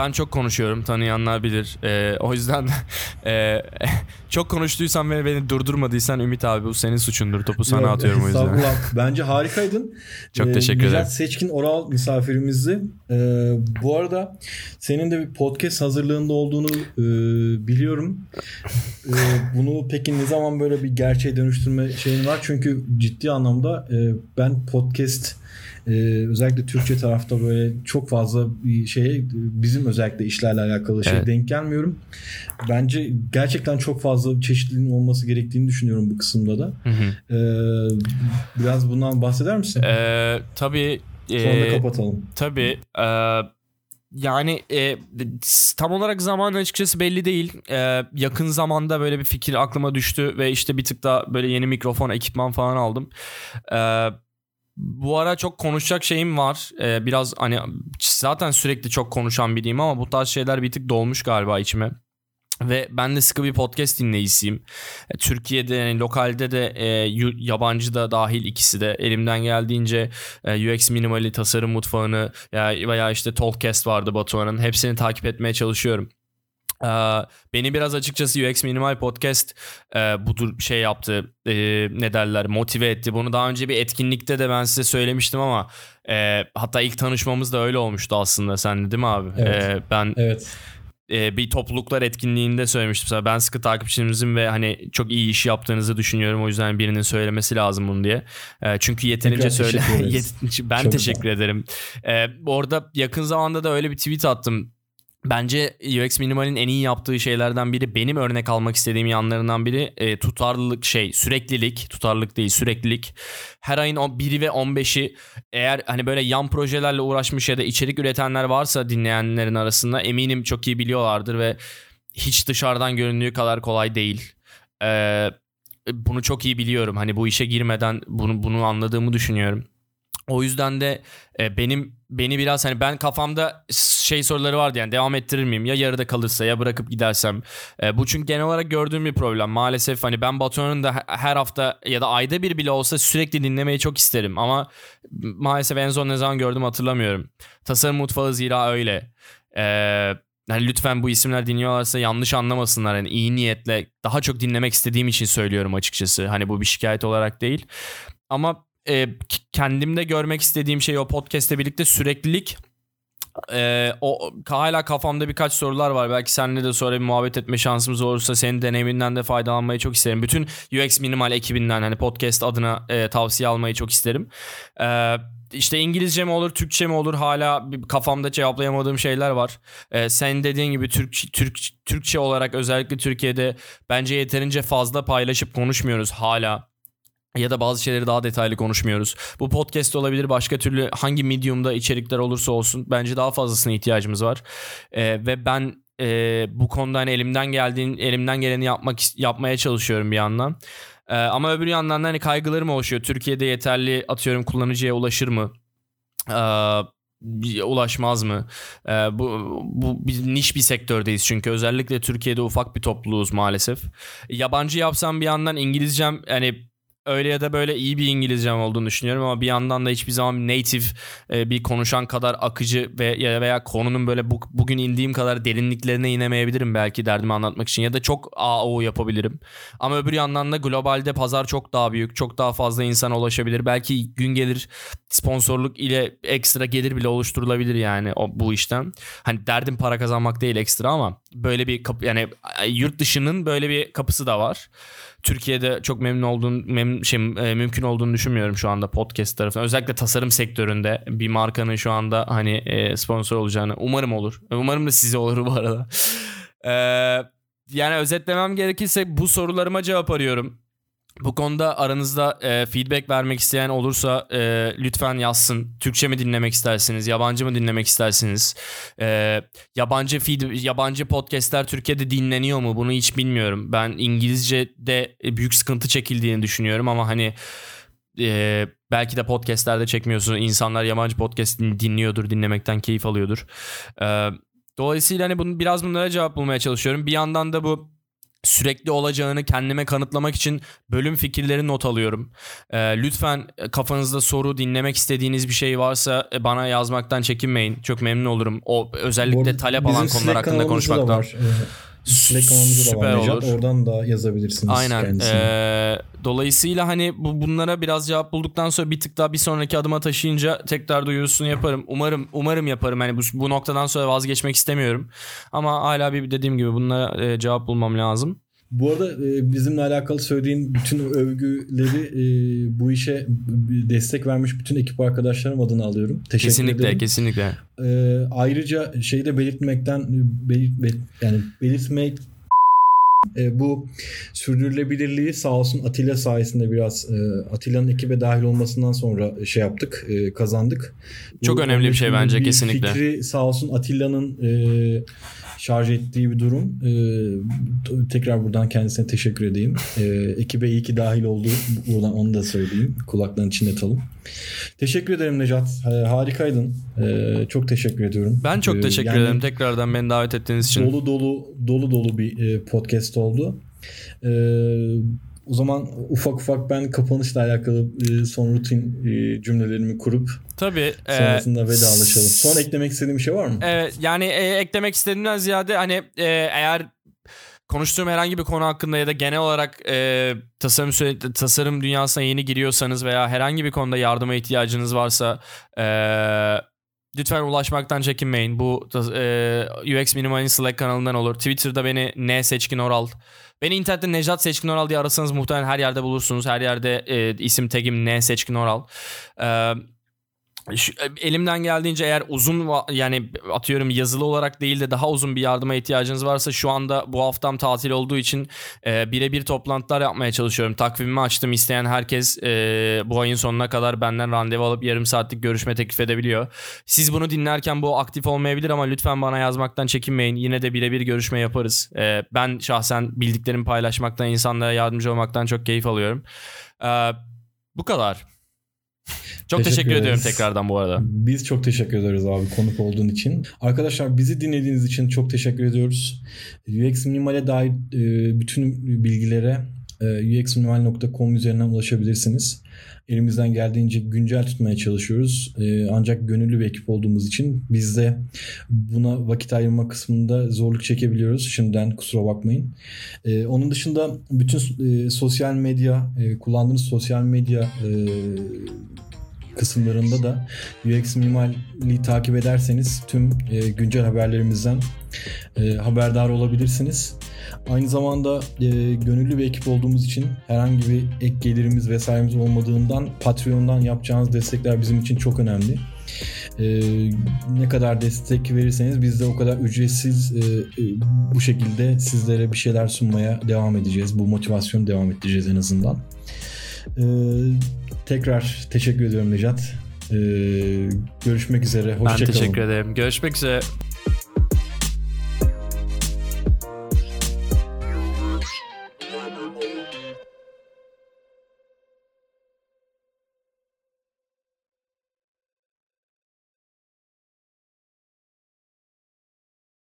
ben çok konuşuyorum. Tanıyanlar bilir. Ee, o yüzden e, çok konuştuysam ve beni durdurmadıysan Ümit abi bu senin suçundur. Topu sana Yok, atıyorum o yüzden. Bence harikaydın. Çok Ee, teşekkür ederim. Seçkin Oral misafirimizdi. Ee, bu arada senin de bir podcast hazırlığında olduğunu e, biliyorum. Ee, bunu peki ne zaman böyle bir gerçeğe dönüştürme şeyin var? Çünkü ciddi anlamda e, ben podcast e, özellikle Türkçe tarafta böyle çok fazla bir şey bizim özellikle işlerle alakalı şey Evet. denk gelmiyorum. Bence gerçekten çok fazla çeşitliliğin olması gerektiğini düşünüyorum bu kısımda da. Hı hı. E, biraz bundan bahseder misin? Ee, tabii Sonra e, kapatalım. Tabii. eee, yani e, tam olarak zaman açıkçası belli değil. Eee, yakın zamanda böyle bir fikir aklıma düştü ve işte bir tık daha böyle yeni mikrofon, ekipman falan aldım. Eee, bu ara çok konuşacak şeyim var. Eee, biraz hani zaten sürekli çok konuşan biriyim ama bu tarz şeyler bir tık dolmuş galiba içime. Ve ben de sıkı bir podcast dinleyicisiyim. E, Türkiye'de yani lokalde de e, yabancı da dahil ikisi de elimden geldiğince e, UX minimali tasarım mutfağını ya veya işte Talkcast vardı Batuhan'ın hepsini takip etmeye çalışıyorum. Beni biraz açıkçası UX Minimal Podcast e, budur şey yaptı ne derler motive etti. Bunu daha önce bir etkinlikte de ben size söylemiştim ama hatta ilk tanışmamız da öyle olmuştu aslında sen de değil mi abi? Evet. Ben Evet. e, bir topluluklar etkinliğinde söylemiştim sana. Ben sıkı takipçinizim ve hani çok iyi iş yaptığınızı düşünüyorum. O yüzden birinin söylemesi lazım bunu diye. E, çünkü yeterince Tekrar söyle. teşekkür ben Çok teşekkür ederim. E, orada yakın zamanda da öyle bir tweet attım. Bence UX Minimal'in en iyi yaptığı şeylerden biri benim örnek almak istediğim yanlarından biri e, tutarlılık şey süreklilik tutarlılık değil süreklilik her ayın o 1'i ve 15'i eğer hani böyle yan projelerle uğraşmış ya da içerik üretenler varsa dinleyenlerin arasında eminim çok iyi biliyorlardır ve hiç dışarıdan göründüğü kadar kolay değil. Ee, bunu çok iyi biliyorum. Hani bu işe girmeden bunu bunu anladığımı düşünüyorum. O yüzden de e, benim beni biraz hani ben kafamda şey soruları vardı yani devam ettirir miyim ya yarıda kalırsa ya bırakıp gidersem. E, bu çünkü genel olarak gördüğüm bir problem. Maalesef hani ben Batuhan'ın da her hafta ya da ayda bir bile olsa sürekli dinlemeyi çok isterim ama maalesef en son ne zaman gördüm hatırlamıyorum. Tasarım mutfağı zira öyle. Eee yani lütfen bu isimler dinliyorlarsa yanlış anlamasınlar. Yani iyi niyetle daha çok dinlemek istediğim için söylüyorum açıkçası. Hani bu bir şikayet olarak değil. Ama e, kendimde görmek istediğim şey o podcast'le birlikte süreklilik. E, o hala kafamda birkaç sorular var. Belki seninle de sonra bir muhabbet etme şansımız olursa senin deneyiminden de faydalanmayı çok isterim. Bütün UX Minimal ekibinden hani podcast adına e, tavsiye almayı çok isterim. E, işte İngilizce mi olur, Türkçe mi olur hala kafamda cevaplayamadığım şeyler var. Ee, sen dediğin gibi Türk, Türk Türkçe olarak özellikle Türkiye'de bence yeterince fazla paylaşıp konuşmuyoruz hala. Ya da bazı şeyleri daha detaylı konuşmuyoruz. Bu podcast olabilir başka türlü hangi medium'da içerikler olursa olsun bence daha fazlasına ihtiyacımız var. Ee, ve ben e, bu konuda hani elimden geldiğin elimden geleni yapmak yapmaya çalışıyorum bir yandan. Ee, ama öbür yandan da hani kaygılarım oluşuyor. Türkiye'de yeterli atıyorum kullanıcıya ulaşır mı? Ee, ulaşmaz mı? Ee, bu bu bir niş bir sektördeyiz çünkü özellikle Türkiye'de ufak bir topluluğuz maalesef. Yabancı yapsam bir yandan İngilizcem hani öyle ya da böyle iyi bir İngilizcem olduğunu düşünüyorum ama bir yandan da hiçbir zaman native e, bir konuşan kadar akıcı ve ya veya konunun böyle bu, bugün indiğim kadar derinliklerine inemeyebilirim belki derdimi anlatmak için ya da çok AO yapabilirim. Ama öbür yandan da globalde pazar çok daha büyük, çok daha fazla insana ulaşabilir. Belki gün gelir sponsorluk ile ekstra gelir bile oluşturulabilir yani o bu işten. Hani derdim para kazanmak değil ekstra ama böyle bir kapı yani yurt dışının böyle bir kapısı da var. Türkiye'de çok memnun olduğun mem, şey, e, mümkün olduğunu düşünmüyorum şu anda podcast tarafından. Özellikle tasarım sektöründe bir markanın şu anda hani e, sponsor olacağını umarım olur. Umarım da size olur bu arada. Ee, yani özetlemem gerekirse bu sorularıma cevap arıyorum. Bu konuda aranızda e, feedback vermek isteyen olursa e, lütfen yazsın. Türkçe mi dinlemek istersiniz, yabancı mı dinlemek istersiniz? E, yabancı feed, yabancı podcastler Türkiye'de dinleniyor mu? Bunu hiç bilmiyorum. Ben İngilizce'de büyük sıkıntı çekildiğini düşünüyorum ama hani e, belki de podcastlerde çekmiyorsun. İnsanlar yabancı podcast dinliyordur, dinlemekten keyif alıyordur. E, dolayısıyla hani bunu biraz bunlara cevap bulmaya çalışıyorum. Bir yandan da bu sürekli olacağını kendime kanıtlamak için bölüm fikirleri not alıyorum. Ee, lütfen kafanızda soru dinlemek istediğiniz bir şey varsa e, bana yazmaktan çekinmeyin. Çok memnun olurum. O özellikle talep alan konular hakkında konuşmaktan. Var. Slack kanalımızda da olur. Oradan da yazabilirsiniz Aynen. kendisine. Ee, dolayısıyla hani bu, bunlara biraz cevap bulduktan sonra bir tık daha bir sonraki adıma taşıyınca tekrar duyurusunu yaparım. Umarım umarım yaparım. Hani bu, bu noktadan sonra vazgeçmek istemiyorum. Ama hala bir dediğim gibi bunlara e, cevap bulmam lazım. Bu arada e, bizimle alakalı söylediğin bütün övgüleri e, bu işe destek vermiş bütün ekip arkadaşlarım adına alıyorum. Teşekkür kesinlikle, ederim. kesinlikle. E, ayrıca şeyi de belirtmekten belir, bel- yani belirtmek e, bu sürdürülebilirliği sağ olsun Atilla sayesinde biraz e, Atilla'nın ekibe dahil olmasından sonra şey yaptık, e, kazandık. Çok Bu önemli bir şey 15 bence, bir kesinlikle. Fikri sağ olsun Atilla'nın e, şarj ettiği bir durum. E, tekrar buradan kendisine teşekkür edeyim. E, ekibe iyi ki dahil oldu. Buradan onu da söyleyeyim. Kulaklarını çınlatalım. Teşekkür ederim Necat. E, harikaydın. E, çok teşekkür ediyorum. Ben çok E, teşekkür yani- ederim tekrardan beni davet ettiğiniz için. Dolu dolu dolu dolu bir e, podcast oldu. E, o zaman ufak ufak ben kapanışla alakalı e, son rutin e, cümlelerimi kurup Tabii. e, sonrasında vedalaşalım. Son eklemek istediğim bir şey var mı? Evet yani e, eklemek istediğimden ziyade hani e, eğer konuştuğum herhangi bir konu hakkında ya da genel olarak e, tasarım tasarım dünyasına yeni giriyorsanız veya herhangi bir konuda yardıma ihtiyacınız varsa e, lütfen ulaşmaktan çekinmeyin. Bu e, UX Minimal'in Slack kanalından olur. Twitter'da beni ne seçkin oral. Beni internette Nejat Seçkin Oral diye arasanız muhtemelen her yerde bulursunuz. Her yerde e, isim tagim ne seçkin oral. E, şu- elimden geldiğince eğer uzun yani atıyorum yazılı olarak değil de daha uzun bir yardıma ihtiyacınız varsa şu anda bu haftam tatil olduğu için e, birebir toplantılar yapmaya çalışıyorum. Takvimimi açtım. İsteyen herkes e, bu ayın sonuna kadar benden randevu alıp yarım saatlik görüşme teklif edebiliyor. Siz bunu dinlerken bu aktif olmayabilir ama lütfen bana yazmaktan çekinmeyin. Yine de birebir görüşme yaparız. E, ben şahsen bildiklerimi paylaşmaktan, insanlara yardımcı olmaktan çok keyif alıyorum. E, bu kadar. Çok Teşekkür teşekkür, ediyorum tekrardan bu arada. Biz çok teşekkür ederiz abi konuk olduğun için. Arkadaşlar bizi dinlediğiniz için çok teşekkür ediyoruz. UX Minimal'e dair e, bütün bilgilere uxminimal.com üzerinden ulaşabilirsiniz. Elimizden geldiğince güncel tutmaya çalışıyoruz. E, ancak gönüllü bir ekip olduğumuz için biz de buna vakit ayırma kısmında zorluk çekebiliyoruz. Şimdiden kusura bakmayın. E, onun dışında bütün e, sosyal medya, e, kullandığınız sosyal medya e, kısımlarında da UX Minimal'i takip ederseniz tüm e, güncel haberlerimizden e, haberdar olabilirsiniz. Aynı zamanda e, gönüllü bir ekip olduğumuz için herhangi bir ek gelirimiz vesairemiz olmadığından Patreon'dan yapacağınız destekler bizim için çok önemli. E, ne kadar destek verirseniz biz de o kadar ücretsiz e, e, bu şekilde sizlere bir şeyler sunmaya devam edeceğiz. Bu motivasyonu devam ettireceğiz en azından. E, tekrar teşekkür ediyorum Necat. E, görüşmek üzere. Ben Hoşçakalın. teşekkür ederim. Görüşmek üzere.